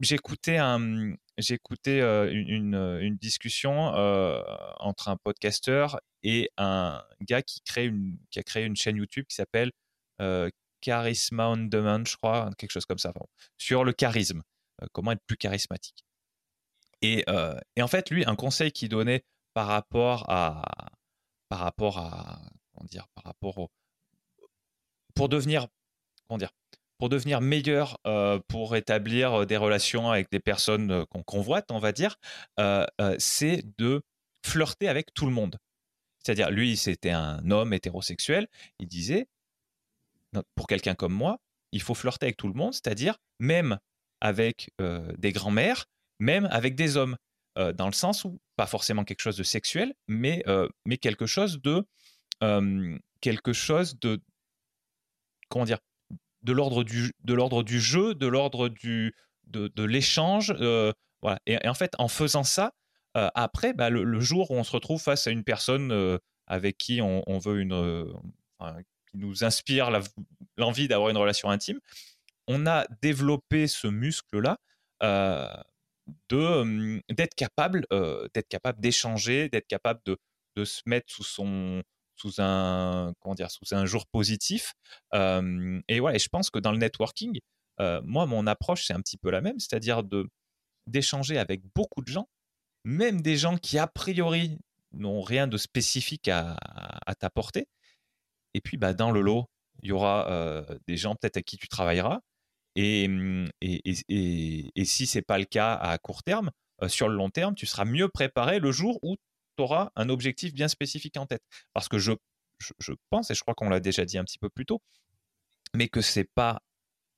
Speaker 1: J'écoutais un, j'écoutais une, discussion entre un podcasteur et un gars qui a créé une chaîne YouTube qui s'appelle Charisma on Demand, je crois, quelque chose comme ça, sur le charisme, comment être plus charismatique. Et, et, en fait, lui, un conseil qu'il donnait par rapport à, par rapport à, comment dire, par rapport au, pour devenir, comment dire, pour devenir meilleur, pour établir des relations avec des personnes qu'on convoite, on va dire, c'est de flirter avec tout le monde. C'est-à-dire, lui, c'était un homme hétérosexuel. Il disait, pour quelqu'un comme moi, il faut flirter avec tout le monde, c'est-à-dire même avec des grands-mères, même avec des hommes, dans le sens où pas forcément quelque chose de sexuel, mais, mais quelque chose de quelque chose de comment dire de l'ordre du de l'ordre du jeu, de l'ordre du de, de l'échange, voilà. Et, en fait, en faisant ça, après, bah, le, jour où on se retrouve face à une personne avec qui on, veut une qui nous inspire l'envie d'avoir une relation intime, on a développé ce muscle-là de d'être capable d'être capable d'échanger, d'être capable de, de, se mettre sous son sous un comment dire sous un jour positif. et voilà, je pense que dans le networking, moi mon approche c'est un petit peu la même, c'est-à-dire de d'échanger avec beaucoup de gens, même des gens qui a priori n'ont rien de spécifique à, à t'apporter, et puis, bah, dans le lot, il y aura des gens peut-être à qui tu travailleras. Et, mmh, et, et, et, si ce n'est pas le cas à court terme, sur le long terme, tu seras mieux préparé le jour où tu auras un objectif bien spécifique en tête. Parce que je, je, pense, et je crois qu'on l'a déjà dit un petit peu plus tôt, mais que c'est pas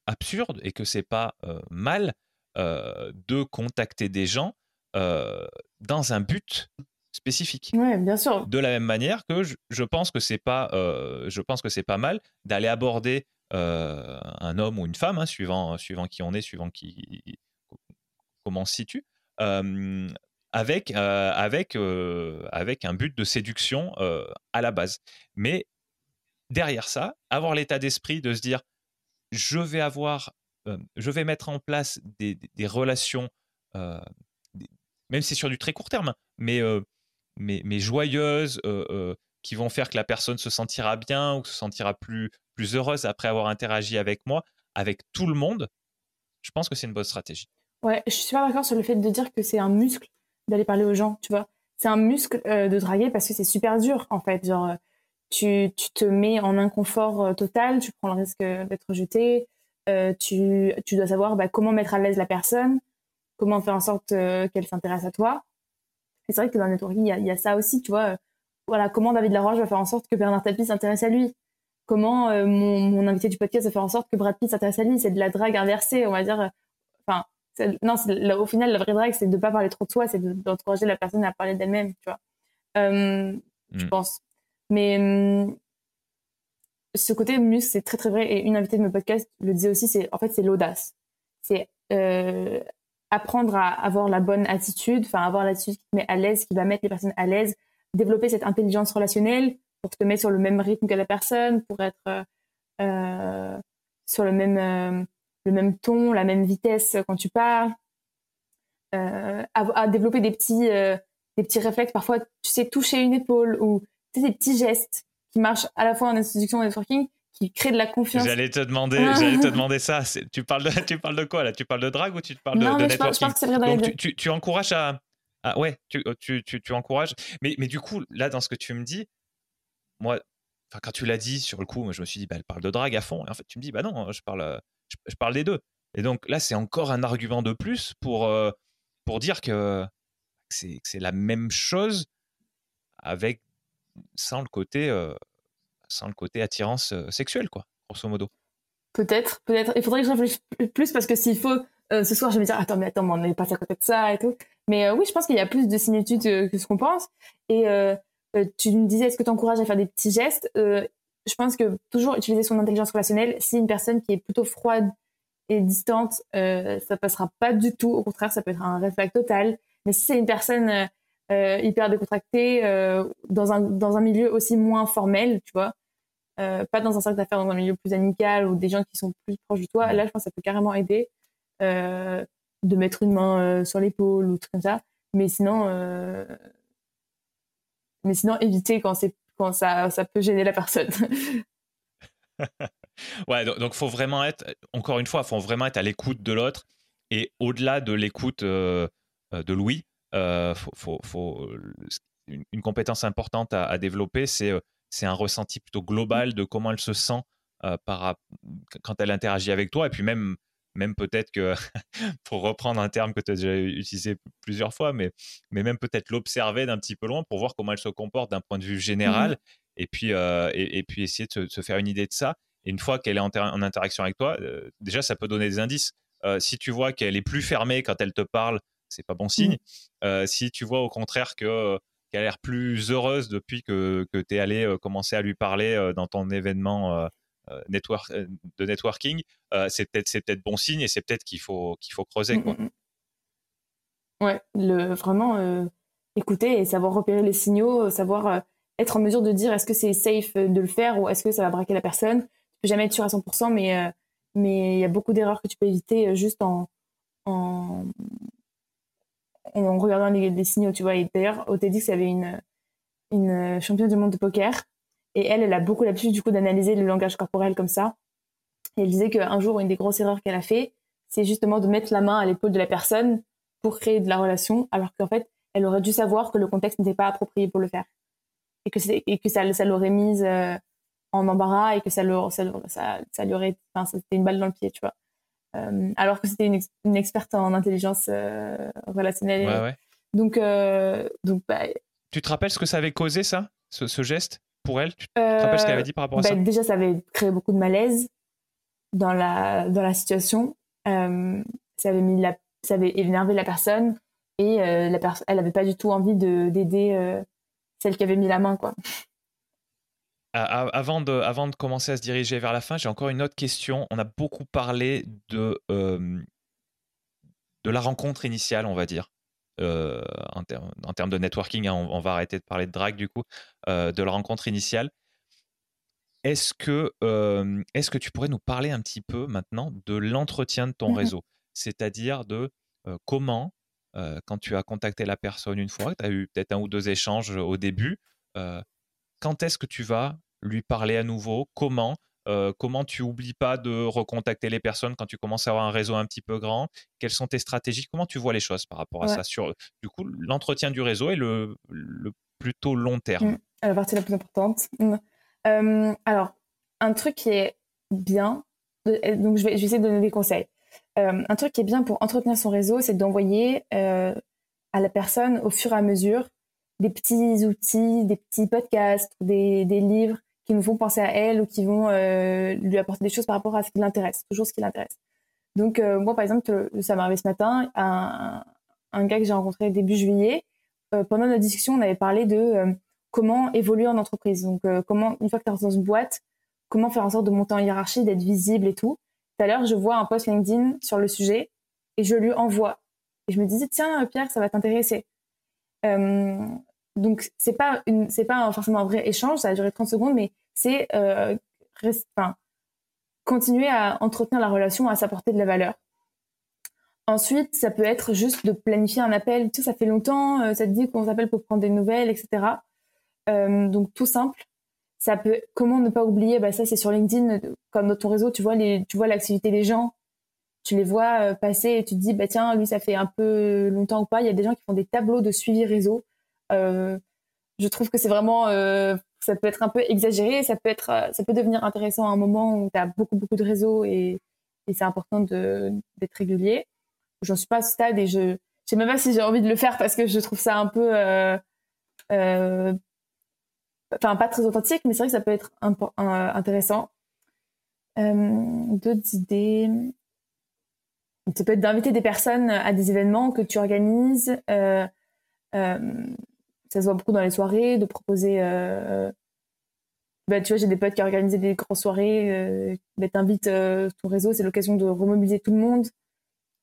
Speaker 1: absurde et que c'est pas mal de contacter des gens dans un but spécifique.
Speaker 2: Oui, bien sûr.
Speaker 1: De la même manière que je, pense que c'est pas, je pense que c'est pas mal d'aller aborder euh, un homme ou une femme, hein, suivant, suivant qui on est, suivant qui, comment on se situe, euh, avec, avec, avec un but de séduction à la base. Mais derrière ça, avoir l'état d'esprit de se dire, je vais avoir, je vais mettre en place des, relations même si c'est sur du très court terme, mais mais, joyeuses, euh, euh, qui vont faire que la personne se sentira bien ou se sentira plus, plus heureuse après avoir interagi avec moi, avec tout le monde, je pense que c'est une bonne stratégie.
Speaker 2: Ouais, je suis super d'accord sur le fait de dire que c'est un muscle d'aller parler aux gens, tu vois. C'est un muscle de draguer parce que c'est super dur, en fait. Genre, tu, tu te mets en inconfort total, tu prends le risque d'être rejeté, tu, tu dois savoir bah, comment mettre à l'aise la personne, comment faire en sorte qu'elle s'intéresse à toi. Et c'est vrai que dans le networking, il y a, ça aussi, tu vois. Voilà, comment David Laroche va faire en sorte que Bernard Tapie s'intéresse à lui? Comment mon, mon, invité du podcast va faire en sorte que Brad Pitt s'intéresse à lui? C'est de la drague inversée, on va dire. Enfin, non, au final, la vraie drague, c'est de ne pas parler trop de soi, c'est d'encourager la personne à parler d'elle-même, tu vois. Euh, Je mm. pense. Mais hum, ce côté muscle, c'est très très vrai. Et une invitée de mon podcast le disait aussi, c'est en fait c'est l'audace. C'est euh, apprendre à avoir la bonne attitude, enfin avoir l'attitude qui te met à l'aise, qui va mettre les personnes à l'aise, développer cette intelligence relationnelle pour te mettre sur le même rythme que la personne, pour être euh, sur le même euh, le même ton, la même vitesse quand tu parles, à, à, développer des petits des petits réflexes. Parfois, tu sais toucher une épaule ou tu sais, des petits gestes qui marchent à la fois en introduction et en networking, qui créent de la confiance.
Speaker 1: J'allais te demander, j'allais te demander ça. Tu parles, de, tu parles de quoi là? Tu parles de drague ou tu parles de,
Speaker 2: non,
Speaker 1: mais
Speaker 2: networking je, pense que c'est vrai
Speaker 1: Donc, tu, tu, tu, encourages à, ah ouais, tu, tu, tu, encourages. Mais, mais du coup, là, dans ce que tu me dis, moi, quand tu l'as dit sur le coup, moi, je me suis dit, bah, elle parle de drague à fond. Et en fait, tu me dis, bah non, je parle, je, parle des deux. Et donc là, c'est encore un argument de plus pour, euh, pour dire que c'est la même chose avec sans le côté, euh, sans le côté attirance euh, sexuelle, quoi, grosso modo.
Speaker 2: Peut-être, peut-être. Il faudrait que je réfléchisse plus parce que s'il faut, euh, ce soir, je vais me dire, attends, mais attends, on est passé à côté de ça et tout. Mais oui, je pense qu'il y a plus de similitudes que ce qu'on pense. Et tu me disais, est-ce que tu encourages à faire des petits gestes? Je pense que toujours utiliser son intelligence relationnelle, si une personne qui est plutôt froide et distante, ça passera pas du tout. Au contraire, ça peut être un réflexe total. Mais si c'est une personne euh, hyper décontracté euh, dans un dans un milieu aussi moins formel, tu vois. Euh, pas dans un cercle d'affaires, dans un milieu plus amical ou des gens qui sont plus proches de toi. Là, je pense que ça peut carrément aider de mettre une main sur l'épaule ou tout comme ça. Mais sinon, mais sinon éviter quand c'est quand ça ça peut gêner la personne.
Speaker 1: ouais, donc, donc faut vraiment être encore une fois, faut vraiment être à l'écoute de l'autre et au-delà de l'écoute de Louis, euh, faut, une, compétence importante à, développer, c'est euh, c'est un ressenti plutôt global de comment elle se sent euh, par, quand elle interagit avec toi. Et puis même, même peut-être que, pour reprendre un terme que tu as déjà utilisé plusieurs fois, mais, mais même peut-être l'observer d'un petit peu loin pour voir comment elle se comporte d'un point de vue général. Mmh et, puis, et, puis essayer de se, faire une idée de ça. Et une fois qu'elle est en, en, interaction avec toi, déjà, ça peut donner des indices. si tu vois qu'elle est plus fermée quand elle te parle, c'est pas bon signe. Mmh. Euh, si tu vois au contraire que euh, qu'elle a l'air plus heureuse depuis que, que tu es allé euh, commencer à lui parler dans ton événement network, de networking, c'est peut-être c'est peut-être bon signe et c'est peut-être qu'il faut qu'il faut creuser quoi. Mmh,
Speaker 2: mmh, ouais, le, vraiment écouter et savoir repérer les signaux, savoir être en mesure de dire est-ce que c'est safe de le faire ou est-ce que ça va braquer la personne. Tu peux jamais être sûr à 100%, mais mais il y a beaucoup d'erreurs que tu peux éviter juste en, en, en regardant les, signaux, tu vois. Et d'ailleurs, au TEDx, il y avait une, une championne du monde de poker. Et elle, elle a beaucoup l'habitude, du coup, d'analyser le langage corporel comme ça. Et elle disait qu'un jour, une des grosses erreurs qu'elle a fait, c'est justement de mettre la main à l'épaule de la personne pour créer de la relation, alors qu'en fait, elle aurait dû savoir que le contexte n'était pas approprié pour le faire. Et que, et que ça, ça l'aurait mise euh, en embarras et que ça, ça, ça, ça lui aurait, enfin, c'était une balle dans le pied, tu vois. Euh, alors que c'était une, experte en intelligence euh, relationnelle. Donc, euh, donc bah,
Speaker 1: tu te rappelles ce que ça avait causé, ça, ce, geste? Pour elle Tu te rappelles ce qu'elle avait dit par rapport à
Speaker 2: bah,
Speaker 1: ça?
Speaker 2: Déjà, ça avait créé beaucoup de malaise dans la, dans la situation. ça, avait mis la, ça avait énervé la personne et la elle n'avait pas du tout envie d'aider celle qui avait mis la main. quoi
Speaker 1: avant de, avant de commencer à se diriger vers la fin, j'ai encore une autre question. On a beaucoup parlé de, euh, de la rencontre initiale, on va dire, euh, en, en, termes de networking. Hein, on, va arrêter de parler de drague du coup, euh, de la rencontre initiale. Est-ce que, est que tu pourrais nous parler un petit peu maintenant de l'entretien de ton mmh réseau? C'est-à-dire de comment, quand tu as contacté la personne une fois, tu as eu peut-être un ou deux échanges au début, quand est-ce que tu vas lui parler à nouveau? Comment comment tu oublies pas de recontacter les personnes quand tu commences à avoir un réseau un petit peu grand? Quelles sont tes stratégies? Comment tu vois les choses par rapport à ça sur du coup l'entretien du réseau et le, plutôt long terme? Mmh.
Speaker 2: La partie la plus importante. Mmh. alors un truc qui est bien, donc je vais, je vais essayer de donner des conseils. un truc qui est bien pour entretenir son réseau, c'est d'envoyer à la personne au fur et à mesure des petits outils, des petits podcasts, des, des livres qui nous font penser à elle ou qui vont euh, lui apporter des choses par rapport à ce qui l'intéresse, toujours ce qui l'intéresse. Donc euh, moi, par exemple, ça m'est arrivé ce matin, un, un gars que j'ai rencontré début juillet, euh, pendant notre discussion, on avait parlé de comment évoluer en entreprise. Donc comment, une fois que tu es dans une boîte, comment faire en sorte de monter en hiérarchie, d'être visible et tout. Tout à l'heure, je vois un post LinkedIn sur le sujet et je lui envoie. Et je me disais, tiens, Pierre, ça va t'intéresser. Euh, donc c'est pas pas forcément un vrai échange, ça a duré 30 secondes, mais c'est euh, continuer à entretenir la relation, à s'apporter de la valeur. Ensuite, ça peut être juste de planifier un appel. Tu sais, ça fait longtemps, euh, ça te dit qu'on s'appelle pour prendre des nouvelles, etc. Euh, donc tout simple. Ça peut. Comment ne pas oublier? Bah ça, c'est sur LinkedIn, comme dans ton réseau, tu vois les, tu vois l'activité des gens, tu les vois passer et tu te dis bah tiens, lui ça fait un peu longtemps ou pas. Il y a des gens qui font des tableaux de suivi réseau je trouve que c'est vraiment, euh, ça peut être un peu exagéré, ça peut être, euh, ça peut devenir intéressant à un moment où tu as beaucoup beaucoup de réseaux et, c'est important d'être régulier. J'en suis pas à ce stade et je, sais même pas si j'ai envie de le faire parce que je trouve ça un peu, euh, enfin pas très authentique, mais c'est vrai que ça peut être intéressant. D'autres idées. Ça peut être d'inviter des personnes à des événements que tu organises. Euh, ça se voit beaucoup dans les soirées, de proposer. Euh, bah, tu vois, j'ai des potes qui ont organisé des grandes soirées. Euh, bah, T'invites euh, ton réseau, c'est l'occasion de remobiliser tout le monde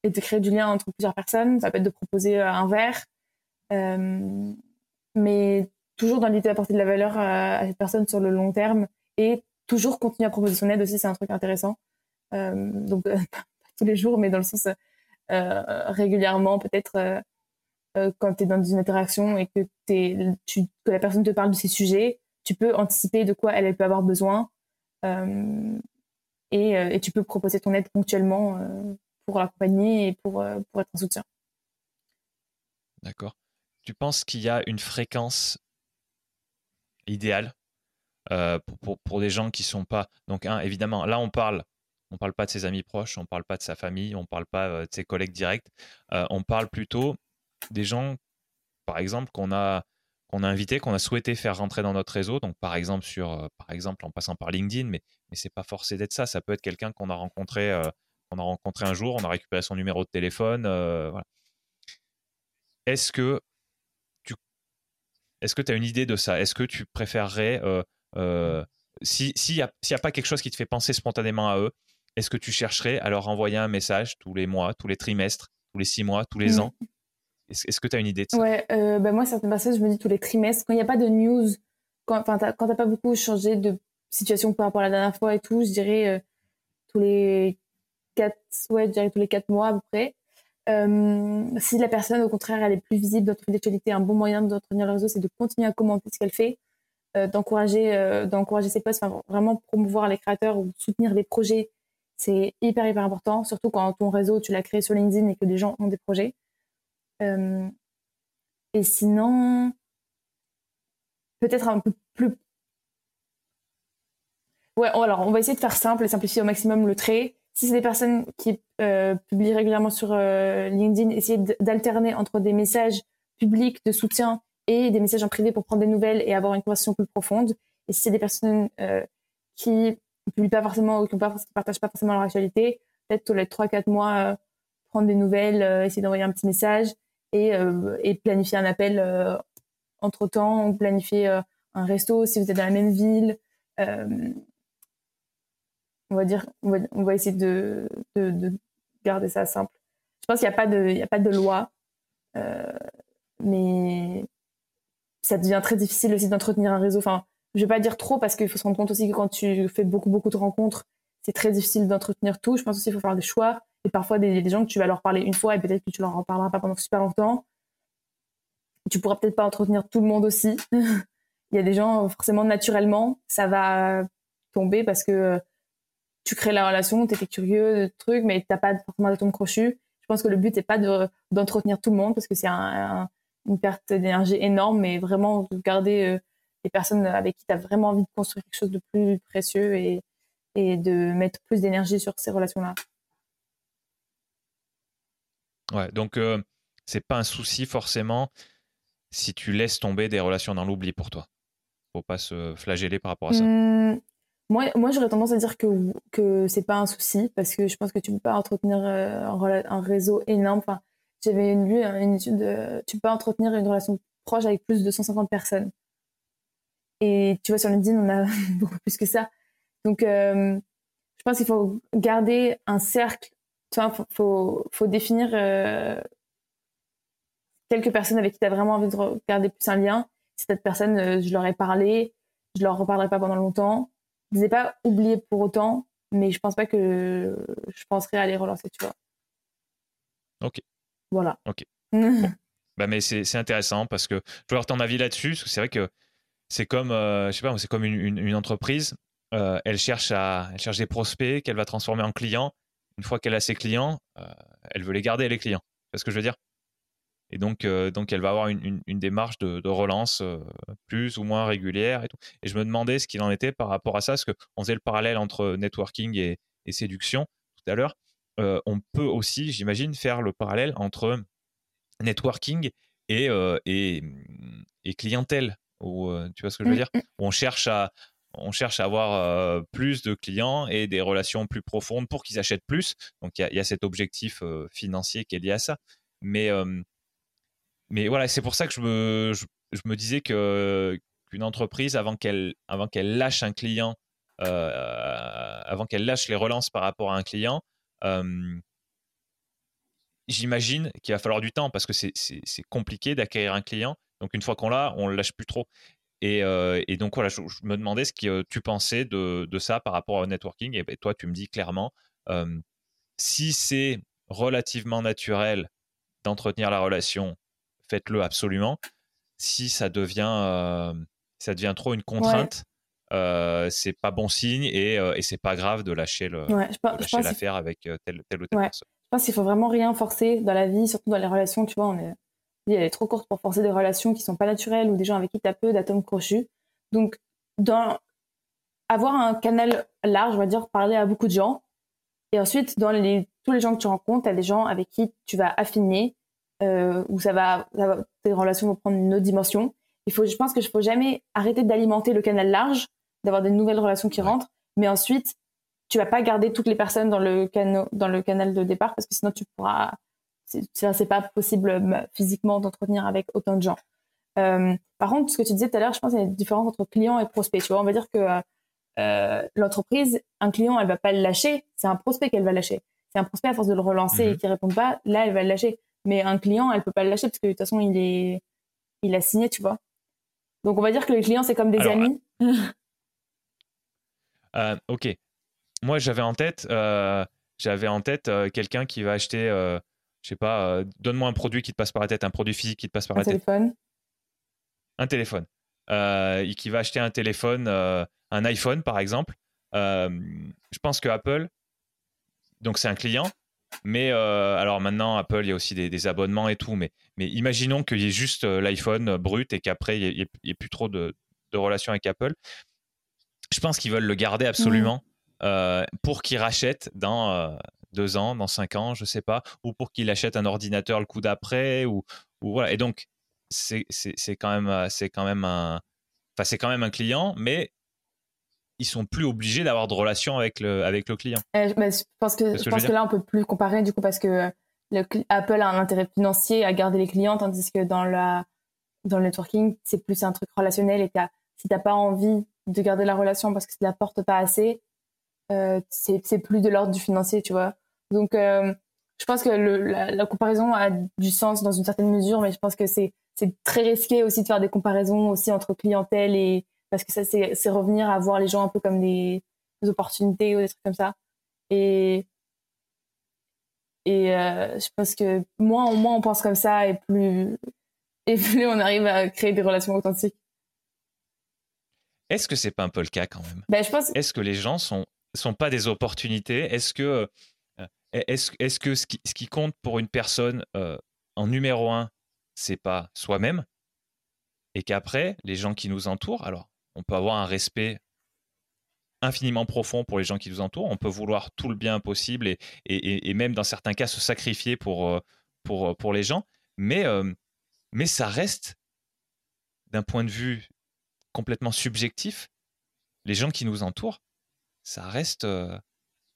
Speaker 2: et de créer du lien entre plusieurs personnes. Ça peut être de proposer euh, un verre, euh, mais toujours d'inviter à apporter de la valeur à, cette personne sur le long terme et toujours continuer à proposer son aide aussi, c'est un truc intéressant. donc, pas tous les jours, mais dans le sens régulièrement, peut-être euh, quand tu es dans une interaction et que, tu, que la personne te parle de ces sujets, tu peux anticiper de quoi elle, peut avoir besoin euh, et, euh, et, tu peux proposer ton aide ponctuellement pour l'accompagner et pour, pour être en soutien.
Speaker 1: D'accord. Tu penses qu'il y a une fréquence idéale pour, pour, des gens qui sont pas. Donc, un, évidemment, là, on parle on parle pas de ses amis proches, on parle pas de sa famille, on parle pas de ses collègues directs, on parle plutôt des gens, par exemple, qu'on a qu'on a invité, qu'on a souhaité faire rentrer dans notre réseau. Donc, par exemple, sur, euh, par exemple, en passant par LinkedIn, mais, mais c'est pas forcé d'être ça. Ça peut être quelqu'un qu'on a rencontré, euh, qu'on a rencontré un jour, on a récupéré son numéro de téléphone. Euh, Est-ce que tu, est-ce que as une idée de ça? Est-ce que tu préférerais, s'il n'y a, a, pas quelque chose qui te fait penser spontanément à eux, est-ce que tu chercherais à leur envoyer un message tous les mois, tous les trimestres, tous les six mois, tous les ans? Est-ce que tu as une idée de ça?
Speaker 2: Ouais, euh, bah moi, certaines personnes, je me dis tous les trimestres, quand il n'y a pas de news, quand tu n'as pas beaucoup changé de situation par rapport à la dernière fois et tout, je dirais euh, tous les quatre, ouais, je dirais tous les quatre mois à peu près. Euh, si la personne, au contraire, elle est plus visible dans toute l'actualité, un bon moyen d'entretenir le réseau, c'est de continuer à commenter ce qu'elle fait, euh, d'encourager, ses posts, vraiment promouvoir les créateurs ou soutenir des projets. C'est hyper, hyper important, surtout quand ton réseau, tu l'as créé sur LinkedIn et que des gens ont des projets. Euh, et sinon, peut-être un peu plus. Ouais, alors on va essayer de faire simple et simplifier au maximum le trait. Si c'est des personnes qui euh, publient régulièrement sur euh, LinkedIn, essayer d'alterner entre des messages publics de soutien et des messages en privé pour prendre des nouvelles et avoir une conversation plus profonde. Et si c'est des personnes qui ne publient pas forcément ou qui ne partagent pas forcément leur actualité, peut-être tous les 3-4 mois, prendre des nouvelles, essayer d'envoyer un petit message et, euh, et planifier un appel euh, entre temps ou planifier euh, un resto si vous êtes dans la même ville. on va dire, on va, essayer de, de, de, garder ça simple. Je pense qu'il n'y a pas de, a pas de loi, mais ça devient très difficile aussi d'entretenir un réseau. Enfin, je vais pas dire trop parce qu'il faut se rendre compte aussi que quand tu fais beaucoup beaucoup de rencontres, c'est très difficile d'entretenir tout. Je pense aussi qu'il faut faire des choix. Et parfois, des, des gens que tu vas leur parler une fois et peut-être que tu leur en parleras pas pendant super longtemps. Tu pourras peut-être pas entretenir tout le monde aussi. Il y a des gens, forcément, naturellement, ça va tomber parce que tu crées la relation, tu étais curieux de trucs, mais t'as pas forcément d'atome crochu. Je pense que le but n'est pas de d'entretenir tout le monde parce que c'est un, une perte d'énergie énorme, mais vraiment de garder euh, les personnes avec qui tu as vraiment envie de construire quelque chose de plus précieux et de mettre plus d'énergie sur ces relations-là.
Speaker 1: Ouais, donc euh, c'est pas un souci forcément si tu laisses tomber des relations dans l'oubli pour toi. Faut pas se flageller par rapport à ça.
Speaker 2: Mmh, moi, moi j'aurais tendance à dire que, que c'est pas un souci parce que je pense que tu peux pas entretenir euh, un, réseau énorme. Enfin, j'avais lu une étude de, tu peux pas entretenir une relation proche avec plus de 150 personnes. Et tu vois, sur LinkedIn, on a beaucoup plus que ça. Donc, euh, je pense qu'il faut garder un cercle. Tu vois, faut, faut, faut définir euh, quelques personnes avec qui tu as vraiment envie de garder plus un lien. Si cette personne, euh, je leur ai parlé, je leur reparlerai pas pendant longtemps. Je les ai pas oubliés pour autant, mais je pense pas que je penserai à les relancer, tu vois.
Speaker 1: Ok.
Speaker 2: Voilà.
Speaker 1: Ok. Bah, mais c'est intéressant parce que je veux avoir ton avis là-dessus. C'est vrai que c'est comme, euh, je sais pas, c'est comme une, une, entreprise. Euh, elle cherche à, elle cherche des prospects qu'elle va transformer en clients. Une fois qu'elle a ses clients, euh, elle veut les garder les clients. C'est ce que je veux dire? Et donc, donc elle va avoir une, une démarche de, de relance plus ou moins régulière et tout. Et je me demandais ce qu'il en était par rapport à ça, parce qu'on faisait le parallèle entre networking et, et séduction tout à l'heure. on peut aussi, j'imagine, faire le parallèle entre networking et, et, et clientèle euh, tu vois ce que je veux mmh, dire? mmh. On cherche à on cherche à avoir euh, plus de clients et des relations plus profondes pour qu'ils achètent plus. Donc il y, a cet objectif euh, financier qui est lié à ça. Mais mais voilà, c'est pour ça que je me je, me disais que qu'une entreprise avant qu'elle avant qu'elle lâche un client avant qu'elle lâche les relances par rapport à un client j'imagine qu'il va falloir du temps parce que c'est compliqué d'acquérir un client donc une fois qu'on l'a, on le lâche plus trop. Et, euh, donc voilà, je, me demandais ce que tu pensais de, ça par rapport au networking. Et ben, toi, tu me dis clairement, euh, si c'est relativement naturel d'entretenir la relation, faites-le absolument. Si ça devient, euh, ça devient trop une contrainte, c'est pas bon signe et, et c'est pas grave de lâcher l'affaire avec telle, ou telle personne.
Speaker 2: Je pense qu'il faut vraiment rien forcer dans la vie, surtout dans les relations. Tu vois, on est elle est trop courte pour forcer des relations qui sont pas naturelles ou des gens avec qui tu as peu d'atomes crochus. Donc, dans, avoir un canal large, on va dire, parler à beaucoup de gens. Et ensuite, dans les, tous les gens que tu rencontres, tu as des gens avec qui tu vas affiner, euh, où ça va, tes relations vont prendre une autre dimension. Il faut, je pense que je faut jamais arrêter d'alimenter le canal large, d'avoir des nouvelles relations qui rentrent, mais ensuite, tu vas pas garder toutes les personnes dans le, dans le canal de départ parce que sinon tu pourras c'est pas possible euh, physiquement d'entretenir avec autant de gens. Euh, par contre, ce que tu disais tout à l'heure, je pense qu'il y a une différence entre client et prospect. Tu vois, on va dire que euh, l'entreprise, un client, elle va pas le lâcher, c'est un prospect qu'elle va lâcher. C'est un prospect à force de le relancer et mhm. qui répond pas, là, elle va le lâcher. Mais un client, elle peut pas le lâcher parce que de toute façon, il est, il a signé, tu vois. Donc, on va dire que les clients, c'est comme des amis.
Speaker 1: ok. Moi, j'avais en tête, j'avais en tête quelqu'un qui va acheter je sais pas, euh, donne-moi un produit qui te passe par la tête, un produit physique qui te passe par la
Speaker 2: tête. Un téléphone.
Speaker 1: Un téléphone. Euh, qui va acheter un téléphone, euh, un iPhone par exemple. je pense que Apple, donc c'est un client, mais alors maintenant Apple, il y a aussi des, abonnements et tout, mais, mais imaginons qu'il y ait juste l'iPhone brut et qu'après il n'y ait, plus trop de, de, relations avec Apple. Je pense qu'ils veulent le garder absolument mmh. pour qu'il rachète dans deux ans, dans cinq ans, je sais pas, ou pour qu'il achète un ordinateur le coup d'après, ou, ou, voilà. Et donc, c'est quand même, euh, c'est quand même un, enfin, c'est quand même un client, mais ils sont plus obligés d'avoir de relation avec le, avec le client.
Speaker 2: Eh, je pense que, je pense que là, on peut plus comparer, du coup, parce que le, Apple a un intérêt financier à garder les clients, tandis que dans la, dans le networking, c'est plus un truc relationnel et si t'as pas envie de garder la relation parce que ça n'apporte pas assez, euh, c'est plus de l'ordre du financier, tu vois. Donc, euh, je pense que la, comparaison a du sens dans une certaine mesure, mais je pense que c'est très risqué aussi de faire des comparaisons aussi entre clientèle et parce que ça c'est revenir à voir les gens un peu comme des, opportunités ou des trucs comme ça. Et et euh, je pense que moins, moins on pense comme ça et plus et plus on arrive à créer des relations authentiques.
Speaker 1: Est-ce que c'est pas un peu le cas quand même?
Speaker 2: Ben, je pense...
Speaker 1: Est-ce que les gens sont sont pas des opportunités? Est-ce que, est-ce, est que ce qui, compte pour une personne en numéro un, c'est pas soi-même, et qu'après, les gens qui nous entourent, alors on peut avoir un respect infiniment profond pour les gens qui nous entourent, on peut vouloir tout le bien possible et, même dans certains cas se sacrifier pour, pour, pour les gens, mais ça reste, d'un point de vue complètement subjectif, les gens qui nous entourent, ça reste,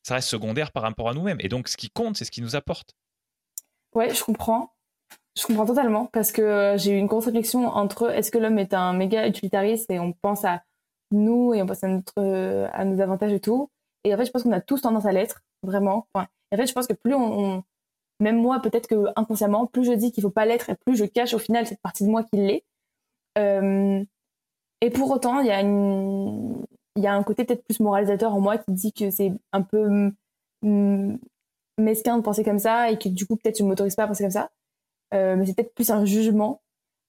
Speaker 1: ça reste secondaire par rapport à nous-mêmes. Et donc, ce qui compte, c'est ce qui nous apporte.
Speaker 2: Ouais, je comprends. Je comprends totalement parce que j'ai eu une grosse réflexion entre est-ce que l'homme est un méga utilitariste et on pense à nous et on pense à, notre, à nos avantages et tout. Et en fait, je pense qu'on a tous tendance à l'être, vraiment. en fait, je pense que plus on, même moi, peut-être que inconsciemment, plus je dis qu'il faut pas l'être et plus je cache au final cette partie de moi qui l'est. Euh, et pour autant, il y a une, il y a un côté peut-être plus moralisateur en moi qui dit que c'est un peu mesquin de penser comme ça et que du coup peut-être je m'autorise pas à penser comme ça. Euh, mais c'est peut-être plus un jugement.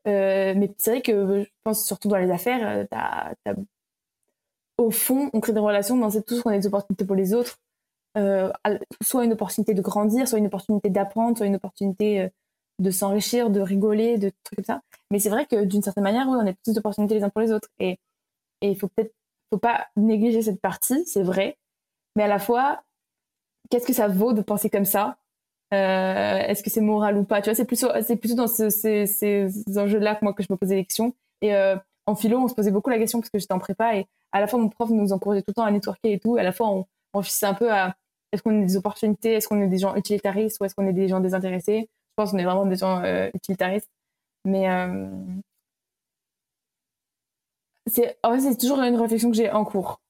Speaker 2: Euh, mais c'est vrai que je pense surtout dans les affaires, euh, au fond, on crée des relations, mais on sait tous qu'on a des opportunités pour les autres. soit une opportunité de grandir, soit une opportunité d'apprendre, soit une opportunité de s'enrichir, de rigoler, de trucs comme ça. Mais c'est vrai que d'une certaine manière, oui, on a toutes des opportunités les uns pour les autres. Et il faut peut-être faut pas négliger cette partie, c'est vrai. Mais à la fois, qu'est-ce que ça vaut de penser comme ça? Euh, Est-ce que c'est moral ou pas? Tu vois, c'est plutôt, c'est plutôt dans ces, ces enjeux-là que moi que je me posais questions. Et euh, en philo, on se posait beaucoup la question parce que j'étais en prépa et à la fois mon prof nous encourageait tout le temps à networker et tout. À la fois, on, on un peu à est-ce qu'on est des opportunités, est-ce qu'on est des gens utilitaristes ou est-ce qu'on est des gens désintéressés? Je pense qu'on est vraiment des gens euh, utilitaristes. Mais c'est en fait, c'est toujours une réflexion que j'ai en cours.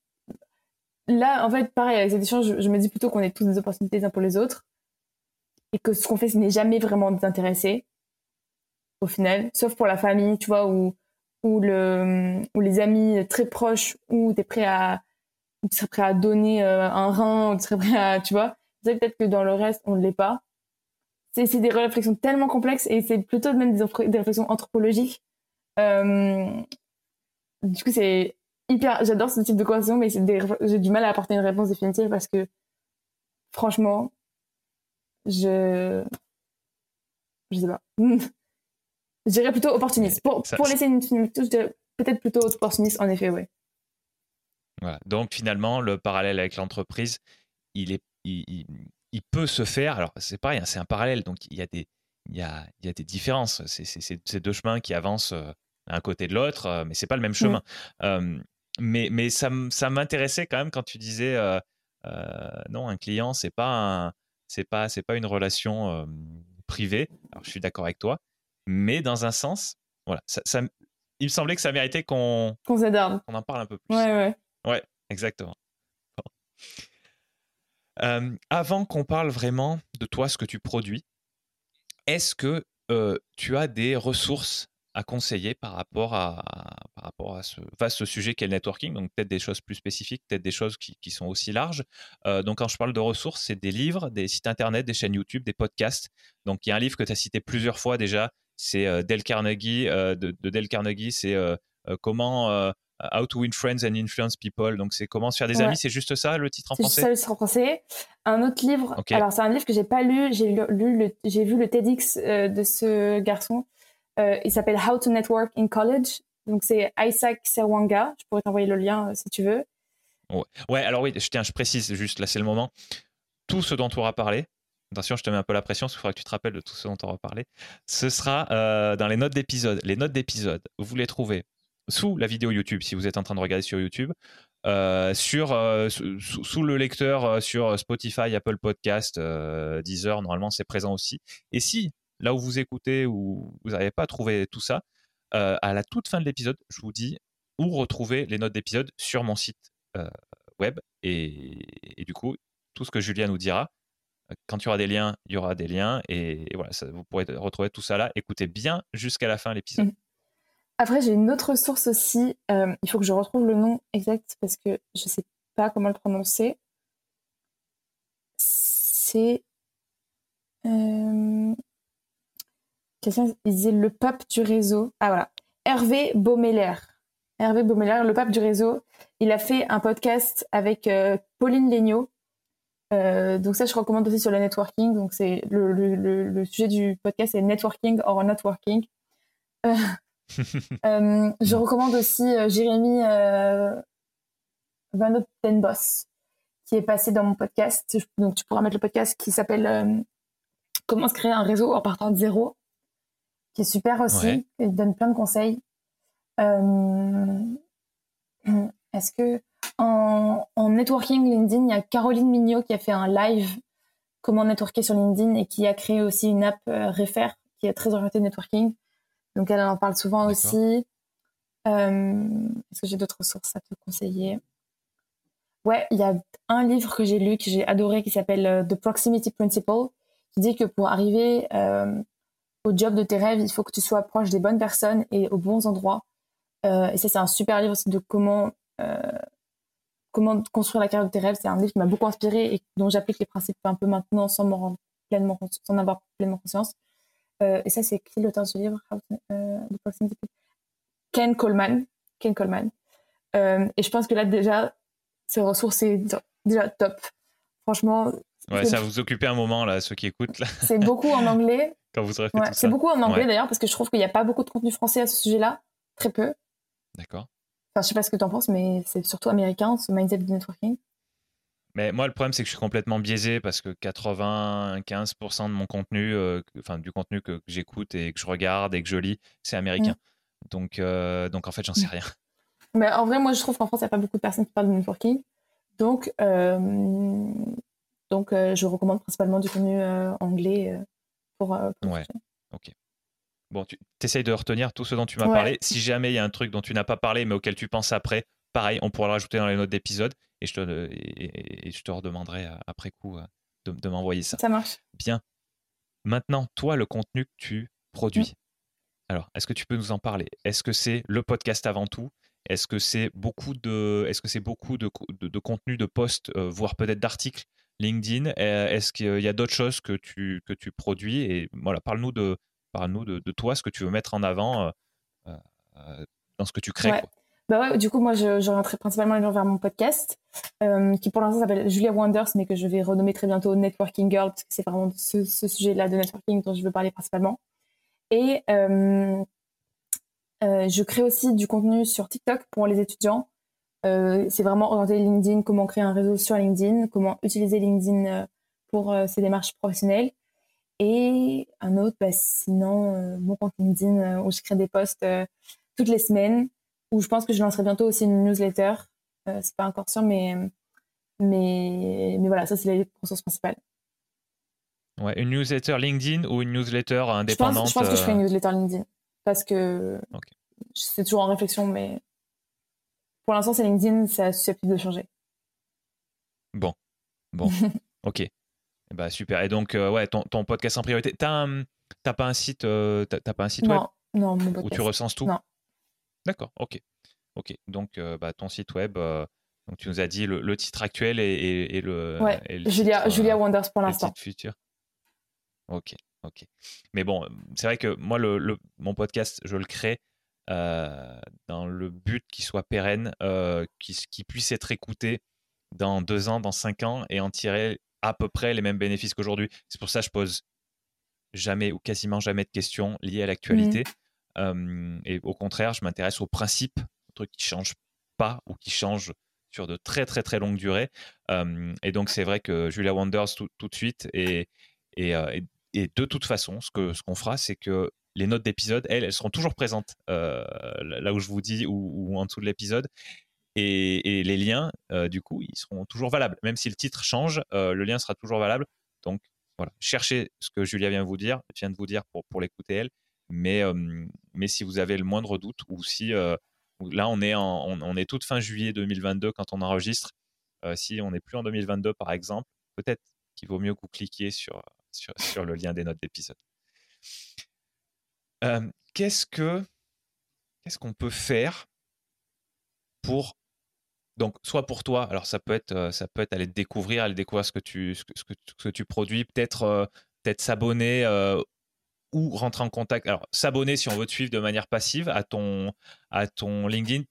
Speaker 2: Là, en fait, pareil, avec cette échange, je, me dis plutôt qu'on est tous des opportunités les uns pour les autres et que ce qu'on fait, ce n'est jamais vraiment désintéressé au final, sauf pour la famille, tu vois, ou, ou, le, ou les amis très proches, où tu es prêt à, tu serais prêt à donner euh, un rein, ou tu serais prêt à, tu vois. C'est peut-être que dans le reste, on ne l'est pas. C'est des réflexions tellement complexes et c'est plutôt même des, des réflexions anthropologiques. Euh, du coup, c'est hyper. J'adore ce type de conversation, mais j'ai du mal à apporter une réponse définitive parce que, franchement, je. Je sais pas. je dirais plutôt opportuniste. Pour, pour laisser une, une peut-être plutôt opportuniste, en effet, oui.
Speaker 1: Voilà. Donc, finalement, le parallèle avec l'entreprise, il, est, il, il, peut se faire. Alors, c'est pareil, hein, c'est un parallèle. Donc, il y a des, il y a, il y a des différences. C'est deux chemins qui avancent euh, un côté de l'autre, euh, mais c'est pas le même chemin. mais mais ça, ça m'intéressait quand même quand tu disais euh, non, un client, c'est pas c'est pas c'est pas une relation privée. Alors je suis d'accord avec toi, mais dans un sens, voilà, ça, il me semblait que ça méritait qu'on
Speaker 2: qu'on
Speaker 1: en parle un peu plus.
Speaker 2: Ouais ouais.
Speaker 1: Ouais, exactement. avant qu'on parle vraiment de toi, ce que tu produis, est-ce que tu as des ressources à conseiller par rapport à, par rapport à ce vaste sujet qu'est le networking Donc peut-être des choses plus spécifiques, peut-être des choses qui, qui sont aussi larges. Euh, donc quand je parle de ressources, c'est des livres, des sites internet, des chaînes YouTube, des podcasts. Donc il y a un livre que tu as cité plusieurs fois déjà, c'est euh, Dale Carnegie, euh, de, de, Dale Carnegie, c'est comment How to Win Friends and Influence People. Donc, c'est comment se faire des amis. C'est juste ça le titre en français?
Speaker 2: C'est ça le titre en français. Un autre livre. Alors, c'est un livre que j'ai pas lu. J'ai lu, j'ai vu le TEDx de ce garçon euh, il s'appelle How to Network in College. Donc c'est Isaac Serwanga. Je pourrais t'envoyer le lien euh, si tu veux.
Speaker 1: Ouais. alors oui, je tiens, je précise juste, là c'est le moment. Tout ce dont on aura parlé, attention, je te mets un peu la pression, parce qu'il faudra que tu te rappelles de tout ce dont on aura parlé, ce sera euh, dans les notes d'épisode. Les notes d'épisode, vous les trouvez sous la vidéo YouTube, si vous êtes en train de regarder sur YouTube, sur, sous, le lecteur sur Spotify, Apple Podcast, Deezer, normalement c'est présent aussi. Et si là où vous écoutez ou vous n'avez pas trouvé tout ça, euh, à la toute fin de l'épisode, je vous dis où retrouver les notes d'épisode sur mon site euh, web. Et, du coup, tout ce que Julien nous dira, euh, quand il y aura des liens, il y aura des liens. Et, voilà, vous pourrez retrouver tout ça là. Écoutez bien jusqu'à la fin de l'épisode. Mmh.
Speaker 2: Après, j'ai une autre source aussi. il faut que je retrouve le nom exact parce que je ne sais pas comment le prononcer. C'est quelqu'un disait le pape du réseau. Ah voilà, Hervé Baumeller. Hervé Baumeler, le pape du réseau. Il a fait un podcast avec Pauline Legnaud. donc ça, je recommande aussi sur le networking. Donc c'est le, le, le, sujet du podcast, c'est networking or networking. je recommande aussi Jérémy Van Boss qui est passé dans mon podcast. Donc, tu pourras mettre le podcast qui s'appelle euh, Comment se créer un réseau en partant de zéro, qui est super aussi. Il donne plein de conseils. Euh, est-ce que en, networking LinkedIn, il y a Caroline Mignot qui a fait un live comment networker sur LinkedIn et qui a créé aussi une app euh, Refer qui est très orientée networking. Donc elle en parle souvent aussi. Est-ce que j'ai d'autres ressources à te conseiller? Ouais, il y a un livre que j'ai lu, que j'ai adoré, qui s'appelle euh, The Proximity Principle, qui dit que pour arriver euh, au job de tes rêves, il faut que tu sois proche des bonnes personnes et aux bons endroits. Euh, et ça, c'est un super livre aussi de comment, comment construire la carrière de tes rêves. C'est un livre qui m'a beaucoup inspiré et dont j'applique les principes un peu maintenant sans m'en rendre pleinement, sans en avoir pleinement conscience. et ça, c'est qui l'auteur de ce livre Ken Coleman. Ken Coleman. et je pense que là, déjà, ces ressources, c'est déjà top. Franchement.
Speaker 1: Ouais, ça vous occuper un moment, là, ceux qui écoutent.
Speaker 2: C'est beaucoup en anglais.
Speaker 1: Quand vous aurez
Speaker 2: fait C'est beaucoup en anglais, d'ailleurs, parce que je trouve qu'il n'y a pas beaucoup de contenu français à ce sujet-là. Très peu.
Speaker 1: D'accord.
Speaker 2: Enfin, je sais pas ce que tu en penses, mais c'est surtout américain, ce mindset de networking.
Speaker 1: Mais moi, le problème, c'est que je suis complètement biaisé parce que 95% de mon contenu, euh, enfin, du contenu que, j'écoute et que je regarde et que je lis, c'est américain. Mm. Donc, euh, donc, en fait, j'en sais mm. rien.
Speaker 2: Mais en vrai, moi, je trouve qu'en France, il n'y a pas beaucoup de personnes qui parlent de networking. Donc, euh, donc je recommande principalement du contenu anglais pour.
Speaker 1: ouais, ok. Bon, tu essayes de retenir tout ce dont tu m'as parlé. Si jamais il y a un truc dont tu n'as pas parlé, mais auquel tu penses après, pareil, on pourra le rajouter dans les notes d'épisode et je te, et, je te redemanderai après coup de, de m'envoyer ça.
Speaker 2: Ça marche.
Speaker 1: Bien. Maintenant, toi, le contenu que tu produis. Alors, est-ce que tu peux nous en parler? Est-ce que c'est le podcast avant tout? Est-ce que c'est beaucoup de, est-ce que c'est beaucoup de, de, contenu, de posts, euh, voire peut-être d'articles? LinkedIn Est-ce qu'il y a d'autres choses que tu, que tu produis Et voilà, parle-nous de, parle-nous de, de, toi, ce que tu veux mettre en avant euh, euh, dans ce que tu crées.
Speaker 2: Bah ouais, du coup, moi, je, je principalement les gens vers mon podcast, qui pour l'instant s'appelle Julia Wonders, mais que je vais renommer très bientôt Networking Girl, parce que c'est vraiment ce, ce sujet-là de networking dont je veux parler principalement. Et euh, je crée aussi du contenu sur TikTok pour les étudiants. Euh, c'est vraiment orienté LinkedIn, comment créer un réseau sur LinkedIn, comment utiliser LinkedIn euh, pour ses démarches professionnelles. Et un autre, bah, sinon, mon compte LinkedIn où je crée des posts toutes les semaines, où je pense que je lancerai bientôt aussi une newsletter. c'est pas encore sûr, mais, mais, mais voilà, ça, c'est les ressources principales.
Speaker 1: Ouais, une newsletter LinkedIn ou une newsletter indépendante
Speaker 2: Je pense, je pense que je ferai une newsletter LinkedIn parce que c'est toujours en réflexion, mais pour l'instant, c'est LinkedIn, c'est susceptible de changer.
Speaker 1: Bon, bon, ok. Bah, super. Et donc, euh, ouais, ton, ton, podcast en priorité. T'as pas un site, euh, t'as pas un site
Speaker 2: non,
Speaker 1: web
Speaker 2: non, mon
Speaker 1: podcast. où tu recenses tout
Speaker 2: Non.
Speaker 1: D'accord, ok. Ok. Donc, euh, bah, ton site web, donc tu nous as dit le, titre actuel et, le.
Speaker 2: Ouais, Julia, Julia Wonders pour l'instant.
Speaker 1: futur. Ok. Ok. Mais bon, c'est vrai que moi, le, mon podcast, je le crée euh, dans le but qu'il soit pérenne, euh, qu'il puisse être écouté dans deux ans, dans cinq ans et en tirer à peu près les mêmes bénéfices qu'aujourd'hui. C'est pour ça que je pose jamais ou quasiment jamais de questions liées à l'actualité. Mmh. et au contraire, je m'intéresse aux principes, aux trucs qui changent pas ou qui changent sur de très très très longues durées. et donc c'est vrai que Julia Wonders tout, tout de suite et, et, et et de toute façon, ce qu'on ce qu'on fera, c'est que les notes d'épisode, elles, elles seront toujours présentes euh, là où je vous dis ou, en dessous de l'épisode. Et, les liens, euh, du coup, ils seront toujours valables. Même si le titre change, euh, le lien sera toujours valable. Donc, voilà, cherchez ce que Julia vient vous dire, vient de vous dire pour, l'écouter elle. Mais, si vous avez le moindre doute ou si là, on est, en, toute fin juillet 2022 quand on enregistre, si on n'est plus en 2022 par exemple, peut-être qu'il vaut mieux que vous cliquiez sur, le lien des notes d'épisode. Euh, qu'est-ce que qu'est-ce qu'on peut faire pour donc soit pour toi alors ça peut être euh, ça peut être aller découvrir aller découvrir ce que tu ce que, ce que tu produis peut-être euh, peut-être s'abonner ou rentrer en contact. Alors, s'abonner si on veut te suivre de manière passive à ton, à ton LinkedIn.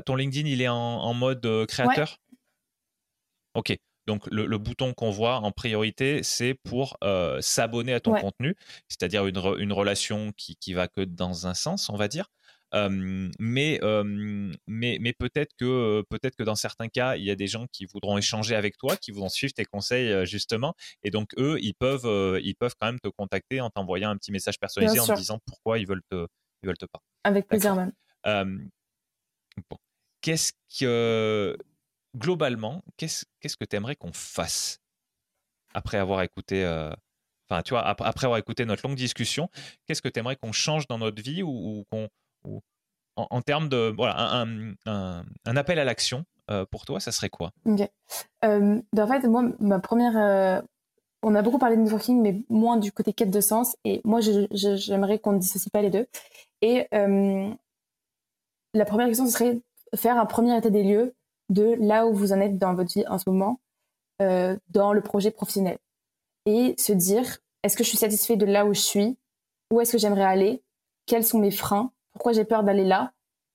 Speaker 1: ton LinkedIn, il est en, mode créateur? Ok. Donc, le, bouton qu'on voit en priorité, c'est pour euh, s'abonner à ton contenu, c'est-à-dire une, une, relation qui, qui va que dans un sens, on va dire mais mais, mais peut-être que, peut-être que dans certains cas, il y a des gens qui voudront échanger avec toi, qui voudront suivre tes conseils justement. Et donc, eux, ils peuvent, ils peuvent quand même te contacter en t'envoyant un petit message personnalisé en te disant pourquoi ils veulent te, ils veulent te parler.
Speaker 2: Avec plaisir même.
Speaker 1: bon. Qu'est-ce que, globalement, qu'est-ce, que tu aimerais qu'on fasse après avoir écouté enfin, tu vois, avoir écouté notre longue discussion, qu'est-ce que tu aimerais qu'on change dans notre vie ou, qu'on en, termes de voilà un, appel à l'action euh, pour toi, ça serait quoi?
Speaker 2: Euh, ben, en fait, moi, ma première, euh, on a beaucoup parlé de networking, mais moins du côté quête de sens. Et moi, j'aimerais qu'on ne dissocie pas les deux. Et la première question, ce serait faire un premier état des lieux de là où vous en êtes dans votre vie en ce moment, dans le projet professionnel, et se dire est-ce que je suis satisfait de là où je suis, où est-ce que j'aimerais aller, quels sont mes freins? Pourquoi j'ai peur d'aller là?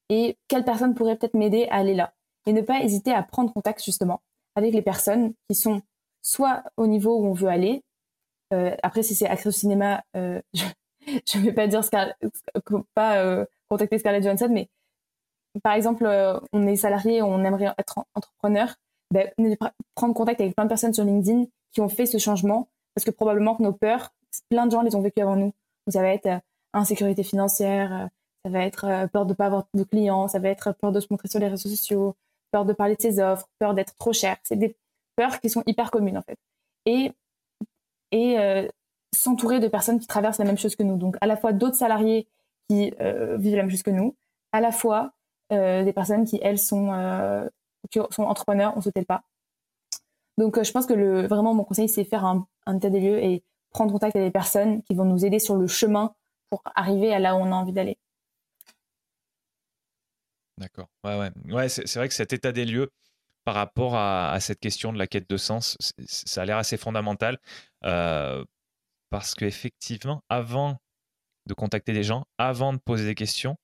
Speaker 2: Et quelle personne pourrait peut-être m'aider à aller là? Et ne pas hésiter à prendre contact justement avec les personnes qui sont soit au niveau où on veut aller. Euh, après, si c'est accès au cinéma, euh, je ne vais pas dire pas euh, contacter Scarlett Johansson, mais par exemple, on est salarié, on aimerait être entrepreneur, ben, prendre contact avec plein de personnes sur LinkedIn qui ont fait ce changement, parce que probablement que nos peurs, plein de gens les ont vécues avant nous. Donc, ça va être insécurité financière, ça va être euh, peur de ne pas avoir de clients, ça va être peur de se montrer sur les réseaux sociaux, peur de parler de ses offres, peur d'être trop cher. C'est des peurs qui sont hyper communes en fait. Et, euh, s'entourer de personnes qui traversent la même chose que nous. Donc à la fois d'autres salariés qui euh, vivent la même chose que nous, à la fois des personnes qui, elles, sont, sont entrepreneurs, on ne se pas. Donc je pense que le, vraiment mon conseil, c'est faire un, état des lieux et prendre contact avec des personnes qui vont nous aider sur le chemin pour arriver à là où on a envie d'aller.
Speaker 1: D'accord. Ouais, ouais. ouais c'est vrai que cet état des lieux par rapport à, cette question de la quête de sens, ça a l'air assez fondamental. Euh, parce qu'effectivement, avant de contacter des gens, avant de poser des questions,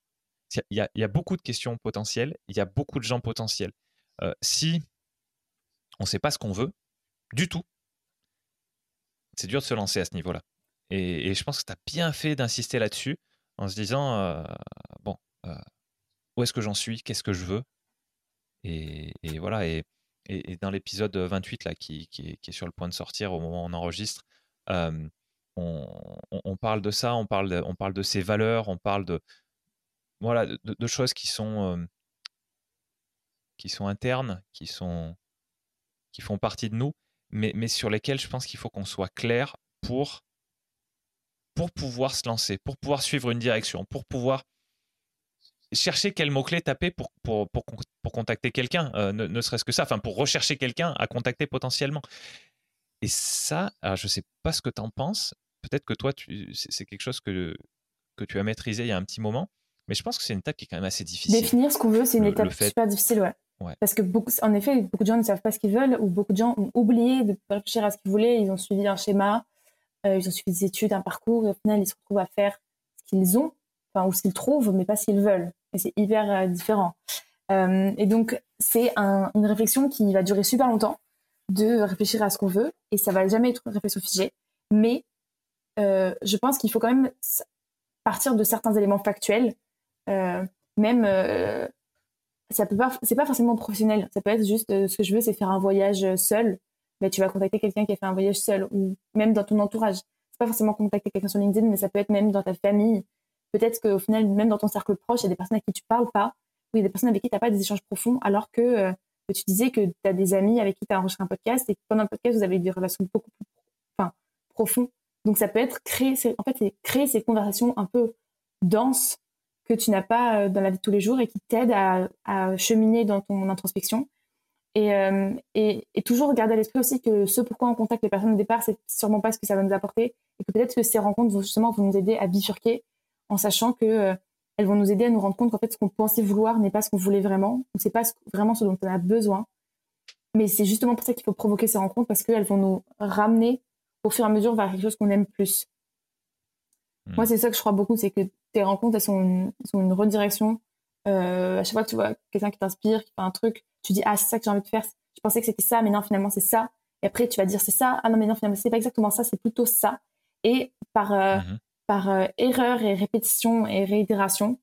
Speaker 1: il y, a, beaucoup de questions potentielles, il y a beaucoup de gens potentiels. Euh, si on ne sait pas ce qu'on veut, du tout, c'est dur de se lancer à ce niveau-là. Et, je pense que tu as bien fait d'insister là-dessus en se disant, euh, bon, où est-ce que j'en suis, qu'est-ce que je veux? Et, voilà, et, dans l'épisode 28 là, qui, est, sur le point de sortir au moment où on enregistre, on, parle de ça, on parle on parle de ses valeurs, on parle de, voilà, de, choses qui sont, qui sont internes, qui, sont, qui font partie de nous, mais, mais sur lesquelles je pense qu'il faut qu'on soit clair pour, pour pouvoir se lancer, pour pouvoir suivre une direction, pour pouvoir chercher quel mot-clé taper pour, pour, pour, pour contacter quelqu'un, euh, ne, serait-ce que ça, enfin pour rechercher quelqu'un à contacter potentiellement. Et ça, je sais pas ce que tu en penses, peut-être que toi, c'est quelque chose que, que tu as maîtrisé il y a un petit moment, mais je pense que c'est une étape qui est quand même assez difficile.
Speaker 2: Définir ce qu'on veut, c'est une étape super difficile, ouais. Parce que, beaucoup, en effet, beaucoup de gens ne savent pas ce qu'ils veulent, ou beaucoup de gens ont oublié de réfléchir à ce qu'ils voulaient, ils ont suivi un schéma, euh, ils ont suivi des études, un parcours, et au final, ils se retrouvent à faire ce qu'ils ont, enfin, ou ce qu'ils trouvent, mais pas ce qu'ils veulent et c'est hyper euh, différent. Euh, et donc, c'est une réflexion qui va durer super longtemps, de réfléchir à ce qu'on veut, et ça va jamais être une réflexion figée. Mais je pense qu'il faut quand même partir de certains éléments factuels, même ça peut pas, c'est pas forcément professionnel. Ça peut être juste ce que je veux, c'est faire un voyage seul. Mais tu vas contacter quelqu'un qui a fait un voyage seul, ou même dans ton entourage. C'est pas forcément contacter quelqu'un sur LinkedIn, mais ça peut être même dans ta famille. Peut-être qu'au final, même dans ton cercle proche, il y a des personnes avec qui tu parles pas, ou il y a des personnes avec qui tu n'as pas des échanges profonds, alors que, euh, tu disais que tu as des amis avec qui tu as enregistré un podcast et que pendant le podcast, vous avez des relations beaucoup plus enfin, profondes. Donc ça peut être créer, en fait, créer ces conversations un peu denses que tu n'as pas euh, dans la vie de tous les jours et qui t'aident à, cheminer dans ton introspection. Euh, et, et, toujours garder à l'esprit aussi que ce pourquoi on contacte les personnes au départ, c'est sûrement pas ce que ça va nous apporter et que peut-être que ces rencontres vont justement vont nous aider à bifurquer en sachant que euh, elles vont nous aider à nous rendre compte qu'en fait ce qu'on pensait vouloir n'est pas ce qu'on voulait vraiment, c'est pas vraiment ce dont on a besoin. Mais c'est justement pour ça qu'il faut provoquer ces rencontres parce qu'elles vont nous ramener au fur et à mesure vers quelque chose qu'on aime plus. Hmm. Moi, c'est ça que je crois beaucoup, c'est que tes rencontres, elles sont une, sont une redirection. Euh, à chaque fois que tu vois quelqu'un qui t'inspire, qui fait un truc, tu dis ah c'est ça que j'ai envie de faire. Je pensais que c'était ça, mais non finalement c'est ça. Et après tu vas dire c'est ça, ah non mais non finalement c'est pas exactement ça, c'est plutôt ça. Et par euh, mhm. par euh, erreur et répétition et réitération,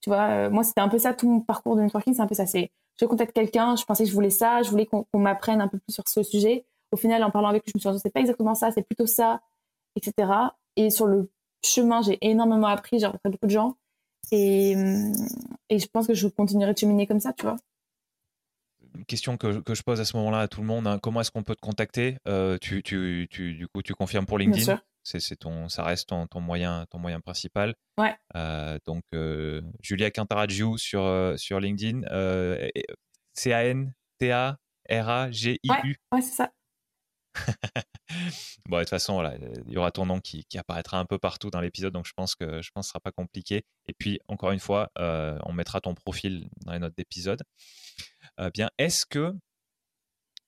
Speaker 2: tu vois, moi c'était un peu ça tout mon parcours de networking, c'est un peu ça. C'est je contacte quelqu'un, je pensais que je voulais ça, je voulais qu'on m'apprenne un peu plus sur ce sujet. Au final, en parlant avec lui, je me suis dit c'est pas exactement ça, c'est plutôt ça, etc. Et sur le chemin, j'ai énormément appris, j'ai rencontré beaucoup de gens. Et, et je pense que je continuerai de cheminer comme ça, tu vois.
Speaker 1: Une question que, que je pose à ce moment-là à tout le monde, hein. comment est-ce qu'on peut te contacter euh, tu, tu, tu, Du coup, tu confirmes pour LinkedIn? c'est ton, ça reste ton, ton, moyen, ton moyen principal.
Speaker 2: Ouais.
Speaker 1: Euh, donc, euh, Julia Cantarajou sur, sur LinkedIn, C-A-N-T-A-R-A-G-I-U.
Speaker 2: Ouais, ouais c'est ça.
Speaker 1: Bon, de toute façon, voilà, il y aura ton nom qui, apparaîtra un peu partout dans l'épisode, donc je pense que je pense que ce sera pas compliqué. Et puis, encore une fois, euh, on mettra ton profil dans les notes d'épisode. Euh, bien, est-ce que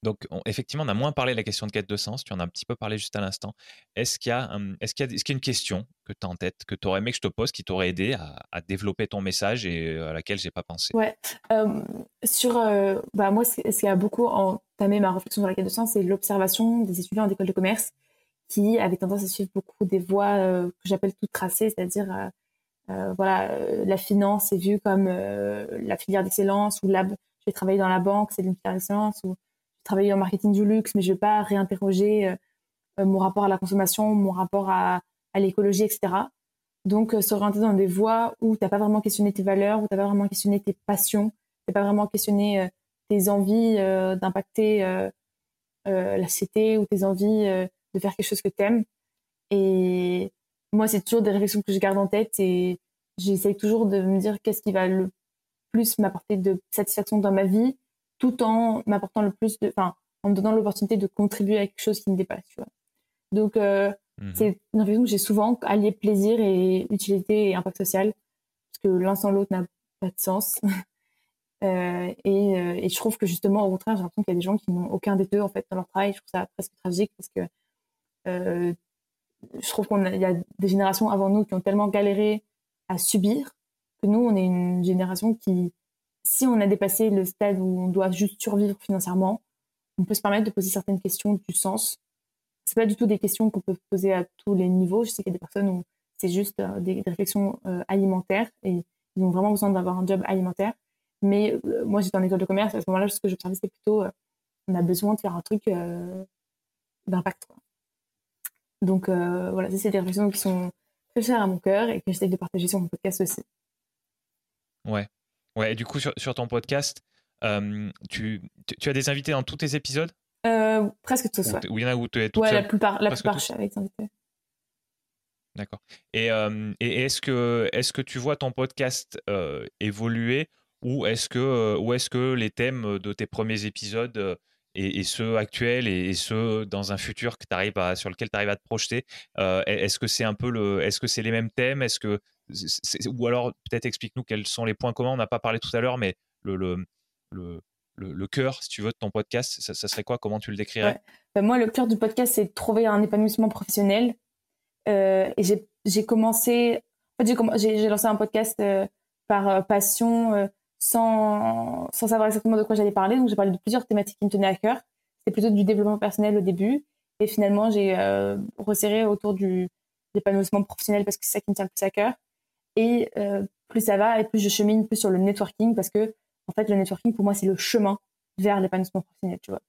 Speaker 1: donc, effectivement, on a moins parlé de la question de quête de sens. Tu en as un petit peu parlé juste à l'instant. Est-ce qu'il y, a, est-ce qu'il y, a, une question que tu as en tête, que tu aurais aimé que je te pose, qui t'aurait aidé à, développer ton message et à laquelle j'ai pas pensé?
Speaker 2: Ouais. sur, bah, moi, ce qui a beaucoup entamé ma réflexion sur la quête de sens, c'est l'observation des étudiants en école de commerce qui avaient tendance à suivre beaucoup des voies que j'appelle toutes tracées, c'est-à-dire voilà, la finance est vue comme la filière d'excellence ou. Je vais travailler dans la banque, c'est une filière d'excellence ou je travaille en marketing du luxe, mais je vais pas réinterroger mon rapport à la consommation, mon rapport à, l'écologie, etc. Donc, s'orienter dans des voies où tu n'as pas vraiment questionné tes valeurs, où tu n'as pas vraiment questionné tes passions, tu n'as pas vraiment questionné tes envies d'impacter la cité ou tes envies de faire quelque chose que tu aimes. Et moi, c'est toujours des réflexions que je garde en tête et j'essaye toujours de me dire qu'est-ce qui va le plus m'apporter de satisfaction dans ma vie, tout en m'apportant le plus de, enfin, en me donnant l'opportunité de contribuer à quelque chose qui me dépasse, tu vois. Donc, euh, mhm. c'est une réflexion que j'ai souvent allié plaisir et utilité et impact social, parce que l'un sans l'autre n'a pas de sens. euh, et, euh, et, je trouve que justement, au contraire, j'ai l'impression qu'il y a des gens qui n'ont aucun des deux en fait dans leur travail. Je trouve ça presque tragique parce que euh, je trouve qu'il y a des générations avant nous qui ont tellement galéré à subir que nous, on est une génération qui, si on a dépassé le stade où on doit juste survivre financièrement, on peut se permettre de poser certaines questions du sens. C'est pas du tout des questions qu'on peut poser à tous les niveaux. Je sais qu'il y a des personnes où c'est juste euh, des, réflexions euh, alimentaires et ils ont vraiment besoin d'avoir un job alimentaire. Mais moi, j'étais en école de commerce. À ce moment-là, ce que j'observais, c'était plutôt on a besoin de faire un truc d'impact. Donc euh, voilà, c'est des réflexions qui sont très chères à mon cœur et que j'essaie de partager sur mon podcast aussi.
Speaker 1: Ouais. Ouais, et du coup, sur, ton podcast, euh, tu, tu, as des invités dans tous tes épisodes?
Speaker 2: Euh, Presque tous, ouais.
Speaker 1: Ou il y en a où tu es
Speaker 2: toute Ouais, la plupart, la plupart je suis avec des invités.
Speaker 1: D'accord. Et, et est-ce que, est que tu vois ton podcast évoluer? Ou est-ce que, ou est que les thèmes de tes premiers épisodes et, ceux actuels et, ceux dans un futur que à, sur lequel tu arrives à te projeter euh, Est-ce que c'est un peu le, est-ce que c'est les mêmes thèmes? Est-ce que ou alors peut-être explique-nous quels sont les points communs. On n'a pas parlé tout à l'heure, mais le, le, le, le, cœur, si tu veux, de ton podcast, ça, serait quoi? Comment tu le décrirais?
Speaker 2: Ben, Moi, le cœur du podcast, c'est trouver un épanouissement professionnel. Euh, et j'ai commencé, j'ai lancé un podcast euh, par passion sans, sans savoir exactement de quoi j'allais parler. Donc, j'ai parlé de plusieurs thématiques qui me tenaient à cœur. C'était plutôt du développement personnel au début. Et finalement, j'ai euh, resserré autour du l'épanouissement professionnel parce que c'est ça qui me tient le plus à cœur. Et euh, plus ça va, et plus je chemine plus sur le networking parce que, en fait, le networking, pour moi, c'est le chemin vers l'épanouissement professionnel, tu vois.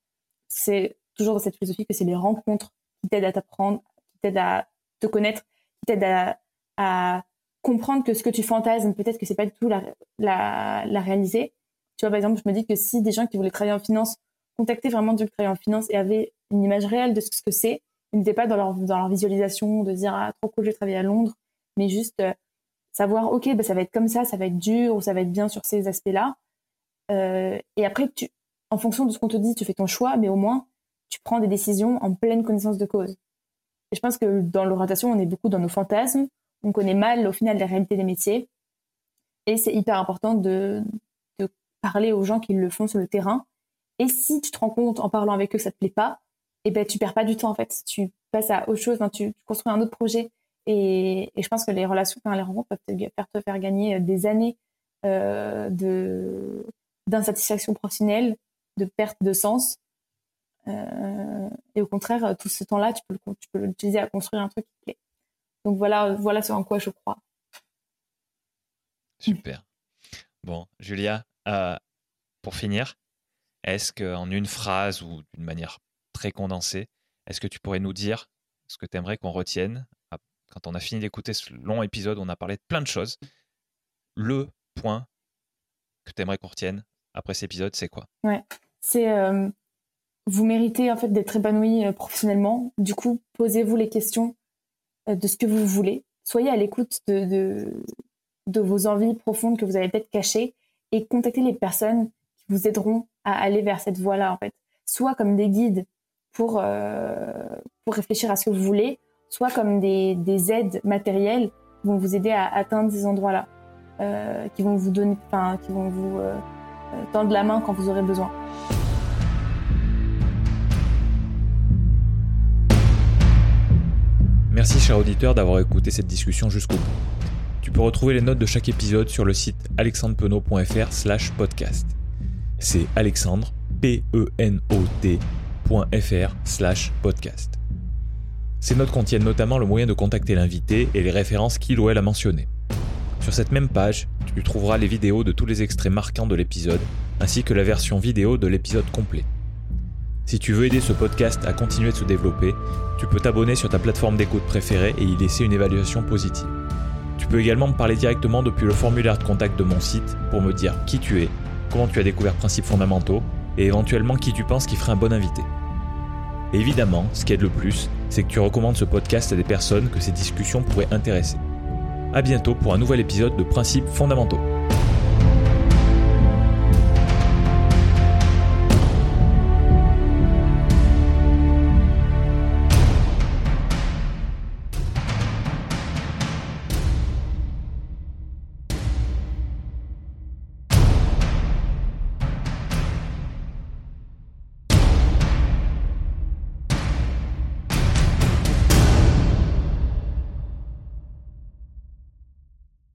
Speaker 2: C'est toujours dans cette philosophie que c'est les rencontres qui t'aident à t'apprendre, qui t'aident à te connaître, qui t'aident à, comprendre que ce que tu fantasmes, peut-être que c'est pas du tout la, la, la, réaliser. Tu vois, par exemple, je me dis que si des gens qui voulaient travailler en finance contactaient vraiment du travailler en finance et avaient une image réelle de ce que c'est, ils n'étaient pas dans leur, dans leur visualisation de dire ah trop cool, je vais travailler à Londres, mais juste euh, savoir ok, bah, ça va être comme ça, ça va être dur ou ça va être bien sur ces aspects-là. Euh, et après, tu, en fonction de ce qu'on te dit, tu fais ton choix, mais au moins tu prends des décisions en pleine connaissance de cause. Et je pense que dans l'orientation, on est beaucoup dans nos fantasmes, on connaît mal au final la réalité des métiers. Et c'est hyper important de, parler aux gens qui le font sur le terrain. Et si tu te rends compte en parlant avec eux que ça te plaît pas, et eh ben tu perds pas du temps en fait. Tu passes à autre chose, tu, construis un autre projet Et, je pense que les relations, les rencontres peuvent te faire, gagner des années euh, de d'insatisfaction professionnelle, de perte de sens. Euh, et au contraire, tout ce temps-là, tu peux, l'utiliser à construire un truc qui plaît. Donc voilà, voilà ce en quoi je crois.
Speaker 1: Super. Bon, Julia, euh, pour finir, est-ce qu'en une phrase ou d'une manière très condensée, est-ce que tu pourrais nous dire ce que tu aimerais qu'on retienne Quand on a fini d'écouter ce long épisode, on a parlé de plein de choses. Le point que tu aimerais qu'on retienne après cet épisode, c'est quoi?
Speaker 2: Ouais, c'est euh, vous méritez en fait d'être épanoui euh, professionnellement. Du coup, posez-vous les questions de ce que vous voulez. Soyez à l'écoute de, de vos envies profondes que vous avez peut-être cachées et contactez les personnes qui vous aideront à aller vers cette voie-là, en fait. Soit comme des guides pour, euh, pour réfléchir à ce que vous voulez, soit comme des, des aides matérielles qui vont vous aider à atteindre ces endroits-là, euh, qui vont vous donner, enfin, qui vont vous euh, tendre la main quand vous aurez besoin.
Speaker 1: Merci, cher auditeur, d'avoir écouté cette discussion jusqu'au bout. Tu peux retrouver les notes de chaque épisode sur le site alexandrepenot.fr slash podcast. C'est alexandre, P-E-N-O-T.fr slash podcast. Ces notes contiennent notamment le moyen de contacter l'invité et les références qu'il ou elle a mentionnées. Sur cette même page, tu trouveras les vidéos de tous les extraits marquants de l'épisode, ainsi que la version vidéo de l'épisode complet. Si tu veux aider ce podcast à continuer de se développer, tu peux t'abonner sur ta plateforme d'écoute préférée et y laisser une évaluation positive. Tu peux également me parler directement depuis le formulaire de contact de mon site pour me dire qui tu es, comment tu as découvert Principes fondamentaux et éventuellement qui tu penses qui ferait un bon invité. évidemment, ce qui aide le plus, c'est que tu recommandes ce podcast à des personnes que ces discussions pourraient intéresser. A bientôt pour un nouvel épisode de Principes fondamentaux.